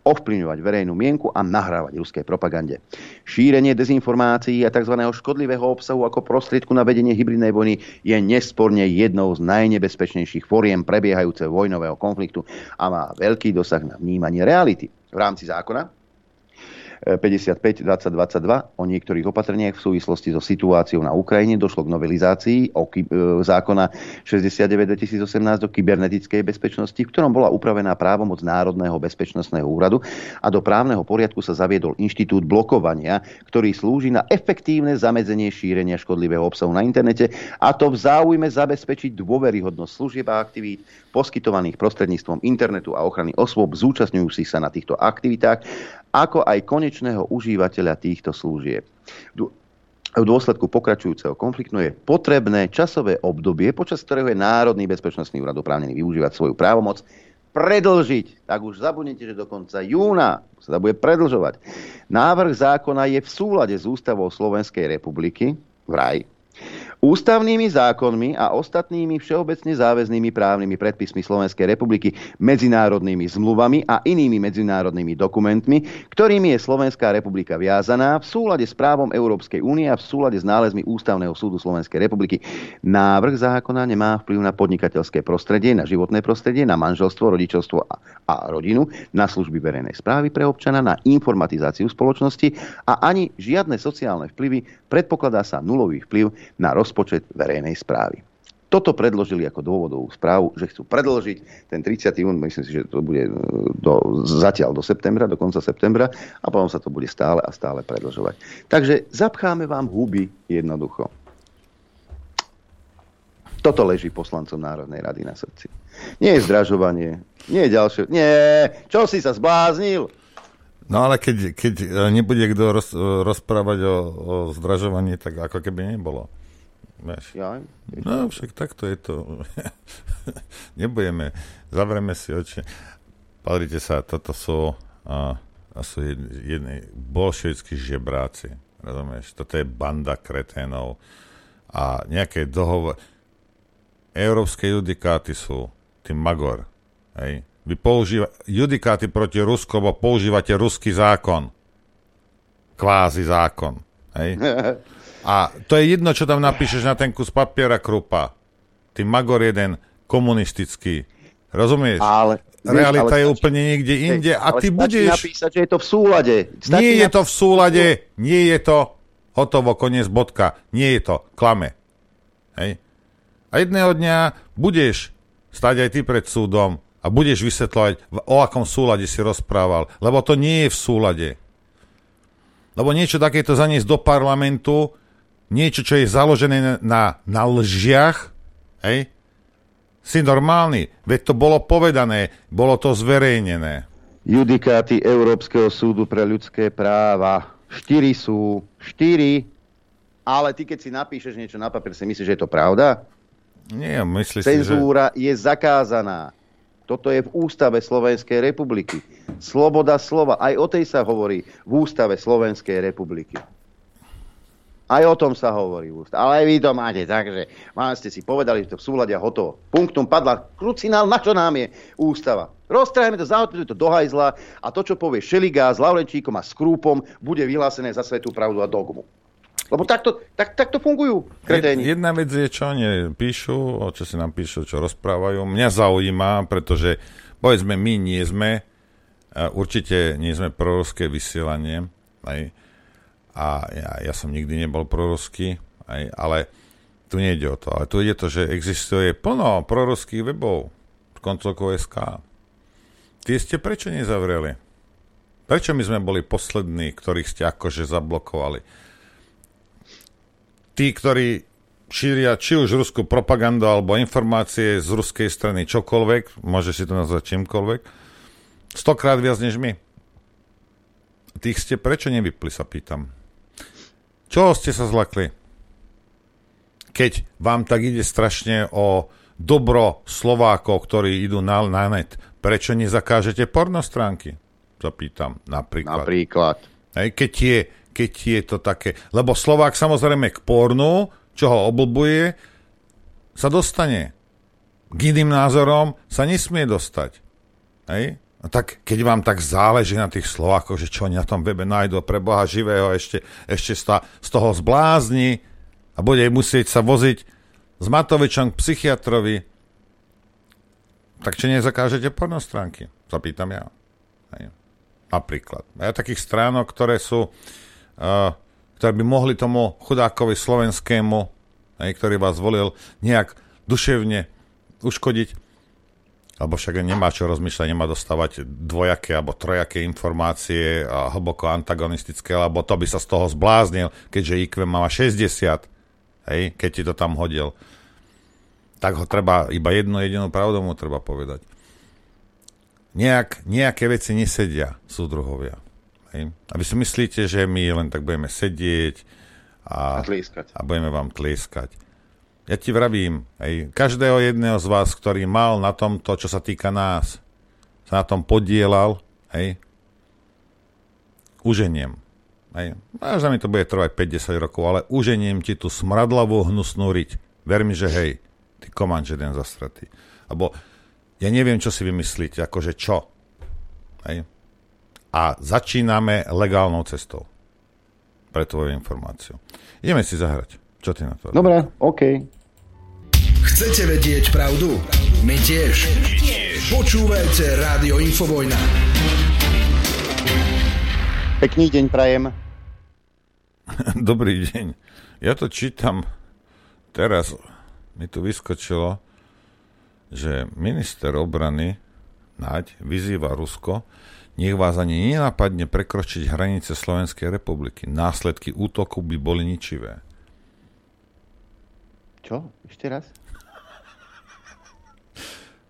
ovplyvňovať verejnú mienku a nahrávať ruskej propagande. Šírenie dezinformácií a tzv. škodlivého obsahu ako prostriedku na vedenie hybridnej vojny je nesporne jednou z najnebezpečnejších foriem prebiehajúceho vojnového konfliktu a má veľký dosah na vnímanie reality. V rámci zákona 55 2022 o niektorých opatreniach v súvislosti so situáciou na Ukrajine došlo k novelizácii o ky- e, zákona 69 2018 o kybernetickej bezpečnosti, v ktorom bola upravená právomoc Národného bezpečnostného úradu a do právneho poriadku sa zaviedol inštitút blokovania, ktorý slúži na efektívne zamedzenie šírenia škodlivého obsahu na internete a to v záujme zabezpečiť dôveryhodnosť služieb a aktivít poskytovaných prostredníctvom internetu a ochrany osôb zúčastňujúcich sa na týchto aktivitách, ako aj konečného užívateľa týchto služieb. V dôsledku pokračujúceho konfliktu je potrebné časové obdobie, počas ktorého je Národný bezpečnostný úrad oprávnený využívať svoju právomoc, predlžiť. Tak už zabudnete, že do konca júna sa bude predlžovať. Návrh zákona je v súlade s ústavou Slovenskej republiky, vraj, Ústavnými zákonmi a ostatnými všeobecne záväznými právnymi predpismi Slovenskej republiky, medzinárodnými zmluvami a inými medzinárodnými dokumentmi, ktorými je Slovenská republika viazaná v súlade s právom Európskej únie a v súlade s nálezmi Ústavného súdu Slovenskej republiky. Návrh zákona nemá vplyv na podnikateľské prostredie, na životné prostredie, na manželstvo, rodičovstvo a, a rodinu, na služby verejnej správy pre občana, na informatizáciu spoločnosti a ani žiadne sociálne vplyvy. Predpokladá sa nulový vplyv na roz rozpočet verejnej správy. Toto predložili ako dôvodovú správu, že chcú predložiť ten 30. jún, myslím si, že to bude e, do, zatiaľ do septembra, do konca septembra a potom sa to bude stále a stále predlžovať. Takže zapcháme vám huby jednoducho. Toto leží poslancom Národnej rady na srdci. Nie je zdražovanie, nie je ďalšie. Nie, čo si sa zbláznil? No ale keď, keď nebude kto roz, rozprávať o, o zdražovaní, tak ako keby nebolo. Vieš. Ja, no, však takto je to. Nebudeme, zavrieme si oči. Pozrite sa, toto sú, a, a sú jedni bolševickí žebráci. Rozumieš? Toto je banda kreténov. A nejaké dohovor... Európske judikáty sú tým magor. Hej. Vy používa... judikáty proti Rusku, bo používate ruský zákon. Kvázi zákon. Hej. A to je jedno, čo tam napíšeš na ten kus papiera krupa. Ty magor jeden komunistický. Rozumieš? Ale, Realita ale je úplne niekde inde a ty budeš... napísať, že je to v súlade. Stačí nie je to v súlade, nie je to hotovo, koniec, bodka. Nie je to, klame. Hej? A jedného dňa budeš stať aj ty pred súdom a budeš vysvetľovať, o akom súlade si rozprával. Lebo to nie je v súlade. Lebo niečo takéto zaniesť do parlamentu niečo, čo je založené na, na lžiach, hej, si normálny. Veď to bolo povedané, bolo to zverejnené. Judikáty Európskeho súdu pre ľudské práva. Štyri sú. Štyri. Ale ty, keď si napíšeš niečo na papier, si myslíš, že je to pravda? Nie, myslíš Cenzúra si, že... je zakázaná. Toto je v ústave Slovenskej republiky. Sloboda slova. Aj o tej sa hovorí v ústave Slovenskej republiky. Aj o tom sa hovorí ústave. Ale aj vy to máte, takže vám ste si povedali, že to v súlade a hotovo. Punktum padla. Krucinál, na čo nám je ústava? Roztrajme to, zahodíme to do hajzla a to, čo povie Šeligá s Laurenčíkom a s bude vyhlásené za svetú pravdu a dogmu. Lebo takto, tak, takto fungujú kreténi. Jedna vec je, čo oni píšu, o čo si nám píšu, čo rozprávajú. Mňa zaujíma, pretože povedzme, my nie sme, určite nie sme proruské vysielanie, aj, a ja, ja som nikdy nebol proruský, aj, ale tu nejde o to. Ale tu ide to, že existuje plno proruských webov, koncovkou SK. Tie ste prečo nezavreli? Prečo my sme boli poslední, ktorých ste akože zablokovali? Tí, ktorí šíria či už ruskú propagandu alebo informácie z ruskej strany čokoľvek, môže si to nazvať čímkoľvek, stokrát viac než my. Tých ste prečo nevypli, sa pýtam. Čo ste sa zlakli? Keď vám tak ide strašne o dobro Slovákov, ktorí idú na, na net, prečo nezakážete pornostránky? Zapýtam, napríklad. Napríklad. Hej, keď, je, keď je to také... Lebo Slovák samozrejme k pornu, čo ho oblbuje, sa dostane. K iným názorom sa nesmie dostať. Hej? No tak keď vám tak záleží na tých Slovákoch, že čo oni na tom webe nájdú pre Boha živého, ešte, ešte sta, z toho zblázni a bude musieť sa voziť s Matovičom k psychiatrovi, tak či nezakážete pornostránky? Zapýtam ja. Hej. Napríklad. A takých stránok, ktoré sú, uh, ktoré by mohli tomu chudákovi slovenskému, hej, ktorý vás volil, nejak duševne uškodiť, lebo však nemá čo rozmýšľať, nemá dostávať dvojaké alebo trojaké informácie a hlboko antagonistické, lebo to by sa z toho zbláznil, keďže IQ má 60, hej, keď ti to tam hodil. Tak ho treba, iba jednu jedinú pravdu mu treba povedať. Nejak, nejaké veci nesedia, súdruhovia. Hej. A vy si myslíte, že my len tak budeme sedieť a, A tlieskať. a budeme vám tlieskať. Ja ti vravím, hej, každého jedného z vás, ktorý mal na tomto, čo sa týka nás, sa na tom podielal, hej, uženiem. Hej. Možno mi to bude trvať 50 rokov, ale uženiem ti tú smradlavú hnusnú riť. Ver mi, že hej, ty komanč jeden zastratý. Lebo ja neviem, čo si vymyslíte, akože čo. Hej. A začíname legálnou cestou. Pre tvoju informáciu. Ideme si zahrať. Čo ty na to? Dobre, OK. Chcete vedieť pravdu? My tiež. Počúvajte Rádio Infovojna. Pekný deň prajem. Dobrý deň. Ja to čítam teraz. Mi tu vyskočilo, že minister obrany Naď vyzýva Rusko, nech vás ani nenapadne prekročiť hranice Slovenskej republiky. Následky útoku by boli ničivé. Čo? Ešte raz?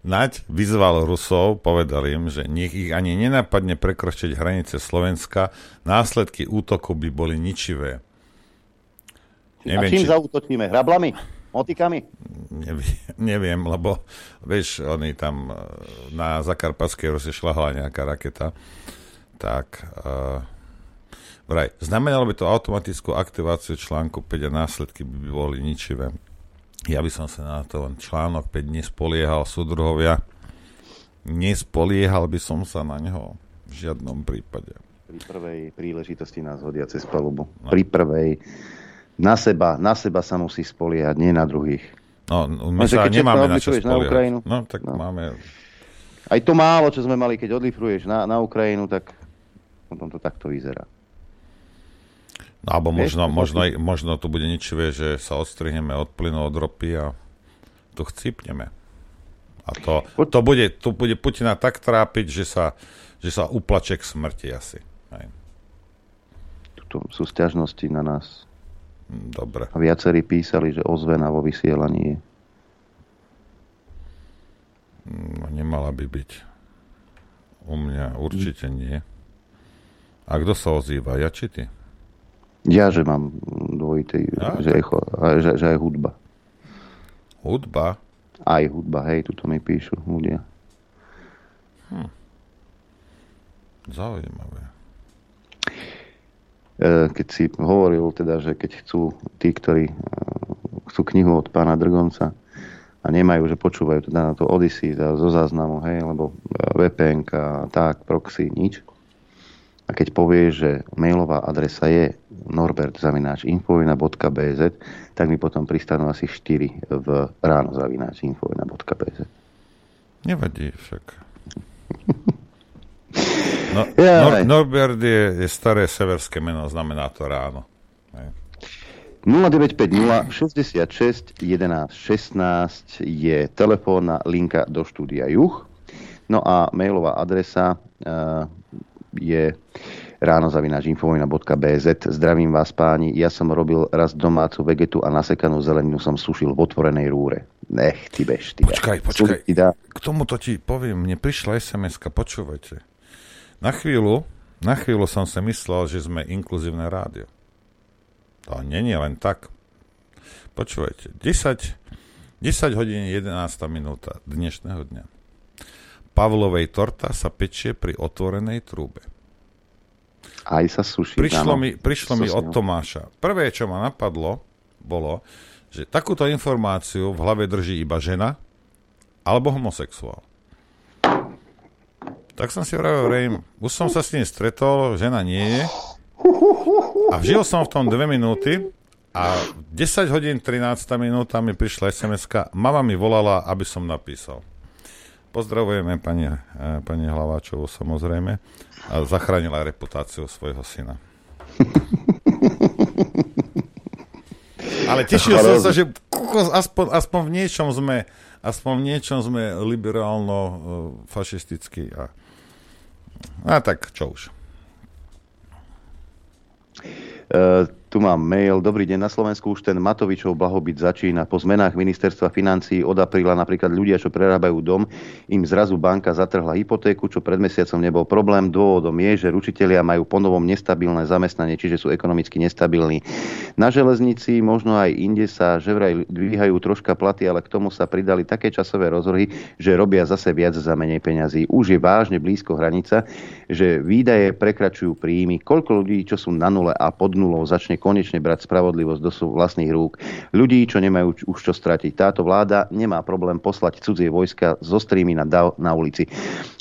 Naď vyzval Rusov, povedal im, že nech ich ani nenapadne prekročiť hranice Slovenska, následky útoku by boli ničivé. Neviem, a čím či... zautočíme? Hrablami? Motikami? Neviem, neviem, lebo vieš, oni tam e, na Zakarpatskej Rusi šlahla nejaká raketa. Tak uh, vraj, znamenalo by to automatickú aktiváciu článku 5 a následky by boli ničivé. Ja by som sa na to len článok 5 nespoliehal, súdruhovia. Nespoliehal by som sa na neho v žiadnom prípade. Pri prvej príležitosti nás hodia cez palubu. No. Pri prvej. Na seba, na seba sa musí spoliehať, nie na druhých. No, my sa nemáme na čo spoliehať. Na Ukrajinu, no, tak no. máme... Aj to málo, čo sme mali, keď odlifruješ na, na Ukrajinu, tak potom to takto vyzerá. Alebo možno, možno, možno to bude ničivé, že sa odstrihneme od plynu, od ropy a to chcípneme. A to, to, bude, to bude Putina tak trápiť, že sa, že sa uplače k smrti asi. Hej. Tu sú stiažnosti na nás. Dobre. A viacerí písali, že ozvena vo vysielaní je. No, nemala by byť. U mňa určite nie. A kto sa ozýva? Ja či ty? Ja, že mám dvojitý, ja, že, je, že, že aj hudba. Hudba? Aj hudba, hej, tuto mi píšu ľudia. Hm. Zaujímavé. E, keď si hovoril teda, že keď chcú tí, ktorí e, chcú knihu od pána Drgonca a nemajú, že počúvajú teda na to Odyssey zo záznamu, hej, lebo VPN, tak, proxy, nič, a keď povieš, že mailová adresa je norbert.infovina.bz, tak mi potom pristanú asi 4 v ráno zavináč.infovina.bz. Nevadí však. No, ja, Nor- Norbert je, je staré severské meno, znamená to ráno. 0950 66 11 16 je telefónna linka do štúdia Juch. No a mailová adresa uh, je ráno zavináč.infovina.bz. Zdravím vás páni, ja som robil raz domácu vegetu a nasekanú zeleninu som sušil v otvorenej rúre. Nech, ty bež, ty Počkaj, počkaj, k tomuto ti poviem, mne prišla sms počúvajte. Na chvíľu, na chvíľu som si myslel, že sme inkluzívne rádio. To je len tak. Počúvajte, 10, 10 hodín 11 minúta dnešného dňa. Pavlovej torta sa pečie pri otvorenej trúbe. Aj sa suší. Prišlo mi, prišlo mi od Tomáša. Prvé, čo ma napadlo, bolo, že takúto informáciu v hlave drží iba žena alebo homosexuál. Tak som si vravil, už som sa s tým stretol, žena nie je. A žil som v tom dve minúty a 10 hodín 13 minúta mi prišla sms Mama mi volala, aby som napísal. Pozdravujeme pani, eh, pani Hlaváčovu samozrejme a zachránila reputáciu svojho syna. Ale tešil som sa, že aspoň, aspoň v niečom sme aspoň v niečom sme liberálno uh, fašistickí a, a tak čo už. Uh, tu mám mail. Dobrý deň. Na Slovensku už ten Matovičov blahobyt začína. Po zmenách ministerstva financí od apríla napríklad ľudia, čo prerábajú dom, im zrazu banka zatrhla hypotéku, čo pred mesiacom nebol problém. Dôvodom je, že ručitelia majú ponovom nestabilné zamestnanie, čiže sú ekonomicky nestabilní. Na železnici, možno aj inde sa že vraj dvíhajú troška platy, ale k tomu sa pridali také časové rozvrhy, že robia zase viac za menej peňazí. Už je vážne blízko hranica, že výdaje prekračujú príjmy. Koľko ľudí, čo sú na nule a pod nulou, začne konečne brať spravodlivosť do vlastných rúk. Ľudí, čo nemajú už čo stratiť. Táto vláda nemá problém poslať cudzie vojska zo streamy na, na ulici.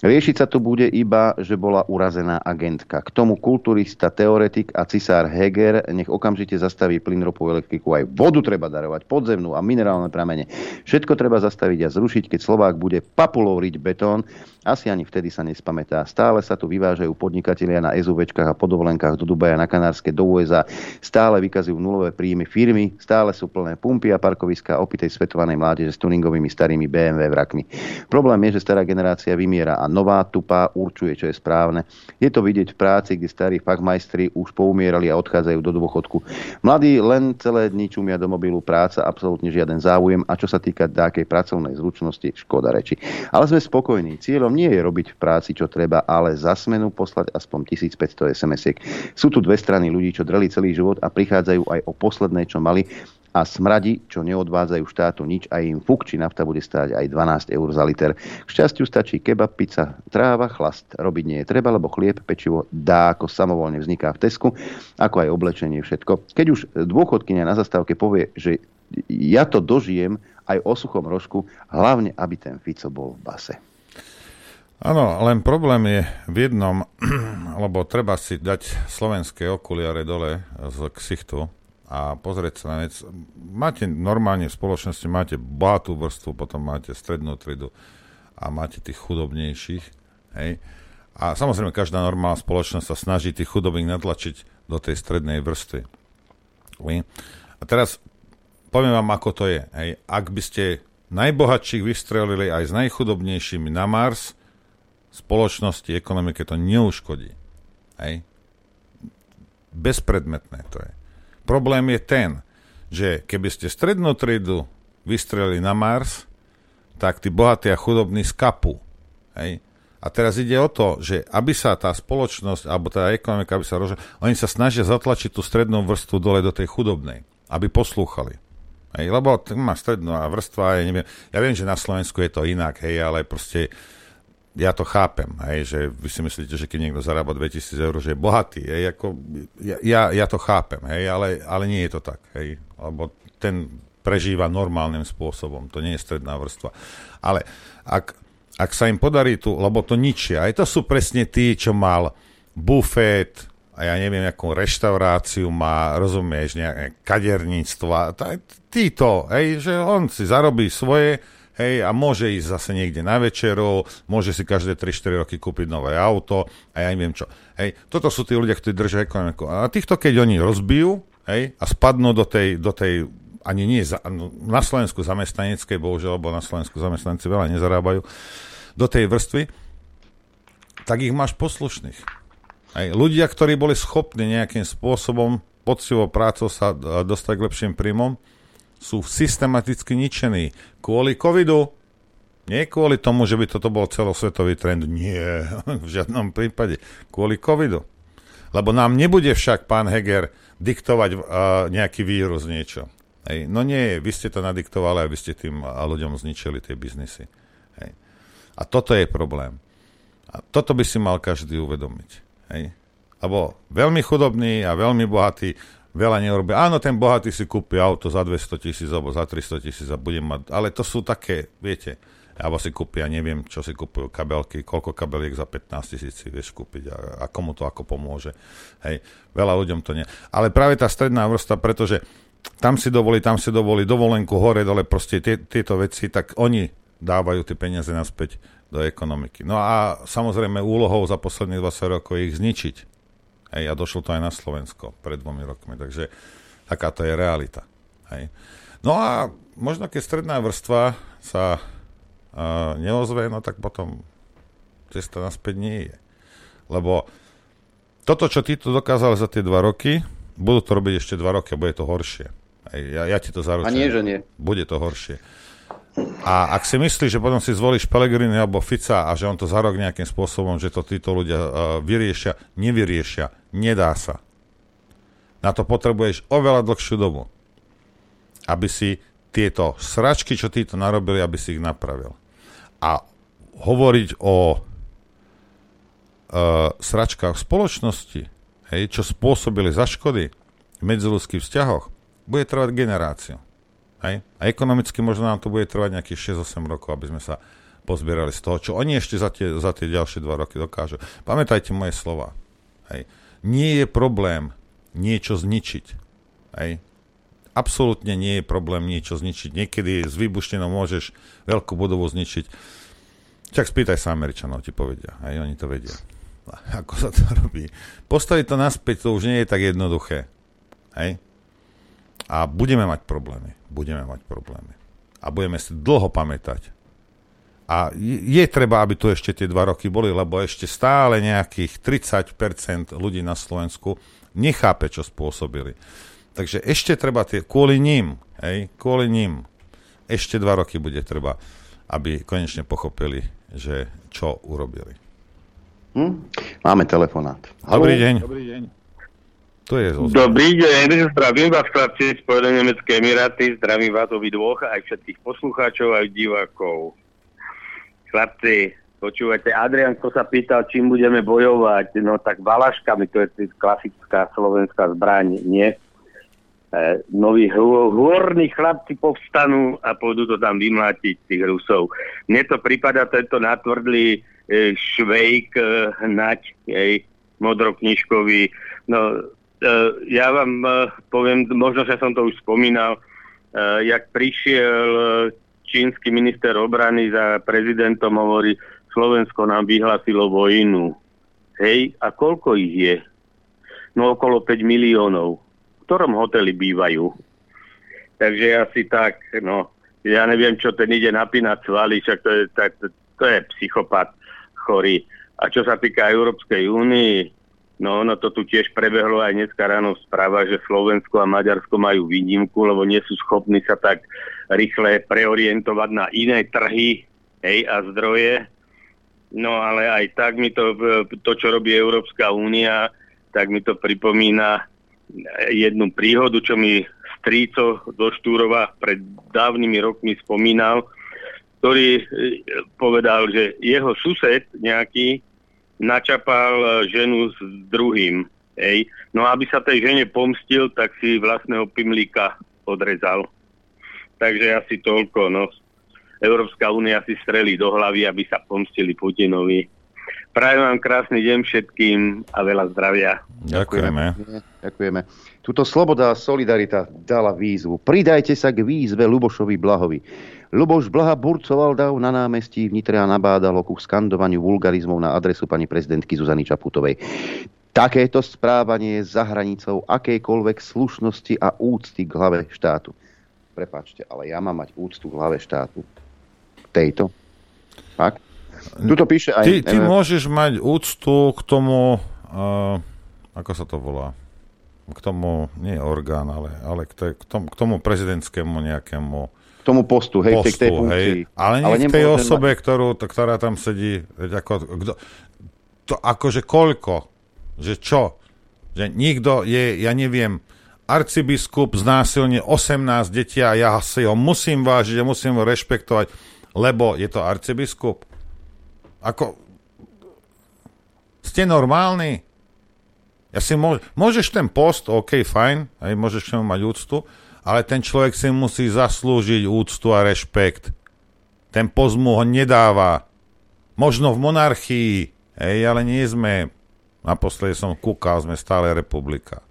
Riešiť sa tu bude iba, že bola urazená agentka. K tomu kulturista, teoretik a cisár Heger nech okamžite zastaví plyn, ropu, elektriku. Aj vodu treba darovať, podzemnú a minerálne pramene. Všetko treba zastaviť a zrušiť, keď Slovák bude papulóriť betón. Asi ani vtedy sa nespamätá. Stále sa tu vyvážajú podnikatelia na SUVčkách a podovolenkách do Dubaja, na Kanárske, do USA stále vykazujú nulové príjmy firmy, stále sú plné pumpy a parkoviska opitej svetovanej mládeže s tuningovými starými BMW vrakmi. Problém je, že stará generácia vymiera a nová tupá určuje, čo je správne. Je to vidieť v práci, kde starí fachmajstri už poumierali a odchádzajú do dôchodku. Mladí len celé dni čumia do mobilu práca, absolútne žiaden záujem a čo sa týka nejakej pracovnej zručnosti, škoda reči. Ale sme spokojní. Cieľom nie je robiť v práci, čo treba, ale za smenu poslať aspoň 1500 SMS-iek. Sú tu dve strany ľudí, čo dreli celý život život a prichádzajú aj o posledné, čo mali a smradi, čo neodvádzajú štátu nič a im fuk, či nafta bude stáť aj 12 eur za liter. K šťastiu stačí kebab, pizza, tráva, chlast. Robiť nie je treba, lebo chlieb, pečivo dá ako samovolne vzniká v Tesku, ako aj oblečenie, všetko. Keď už dôchodkynia na zastávke povie, že ja to dožijem aj o suchom rožku, hlavne, aby ten Fico bol v base. Áno, len problém je v jednom, lebo treba si dať slovenské okuliare dole z ksichtu a pozrieť sa na vec. Máte normálne v spoločnosti, máte bohatú vrstvu, potom máte strednú tridu a máte tých chudobnejších. Hej. A samozrejme, každá normálna spoločnosť sa snaží tých chudobných natlačiť do tej strednej vrstvy. A teraz poviem vám, ako to je. Hej. Ak by ste najbohatších vystrelili aj s najchudobnejšími na Mars, spoločnosti, ekonomike to neuškodí. Hej? Bezpredmetné to je. Problém je ten, že keby ste strednú tridu vystrelili na Mars, tak tí bohatí a chudobní skapú. Hej? A teraz ide o to, že aby sa tá spoločnosť, alebo tá ekonomika, aby sa rozhodla, oni sa snažia zatlačiť tú strednú vrstvu dole do tej chudobnej, aby poslúchali. Hej, lebo má stredná vrstva, ja neviem, ja viem, že na Slovensku je to inak, hej, ale proste ja to chápem, hej, že vy si myslíte, že keď niekto zarába 2000 eur, že je bohatý, hej, ako, ja, ja to chápem, hej, ale, ale nie je to tak, hej, lebo ten prežíva normálnym spôsobom, to nie je stredná vrstva. Ale ak, ak sa im podarí tu, lebo to ničia, aj to sú presne tí, čo mal bufet, a ja neviem, akú reštauráciu má, rozumieš, nejaké kaderníctvo, títo, hej, že on si zarobí svoje, hej, a môže ísť zase niekde na večeru, môže si každé 3-4 roky kúpiť nové auto a ja neviem čo. Hej, toto sú tí ľudia, ktorí držia ekonomiku. A týchto, keď oni rozbijú, hej, a spadnú do tej, do tej ani nie za, no, na Slovensku zamestnaneckej, bohužiaľ, lebo na Slovensku zamestnanci veľa nezarábajú, do tej vrstvy, tak ich máš poslušných. Hej, ľudia, ktorí boli schopní nejakým spôsobom poctivou prácou sa dostať k lepším príjmom, sú systematicky ničení kvôli covidu. Nie kvôli tomu, že by toto bol celosvetový trend. Nie, v žiadnom prípade. Kvôli covidu. Lebo nám nebude však pán Heger diktovať uh, nejaký vírus niečo. Hej. No nie, vy ste to nadiktovali a vy ste tým ľuďom zničili tie biznisy. Hej. A toto je problém. A toto by si mal každý uvedomiť. Hej. Lebo veľmi chudobný a veľmi bohatý veľa neurobí. Áno, ten bohatý si kúpi auto za 200 tisíc alebo za 300 tisíc a budem mať, ale to sú také, viete, alebo si kúpia, neviem, čo si kúpujú kabelky, koľko kabeliek za 15 tisíc si vieš kúpiť a, a komu to ako pomôže. Hej, veľa ľuďom to nie. Ale práve tá stredná vrsta, pretože tam si dovolí, tam si dovolí dovolenku hore, dole, proste tie, tieto veci, tak oni dávajú tie peniaze naspäť do ekonomiky. No a samozrejme úlohou za posledných 20 rokov je ich zničiť. Hej, a došlo to aj na Slovensko pred dvomi rokmi, takže takáto je realita. Hej. No a možno keď stredná vrstva sa uh, neozve, no tak potom cesta naspäť nie je. Lebo toto, čo ty tu dokázal za tie dva roky, budú to robiť ešte dva roky a bude to horšie. Hej, ja, ja ti to zaručujem. A nie, že nie. Bude to horšie. A ak si myslíš, že potom si zvolíš Pelegrini alebo Fica a že on to za rok nejakým spôsobom, že to títo ľudia uh, vyriešia, nevyriešia, nedá sa. Na to potrebuješ oveľa dlhšiu dobu, aby si tieto sračky, čo títo narobili, aby si ich napravil. A hovoriť o uh, sračkách spoločnosti, hej, čo spôsobili za škody v medziludských vzťahoch, bude trvať generáciu. Hej? A ekonomicky možno nám to bude trvať nejakých 6-8 rokov, aby sme sa pozbierali z toho, čo oni ešte za tie, za tie ďalšie dva roky dokážu. Pamätajte moje slova. Hej. Nie je problém niečo zničiť. Hej. Absolútne nie je problém niečo zničiť. Niekedy s výbuštenou môžeš veľkú budovu zničiť. Čak spýtaj sa Američanov, ti povedia. Hej, oni to vedia. Ako sa to robí. Postaviť to naspäť, to už nie je tak jednoduché. Hej. A budeme mať problémy. Budeme mať problémy. A budeme si dlho pamätať. A je treba, aby tu ešte tie dva roky boli, lebo ešte stále nejakých 30% ľudí na Slovensku nechápe, čo spôsobili. Takže ešte treba tie, kvôli ním, hej, kvôli ním, ešte dva roky bude treba, aby konečne pochopili, že čo urobili. Hm? Máme telefonát. Dobrý deň. Dobrý deň. To je ozvod. Dobrý deň, zdravím vás chlapci, Spojené Nemecké Emiráty, zdravím vás obi dvoch, aj všetkých poslucháčov, aj divákov. Chlapci, počúvajte, Adrianko sa pýtal, čím budeme bojovať, no tak valaškami, to je klasická slovenská zbraň, nie? E, noví hôrni chlapci povstanú a pôjdu to tam vymlátiť, tých Rusov. Mne to prípada tento natvrdlý e, švejk, e, nať, jej, modroknižkový, no ja vám e, poviem, možno, že som to už spomínal, e, jak prišiel čínsky minister obrany za prezidentom, hovorí, Slovensko nám vyhlásilo vojnu. Hej, a koľko ich je? No okolo 5 miliónov. V ktorom hoteli bývajú? Takže asi tak, no, ja neviem, čo ten ide napínať svaly, však to je, to, to je psychopat chorý. A čo sa týka Európskej únii, No ono to tu tiež prebehlo aj dneska ráno správa, že Slovensko a Maďarsko majú výnimku, lebo nie sú schopní sa tak rýchle preorientovať na iné trhy hej, a zdroje. No ale aj tak mi to, to, čo robí Európska únia, tak mi to pripomína jednu príhodu, čo mi stríco do Štúrova pred dávnymi rokmi spomínal, ktorý eh, povedal, že jeho sused nejaký načapal e, ženu s druhým. Hej. No a aby sa tej žene pomstil, tak si vlastného pimlíka odrezal. Takže asi toľko. No. Európska únia si strelí do hlavy, aby sa pomstili Putinovi. Prajem vám krásny deň všetkým a veľa zdravia. Ďakujeme. Ďakujeme. Tuto Sloboda a Solidarita dala výzvu. Pridajte sa k výzve Lubošovi Blahovi. Luboš Blaha burcoval dav na námestí v Nitre a nabádal ku skandovaniu vulgarizmov na adresu pani prezidentky Zuzany Čaputovej. Takéto správanie je za hranicou akejkoľvek slušnosti a úcty k hlave štátu. Prepačte, ale ja mám mať úctu k hlave štátu. Tejto. Tak? Tuto píše aj... Ty, ty môžeš mať úctu k tomu, uh, ako sa to volá, k tomu, nie orgán, ale, ale k, te, k, tomu, k tomu prezidentskému nejakému tomu postu, hej, postu, k tej funkcii. Hej. Ale nie ale k tej osobe, mať... ktorú, ktorá tam sedí, ako, kdo, to akože koľko, že čo, že nikto je, ja neviem, arcibiskup znásilne 18 detí a ja si ho musím vážiť a musím ho rešpektovať, lebo je to arcibiskup. Ako, ste normálni? Ja si môž, môžeš ten post, OK, fajn, aj môžeš k nemu mať úctu, ale ten človek si musí zaslúžiť úctu a rešpekt. Ten pozmu ho nedáva. Možno v monarchii, hej, ale nie sme. Naposledy som kúkal, sme stále republika.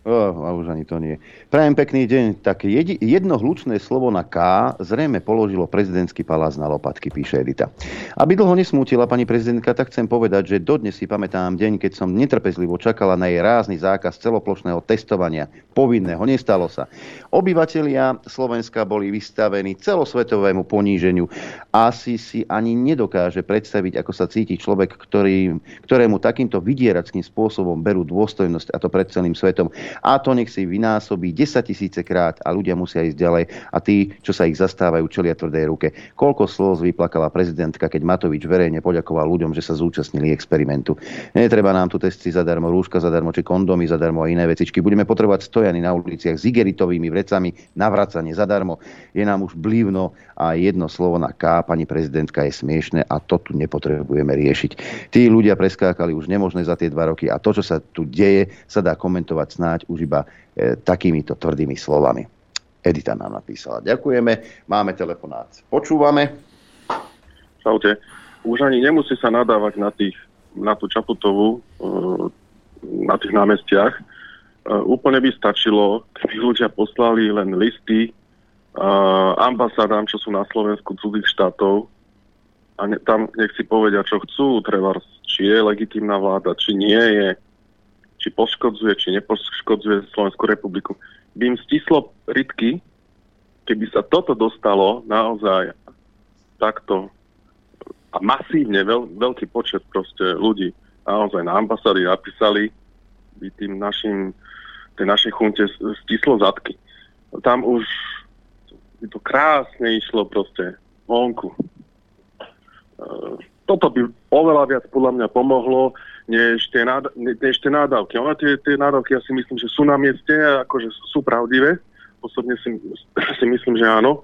Oh, a už ani to nie. Prajem pekný deň. Tak jedno hlučné slovo na K zrejme položilo prezidentský palác na lopatky, píše Edita. Aby dlho nesmútila pani prezidentka, tak chcem povedať, že dodnes si pamätám deň, keď som netrpezlivo čakala na jej rázny zákaz celoplošného testovania. Povinného, nestalo sa. Obyvatelia Slovenska boli vystavení celosvetovému poníženiu. Asi si ani nedokáže predstaviť, ako sa cíti človek, ktorý, ktorému takýmto vydierackým spôsobom berú dôstojnosť, a to pred celým svetom. A to nech si vynásobí 10 tisíce krát a ľudia musia ísť ďalej a tí, čo sa ich zastávajú, čelia tvrdej ruke. Koľko slov vyplakala prezidentka, keď Matovič verejne poďakoval ľuďom, že sa zúčastnili experimentu. Netreba nám tu testy zadarmo, rúška zadarmo, či kondomy zadarmo a iné vecičky. Budeme potrebovať stojany na uliciach s igeritovými vrecami, navracanie zadarmo. Je nám už blívno a jedno slovo na K, pani prezidentka, je smiešne a to tu nepotrebujeme riešiť. Tí ľudia preskákali už nemožné za tie dva roky a to, čo sa tu deje, sa dá komentovať snáď snáď už iba e, takýmito tvrdými slovami. Edita nám napísala. Ďakujeme. Máme telefonát. Počúvame. Čaute. Už ani nemusí sa nadávať na, tých, na tú Čaputovú, e, na tých námestiach. E, úplne by stačilo, keby ľudia poslali len listy ambasádám, čo sú na Slovensku cudzích štátov a ne, tam nech si povedia, čo chcú, treba, či je legitímna vláda, či nie je či poškodzuje, či nepoškodzuje Slovenskú republiku. By im stislo rytky, keby sa toto dostalo naozaj takto a masívne veľ, veľký počet proste ľudí naozaj na ambasády napísali, by tým našim, tej našej chunte stislo zadky. Tam už by to krásne išlo proste vonku. Toto by oveľa viac podľa mňa pomohlo, než tie, nád- než tie nádavky. Ona tie, tie nádavky ja si myslím, že sú na mieste, akože sú pravdivé. Osobne si, si myslím, že áno.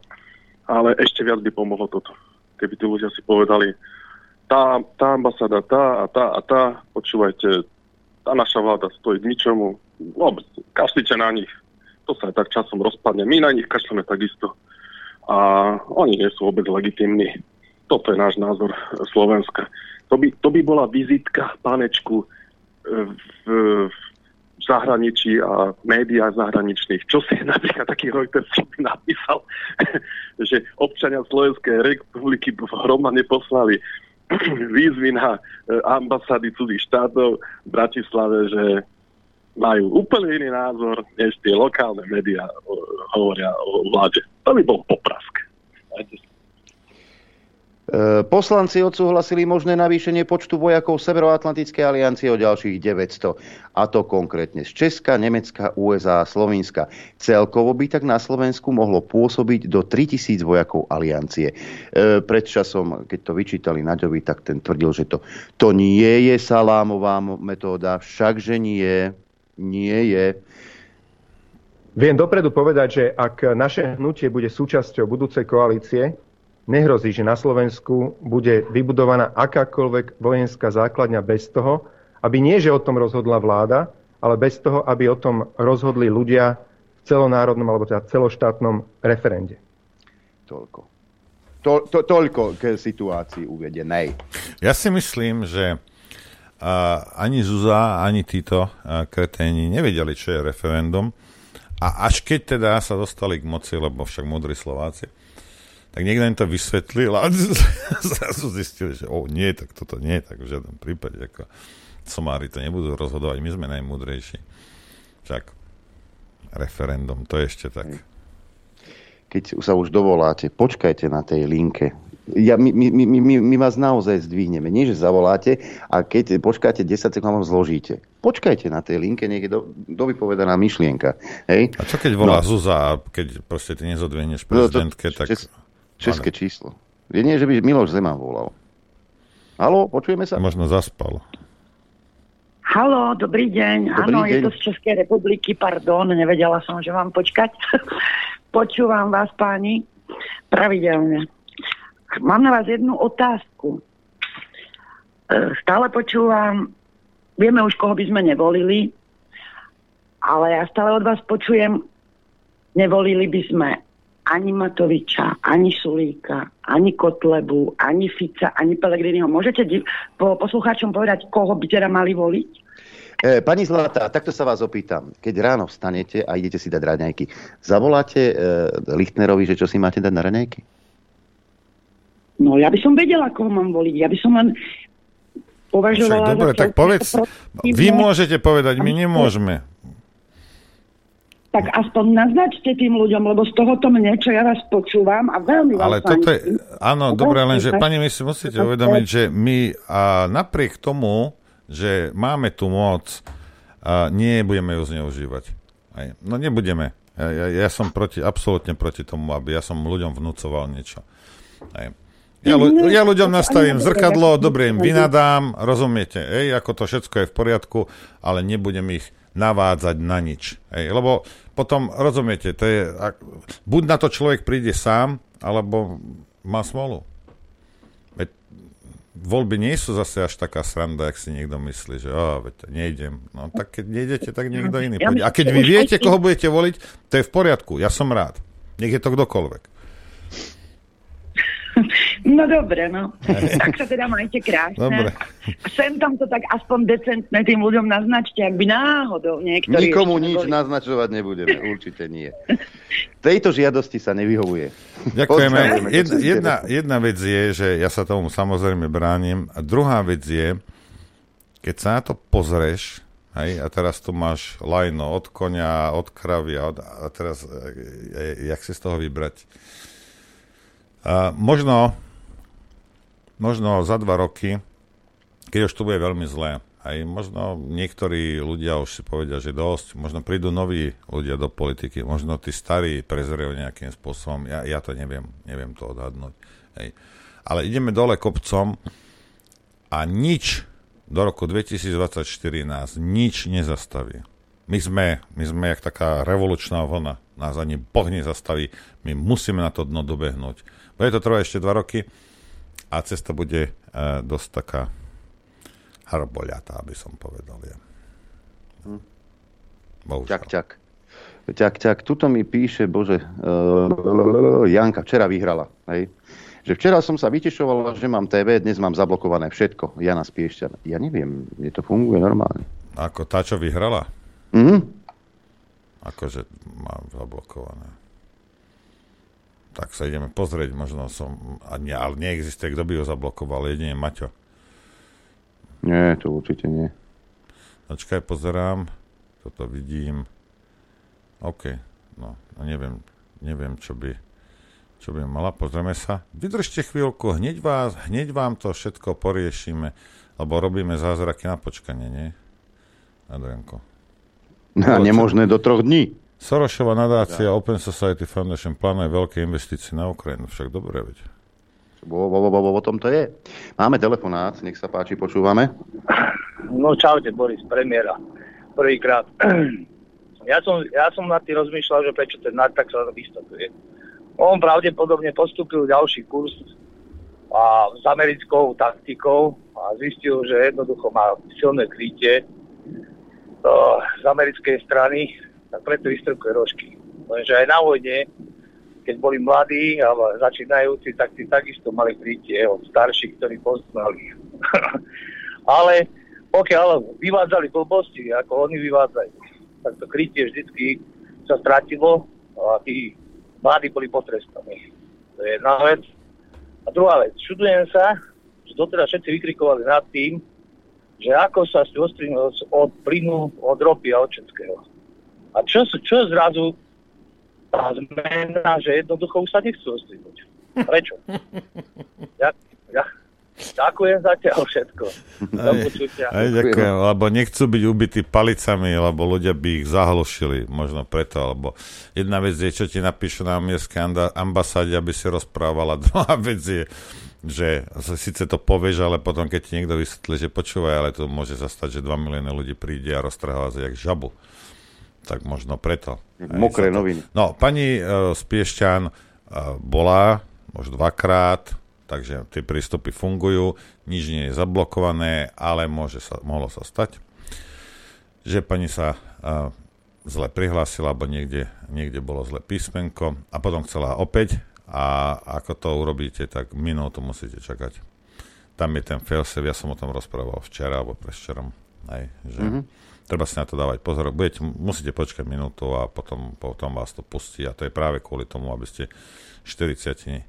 Ale ešte viac by pomohlo toto. Keby tí ľudia si povedali, tá, tá ambasáda, tá a tá a tá, počúvajte, tá naša vláda stojí k ničomu, no, kašlite na nich. To sa aj tak časom rozpadne. My na nich kašleme takisto. A oni nie sú vôbec legitimní. Toto je náš názor Slovenska. To by, to by bola vizitka panečku e, v, v zahraničí a médiách zahraničných. Čo si napríklad taký Reuters napísal, že občania Slovenskej republiky hromadne poslali výzvy na e, ambasády cudzích štátov v Bratislave, že majú úplne iný názor, než tie lokálne médiá hovoria o vláde. To by bol poprask. E, poslanci odsúhlasili možné navýšenie počtu vojakov Severoatlantickej aliancie o ďalších 900, a to konkrétne z Česka, Nemecka, USA a Slovenska. Celkovo by tak na Slovensku mohlo pôsobiť do 3000 vojakov aliancie. E, pred časom, keď to vyčítali Naďovi, tak ten tvrdil, že to, to nie je salámová metóda, všakže nie, nie je. Viem dopredu povedať, že ak naše hnutie bude súčasťou budúcej koalície, nehrozí, že na Slovensku bude vybudovaná akákoľvek vojenská základňa bez toho, aby nie, že o tom rozhodla vláda, ale bez toho, aby o tom rozhodli ľudia v celonárodnom alebo teda celoštátnom referende. Toľko. To, to, toľko k situácii uvedenej. Ja si myslím, že uh, ani Zuza, ani títo uh, kreténi nevedeli, čo je referendum. A až keď teda sa dostali k moci, lebo však múdri Slováci, tak niekto im to vysvetlil a zrazu zistili, že o, nie, tak toto nie, tak v žiadnom prípade, ako somári to nebudú rozhodovať, my sme najmúdrejší. Však referendum, to je ešte tak. Keď sa už dovoláte, počkajte na tej linke. Ja, my, my, my, my, my vás naozaj zdvihneme. Nie, že zavoláte a keď počkáte 10 sekúnd, vám zložíte. Počkajte na tej linke, je do, dovypovedaná myšlienka. Hej? A čo keď volá no. Zuza keď proste ty nezodvihneš prezidentke, no, to, tak... Čes, České Ale. číslo. Je nie, že by Miloš Zeman volal. Halo, počujeme sa? Možno zaspal. Halo, dobrý deň. Dobrý Áno, deň. je to z Českej republiky, pardon, nevedela som, že mám počkať. Počúvam vás, páni, pravidelne. Mám na vás jednu otázku. E, stále počúvam, vieme už, koho by sme nevolili, ale ja stále od vás počujem, nevolili by sme ani Matoviča, ani Sulíka, ani Kotlebu, ani Fica, ani Pelegriniho. Môžete div- po poslucháčom povedať, koho by teda mali voliť? E, pani Zlatá, takto sa vás opýtam. Keď ráno vstanete a idete si dať raňajky, zavoláte e, Lichtnerovi, že čo si máte dať na raňajky? No ja by som vedela, koho mám voliť. Ja by som len považovala... Však, dobre, tak povedz, vy môžete povedať, my nemôžeme. Tak aspoň naznačte tým ľuďom, lebo z tohoto mne, čo ja vás počúvam a veľmi Ale toto je, áno, dobre, len že pani, my si musíte uvedomiť, že my a napriek tomu, že máme tu moc, a nie budeme ju zneužívať. Aj. No nebudeme. Ja, ja, ja som proti, absolútne proti tomu, aby ja som ľuďom vnúcoval niečo. Aj. Ja, ja ľuďom nastavím zrkadlo, dobre im vynadám, rozumiete, ej, ako to všetko je v poriadku, ale nebudem ich navádzať na nič. Ej, lebo potom, rozumiete, to je, buď na to človek príde sám, alebo má smolu. Veď voľby nie sú zase až taká sranda, ak si niekto myslí, že oh, veď nejdem. No tak keď nejdete, tak niekto iný pôjde. A keď vy viete, koho budete voliť, to je v poriadku. Ja som rád. Nech je to kdokoľvek. No dobre, no. tak sa teda majte krásne. Dobre. A sem tam to tak aspoň decentne tým ľuďom naznačte, ak by náhodou niektorí... Nikomu nič boli. naznačovať nebudeme, určite nie. Tejto žiadosti sa nevyhovuje. Ďakujeme. Jedna, jedna, jedna vec je, že ja sa tomu samozrejme bránim. A druhá vec je, keď sa na to pozrieš, Hej, a teraz tu máš lajno od konia, od kravy a, od, a teraz e, e, jak si z toho vybrať? A možno možno za dva roky, keď už to bude veľmi zlé, aj možno niektorí ľudia už si povedia, že dosť, možno prídu noví ľudia do politiky, možno tí starí prezrejú nejakým spôsobom, ja, ja to neviem, neviem to odhadnúť. Hej. Ale ideme dole kopcom a nič do roku 2024 nás nič nezastaví. My sme, my sme jak taká revolučná vlna. Nás ani Boh nezastaví. My musíme na to dno dobehnúť. Bude to trvať ešte dva roky a cesta bude uh, dosť taká harboľatá, aby som povedal. Ja. Hm. Ťak, ťak. Ťak, ťak. Tuto mi píše, bože, uh, Janka včera vyhrala. Hej? Že včera som sa vytešoval, že mám TV, dnes mám zablokované všetko. Jana Spiešťan. Ja neviem, je to funguje normálne. Ako tá, čo vyhrala? Mhm. Akože mám zablokované tak sa ideme pozrieť, možno som, a nie, ale neexistuje, kto by ho zablokoval, jedine Maťo. Nie, to určite nie. Počkaj, pozerám, toto vidím. OK, no, no neviem, neviem, čo by, čo by mala, pozrieme sa. Vydržte chvíľku, hneď, vás, hneď vám to všetko poriešime, lebo robíme zázraky na počkanie, nie? Adrianko. No, nemožné do troch dní. Sorošová nadácia ja. Open Society Foundation plánuje veľké investície na Ukrajinu, však dobre veď. Bo, bo, bo, bo, o tom to je. Máme telefonát, nech sa páči, počúvame. No čaute, Boris, premiéra. Prvýkrát. Ja som, ja som na tým rozmýšľal, že prečo ten tak sa vystupuje. On pravdepodobne postupil ďalší kurz a s americkou taktikou a zistil, že jednoducho má silné krytie uh, z americkej strany tak preto vystrkuje rožky. Lenže aj na vojne, keď boli mladí alebo začínajúci, tak tí takisto mali krytie od starších, ktorí poznali. Ale pokiaľ vyvádzali blbosti, ako oni vyvádzajú, tak to krytie vždycky sa stratilo a tí mladí boli potrestaní. To je jedna vec. A druhá vec, čudujem sa, že doteraz všetci vykrikovali nad tým, že ako sa ostrinul od plynu, od ropy a od všetkého. A čo, čo zrazu tá zmena, že jednoducho už sa nechcú ostrihnúť. Prečo? Ja, ja, ďakujem zatiaľ všetko. Aj, aj, ďakujem, lebo nechcú byť ubití palicami, lebo ľudia by ich zahlušili, možno preto, alebo jedna vec je, čo ti napíšu na americkej ambasáde, aby si rozprávala, druhá vec je, že síce to povieš, ale potom keď ti niekto vysvetlí, že počúvaj, ale to môže sa stať, že 2 milióny ľudí príde a roztrháva sa jak žabu tak možno preto. Mokré noviny. No, pani uh, Spiešťan uh, bola už dvakrát, takže tie prístupy fungujú, nič nie je zablokované, ale môže sa, mohlo sa stať, že pani sa uh, zle prihlásila, alebo niekde, niekde bolo zle písmenko a potom chcela opäť a ako to urobíte, tak minútu musíte čakať. Tam je ten failsafe, ja som o tom rozprával včera alebo preščerom. Hej, že mm-hmm. Treba si na to dávať pozor. Budete, musíte počkať minútu a potom, potom vás to pustí. A to je práve kvôli tomu, aby ste 40 e,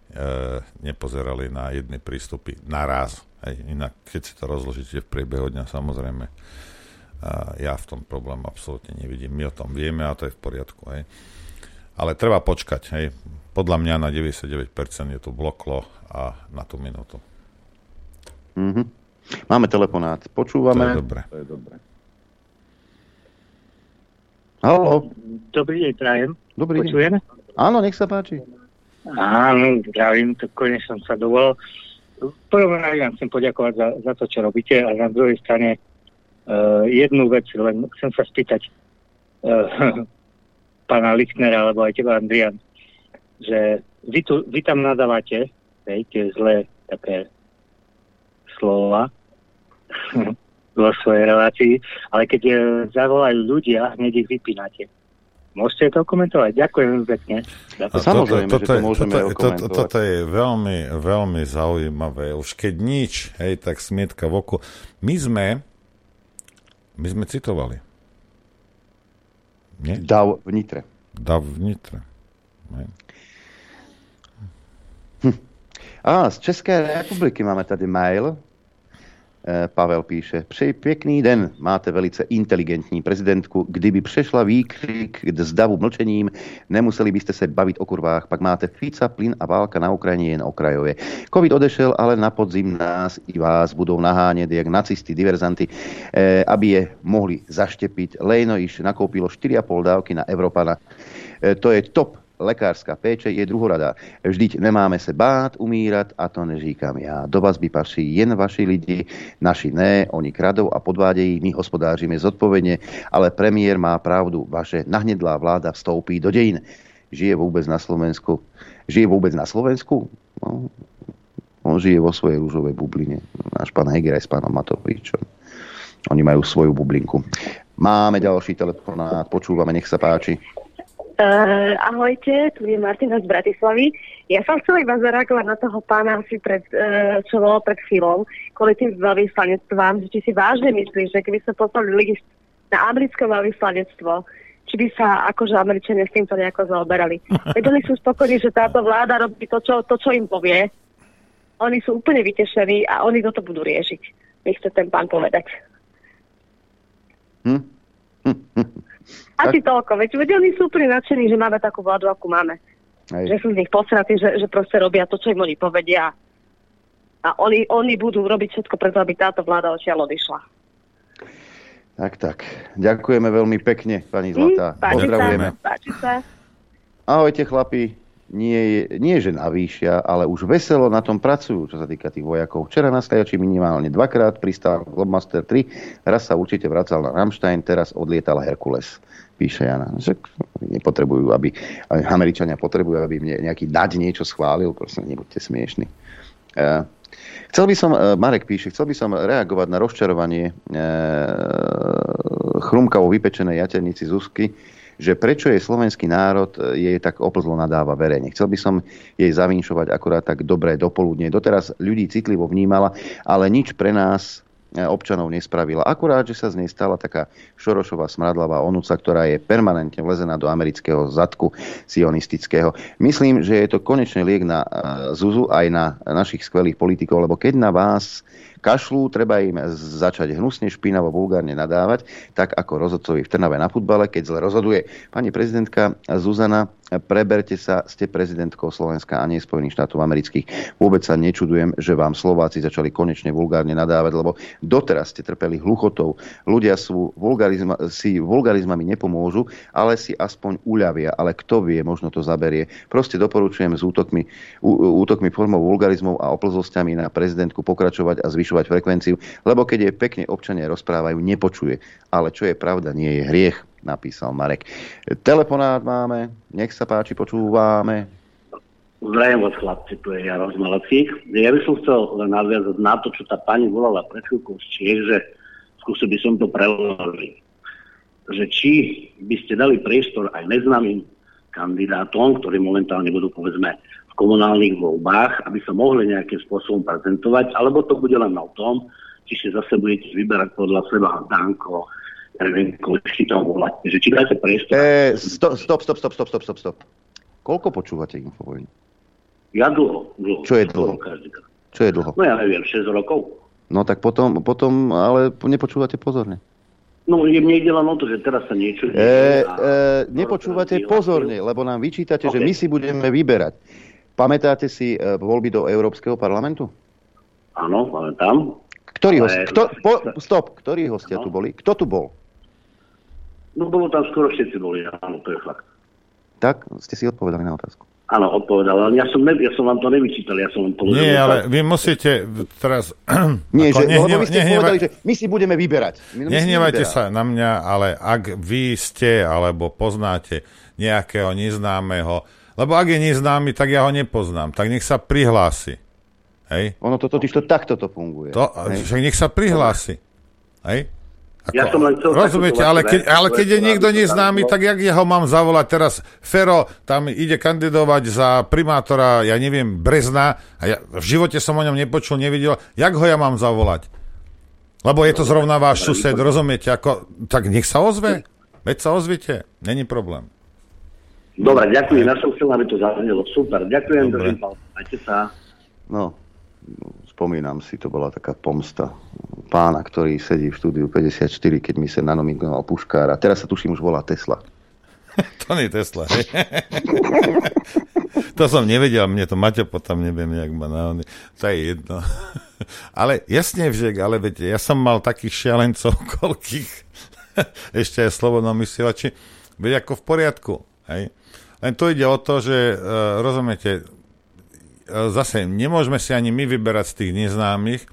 nepozerali na jedny prístupy naraz. Hej. Inak, keď si to rozložíte v priebehu dňa, samozrejme, e, ja v tom problém absolútne nevidím. My o tom vieme a to je v poriadku. Hej. Ale treba počkať. Hej. Podľa mňa na 99% je to bloklo a na tú minútu. Mm-hmm. Máme telefonát. Počúvame. To je dobré. To je dobré. Halo. Dobrý deň, prajem. Dobrý Počujeme? deň. Áno, nech sa páči. Áno, zdravím, to konečne som sa dovolil. V prvom rade vám chcem poďakovať za, za to, čo robíte a na druhej strane uh, jednu vec, len chcem sa spýtať uh, pána Lichtnera alebo aj teba, Andrian, že vy, tu, vy tam nadávate hej, tie zlé také slova vo svojej relácii, ale keď je, zavolajú ľudia, hneď ich vypínate. Môžete to komentovať? Ďakujem pekne. Samozrejme, toto, že to môžeme toto, toto, toto je veľmi, veľmi zaujímavé. Už keď nič, hej, tak smietka v oku. My sme, my sme citovali. Nie? Dav v Nitre. Dav v Nitre. Hm. A z České republiky máme tady mail Pavel píše, přeji pěkný den, máte velice inteligentní prezidentku, kdyby přešla výkrik z davu mlčením, nemuseli byste se bavit o kurvách, pak máte Fica, plyn a válka na Ukrajině jen okrajově. Covid odešel, ale na podzim nás i vás budou nahánět jak nacisty, diverzanty, eh, aby je mohli zaštěpit. Lejno již nakoupilo 4,5 dávky na Evropana. Eh, to je top lekárska péče je druhoradá. Vždyť nemáme se bát, umírat a to neříkám já. Do vás by patří jen vaši lidi, naši ne, oni kradou a podvádějí, my hospodáříme zodpovědně, ale premiér má pravdu, vaše nahnedlá vláda vstoupí do dejin. Žije vůbec na Slovensku? Žije vůbec na Slovensku? No, on žije vo svojej rúžovej bubline. Náš pán Heger aj s pánom Matovičom. Oni majú svoju bublinku. Máme ďalší telefonát, počúvame, nech sa páči. Uh, ahojte, tu je Martina z Bratislavy. Ja som chcela iba zareagovať na toho pána, si pred, uh, čo bolo pred chvíľou, kvôli tým veľvyslanectvám, že či si vážne myslíš, že keby sa poslali lidi na americké veľvyslanectvo, či by sa akože Američania s týmto nejako zaoberali. Veď oni sú spokojní, že táto vláda robí to čo, to, čo im povie. Oni sú úplne vytešení a oni toto budú riešiť. Mi chce ten pán povedať. Hm? Asi toľko, veď, veď oni sú úplne nadšení, že máme takú vládu, akú máme. Aj. Že sú z nich posratí, že, že proste robia to, čo im oni povedia. A oni, oni budú robiť všetko preto, aby táto vláda odtiaľ odišla. Tak, tak. Ďakujeme veľmi pekne, pani Zlatá. Mm, Pozdravujeme. Sa, páči sa. Ahojte, chlapi. Nie, nie, že navýšia, ale už veselo na tom pracujú, čo sa týka tých vojakov. Včera na Skajači minimálne dvakrát pristál Globemaster 3, raz sa určite vracal na Rammstein, teraz odlietal Herkules píše Jana. Že nepotrebujú, aby, Američania potrebujú, aby mne nejaký dať niečo schválil, prosím, nebuďte smiešni. Uh, Chcel by som, e, Marek píše, chcel by som reagovať na rozčarovanie e, chrumkavo vypečenej jaternici Zuzky, že prečo je slovenský národ jej tak oplzlo nadáva verejne. Chcel by som jej zavínšovať akurát tak dobré dopoludne. Doteraz ľudí citlivo vnímala, ale nič pre nás E, občanov nespravila. Akurát, že sa z nej stala taká šorošová smradlavá onúca, ktorá je permanentne vlezená do amerického zadku sionistického. Myslím, že je to konečný liek na e, Zuzu aj na našich skvelých politikov, lebo keď na vás kašľú, treba im začať hnusne, špinavo, vulgárne nadávať, tak ako rozhodcovi v Trnave na futbale, keď zle rozhoduje. Pani prezidentka Zuzana, preberte sa, ste prezidentkou Slovenska a nie Spojených štátov amerických. Vôbec sa nečudujem, že vám Slováci začali konečne vulgárne nadávať, lebo doteraz ste trpeli hluchotou. Ľudia sú vulgarizma, si vulgarizmami nepomôžu, ale si aspoň uľavia. Ale kto vie, možno to zaberie. Proste doporučujem s útokmi, útokmi formou vulgarizmov a oplzosťami na prezidentku pokračovať a zvyšovať zvyšovať frekvenciu, lebo keď je pekne občania rozprávajú, nepočuje. Ale čo je pravda, nie je hriech, napísal Marek. Telefonát máme, nech sa páči, počúvame. Zdravím vás, chlapci, tu je Jaro z. Ja by som chcel len nadviazať na to, čo tá pani volala pred chvíľkou z Čiech, že skúsil by som to preložiť. Že či by ste dali priestor aj neznámym kandidátom, ktorí momentálne budú, povedzme, komunálnych voľbách, aby sa mohli nejakým spôsobom prezentovať, alebo to bude len o tom, či si zase budete vyberať podľa seba Danko, neviem, koľko si tam voláte, že či dáte priestor. E, stop, stop, stop, stop, stop, stop, stop. Koľko počúvate Infovojn? Ja dlho, dlho. Čo je dlho? Čo je dlho? No ja neviem, 6 rokov. No tak potom, potom ale nepočúvate pozorne. No, mne ide len o to, že teraz sa niečo... E, e, nepočúvate pozorne, lebo nám vyčítate, okay. že my si budeme vyberať. Pamätáte si e, voľby do Európskeho parlamentu? Áno, pamätám. Ktorý host, kto, po, stop, ktorí hostia no. tu boli? Kto tu bol? No bolo tam skoro všetci boli, áno, to je fakt. Tak, ste si odpovedali na otázku. Áno, odpovedal, ale ja som, ne, ja som vám to nevyčítal, ja som vám položil. Nie, ale vy musíte teraz... Nie, že, nehnev, lebo vy ste nehnev, povedali, že my si budeme vyberať. My nehnevajte sa na mňa, ale ak vy ste, alebo poznáte nejakého neznámeho, lebo ak je neznámy, tak ja ho nepoznám, tak nech sa prihlási. Hej? Ono to totiž to takto to funguje. To, však nech sa prihlási. Hej? Ako, ja som len chcel rozumiete, ale keď, ale keď je niekto neznámy, tak jak ja ho mám zavolať teraz? Fero tam ide kandidovať za primátora, ja neviem, Brezna, a ja v živote som o ňom nepočul, nevidel, jak ho ja mám zavolať? Lebo je to zrovna váš sused, rozumiete? Ako, tak nech sa ozve. Veď sa ozvite, není problém. Dobre, ďakujem, ja som chcel, aby to zaznelo. Super, ďakujem, držím Majte sa. No, spomínam si, to bola taká pomsta pána, ktorý sedí v štúdiu 54, keď mi sa nanominoval Puškára. Teraz sa tuším už volá Tesla. to nie je Tesla, to som nevedel, mne to Maťo potom neviem, jak ma na on... To je jedno. ale jasne, že, ale viete, ja som mal takých šialencov, koľkých ešte aj slobodnom vysielači, veď ako v poriadku, hej. Len to ide o to, že uh, rozumiete, E, zase nemôžeme si ani my vyberať z tých neznámych,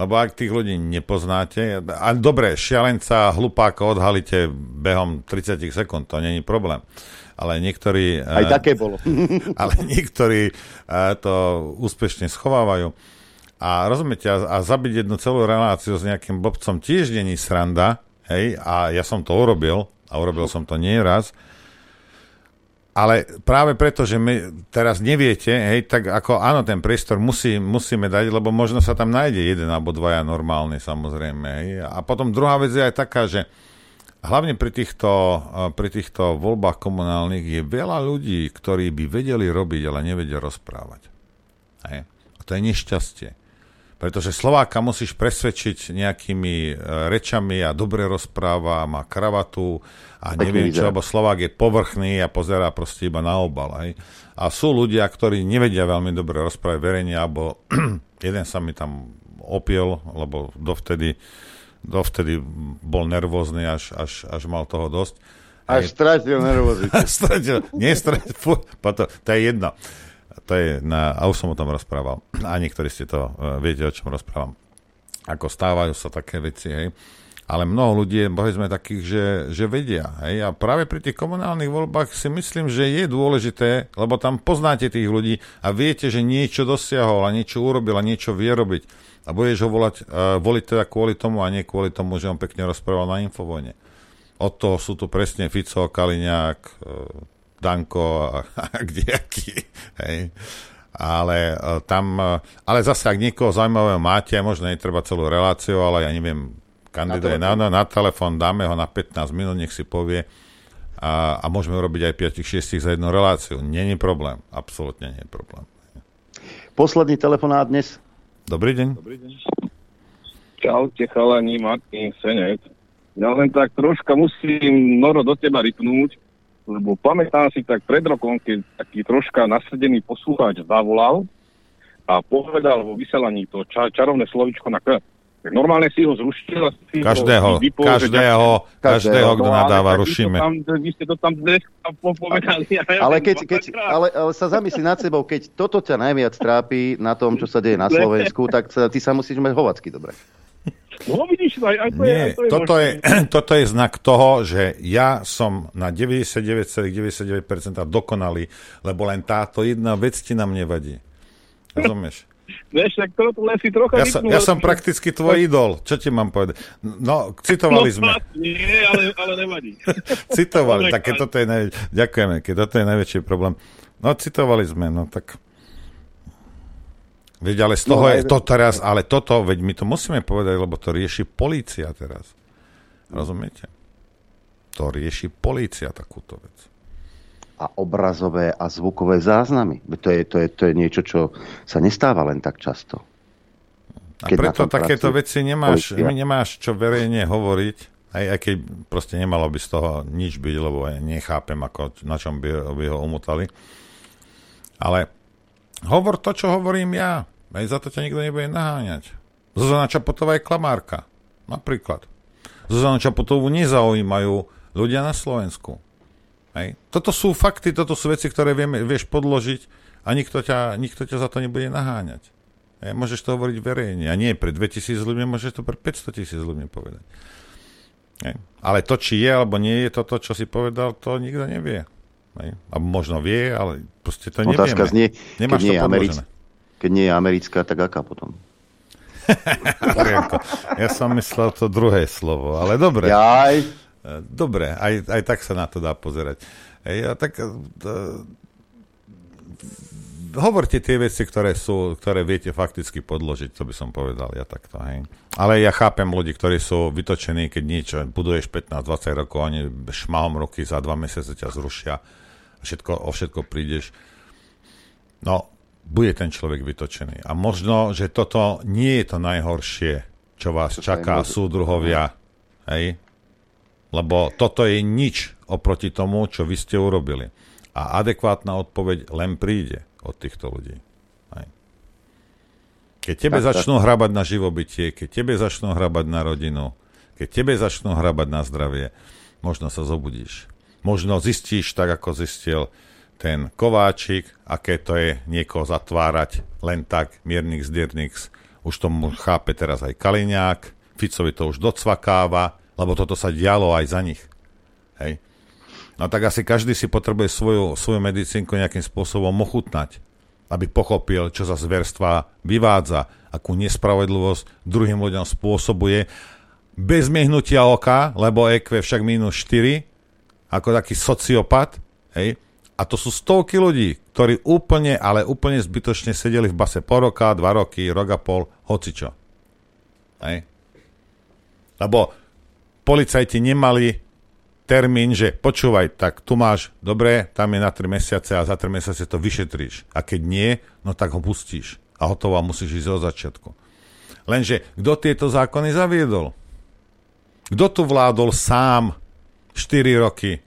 lebo ak tých ľudí nepoznáte, a dobre, šialenca, hlupáka odhalíte behom 30 sekúnd, to není problém. Ale niektorí... Aj uh, také bolo. ale niektorí uh, to úspešne schovávajú. A rozumiete, a, a zabiť jednu celú reláciu s nejakým blbcom tiež není sranda, hej, a ja som to urobil, a urobil som to nie raz, ale práve preto, že my teraz neviete, hej, tak ako áno, ten priestor musí, musíme dať, lebo možno sa tam nájde jeden alebo dvaja normálne, samozrejme. Hej. A potom druhá vec je aj taká, že hlavne pri týchto, pri týchto voľbách komunálnych je veľa ľudí, ktorí by vedeli robiť, ale nevedia rozprávať. Hej. A to je nešťastie. Pretože Slováka musíš presvedčiť nejakými e, rečami a dobre rozpráva, má kravatu, a neviem čo, lebo Slovák je povrchný a pozerá proste iba na obal. Hej. A sú ľudia, ktorí nevedia veľmi dobre rozprávať verejne, alebo jeden sa mi tam opiel, lebo dovtedy, dovtedy bol nervózny, až, až, až mal toho dosť. Až stratil nervozitu. stratil, nie stratil, fú, to, to je jedno. To je na, a už som o tom rozprával. A niektorí ste to, uh, viete, o čom rozprávam. Ako stávajú sa také veci, hej ale mnoho ľudí je, takých, že, že vedia. Hej? A práve pri tých komunálnych voľbách si myslím, že je dôležité, lebo tam poznáte tých ľudí a viete, že niečo dosiahol a niečo urobil a niečo vie robiť. A budeš ho volať, uh, voliť teda kvôli tomu a nie kvôli tomu, že on pekne rozprával na Infovojne. Od toho sú tu presne Fico, Kaliňák, uh, Danko a, a kdejaký. Hej. Ale uh, tam, uh, ale zase, ak niekoho zaujímavého máte, možno netreba celú reláciu, ale ja neviem, kandiduje na, na, na telefón, dáme ho na 15 minút, nech si povie a, a môžeme urobiť aj 5-6 za jednu reláciu. Není problém, absolútne nie je problém. Posledný telefonát dnes. Dobrý deň. Dobrý deň. Čaute chalani, Martin Senec. Ja len tak troška musím Noro do teba rypnúť, lebo pamätám si tak pred rokom, keď taký troška nasadený poslucháč zavolal a povedal vo vysielaní to ča- čarovné slovičko na K. Tak normálne si ho zrušil a si každého, ho vypol, každého, každého, každého, kto no, nadáva, rušíme. Tam, vy ste to tam dnes povedali. Ja ale, keď, keď, ale, ale sa zamyslí nad sebou, keď toto ťa najviac trápi na tom, čo sa deje na Slovensku, tak sa, ty sa musíš mať hovacky dobre. No vidíš, aj, aj to Nie, je, aj to je toto, je, toto je znak toho, že ja som na 99,99% ,99 dokonalý, lebo len táto jedna vec ti nám nevadí. Rozumieš? Vieš, tak to len si trocha ja, som, ja som prakticky tvoj idol. Čo ti mám povedať? No, citovali no, sme. Nie, ale, ale nevadí. citovali, tak keď toto je najväčší... Ďakujeme, keď toto je najväčší problém. No, citovali sme, no tak... Veď ale z toho no, je to teraz, ale toto, veď my to musíme povedať, lebo to rieši polícia teraz. Rozumiete? To rieši polícia takúto vec. A obrazové a zvukové záznamy. To je, to, je, to je niečo, čo sa nestáva len tak často. A preto takéto veci nemáš, nemáš čo verejne hovoriť, aj, aj keď proste nemalo by z toho nič byť, lebo ja nechápem, ako, na čom by, by ho umutali. Ale hovor to, čo hovorím ja. Aj za to ťa nikto nebude naháňať. Zuzana Čapotová je klamárka. Napríklad. Zuzana Čapotovú nezaujímajú ľudia na Slovensku. Hej. Toto sú fakty, toto sú veci, ktoré vieme, vieš podložiť a nikto ťa, nikto ťa za to nebude naháňať. Hej. Môžeš to hovoriť verejne. A nie pre 2000 ľudí, môžeš to pre 500 tisíc ľudí povedať. Hej. Ale to, či je alebo nie je toto, čo si povedal, to nikto nevie. Hej. A možno vie, ale proste to Otázka nevieme. Znie, Nemáš keď, nie to Americ, keď nie je americká, tak aká potom? ja som myslel to druhé slovo, ale dobre. Jaj. Dobre, aj, aj tak sa na to dá pozerať. Ja, tak, uh, hovorte tie veci, ktoré sú, ktoré viete fakticky podložiť, to by som povedal ja takto. Hej. Ale ja chápem ľudí, ktorí sú vytočení, keď niečo buduješ 15-20 rokov, oni šmahom roky za dva mesiace ťa zrušia všetko, o všetko prídeš. No, bude ten človek vytočený. A možno, že toto nie je to najhoršie, čo vás čo čaká, súdruhovia. Hej? Lebo toto je nič oproti tomu, čo vy ste urobili. A adekvátna odpoveď len príde od týchto ľudí. Hej. Keď tebe tak, začnú tak. hrabať na živobytie, keď tebe začnú hrabať na rodinu, keď tebe začnú hrabať na zdravie, možno sa zobudíš. Možno zistíš, tak ako zistil ten Kováčik, aké to je niekoho zatvárať len tak, miernik zdiernik, už tomu chápe teraz aj Kaliňák, Ficovi to už docvakáva, lebo toto sa dialo aj za nich. Hej. No tak asi každý si potrebuje svoju, svoju medicínku nejakým spôsobom ochutnať, aby pochopil, čo za zverstva vyvádza, akú nespravedlivosť druhým ľuďom spôsobuje, bez miehnutia oka, lebo EQ však minus 4, ako taký sociopat, hej, a to sú stovky ľudí, ktorí úplne, ale úplne zbytočne sedeli v base po roka, dva roky, rok a pol, hocičo. Hej. Lebo policajti nemali termín, že počúvaj, tak tu máš, dobre, tam je na 3 mesiace a za 3 mesiace to vyšetríš. A keď nie, no tak ho pustíš. A hotovo musíš ísť od začiatku. Lenže kto tieto zákony zaviedol? Kto tu vládol sám 4 roky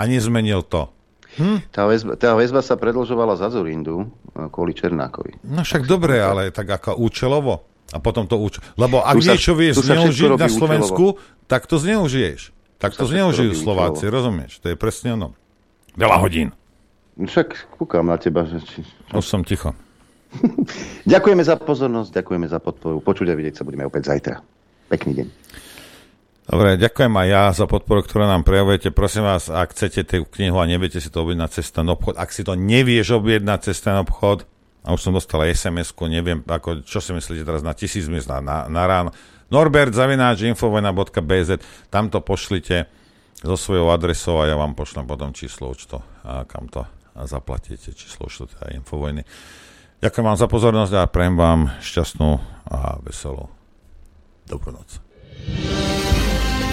a nezmenil to? Hm? Tá, väzba, tá väzba sa predlžovala za Zurindu e, kvôli Černákovi. No však dobre, ale tak ako účelovo. A potom to účel... Lebo ak tu niečo vieš zneužiť na Slovensku, účelovo. tak to zneužiješ. Tak to zneužijú Slováci, účelovo. rozumieš? To je presne ono. Veľa hodín. Však kúkam na teba. Že či... Už som ticho. ďakujeme za pozornosť, ďakujeme za podporu. Počuť a vidieť sa budeme opäť zajtra. Pekný deň. Dobre, ďakujem aj ja za podporu, ktorú nám prejavujete. Prosím vás, ak chcete tú knihu a neviete si to objednať cez ten obchod, ak si to nevieš objednať cez ten obchod, a už som dostal SMS-ku, neviem, ako, čo si myslíte teraz na tisíc miest na, na, na ráno. Norbert zavináč infovojna.bz, tam to pošlite so svojou adresou a ja vám pošlem potom číslo účtu, a kam to zaplatíte, číslo účtu teda Infovojny. Ďakujem vám za pozornosť a prejem vám šťastnú a veselú dobrú noc.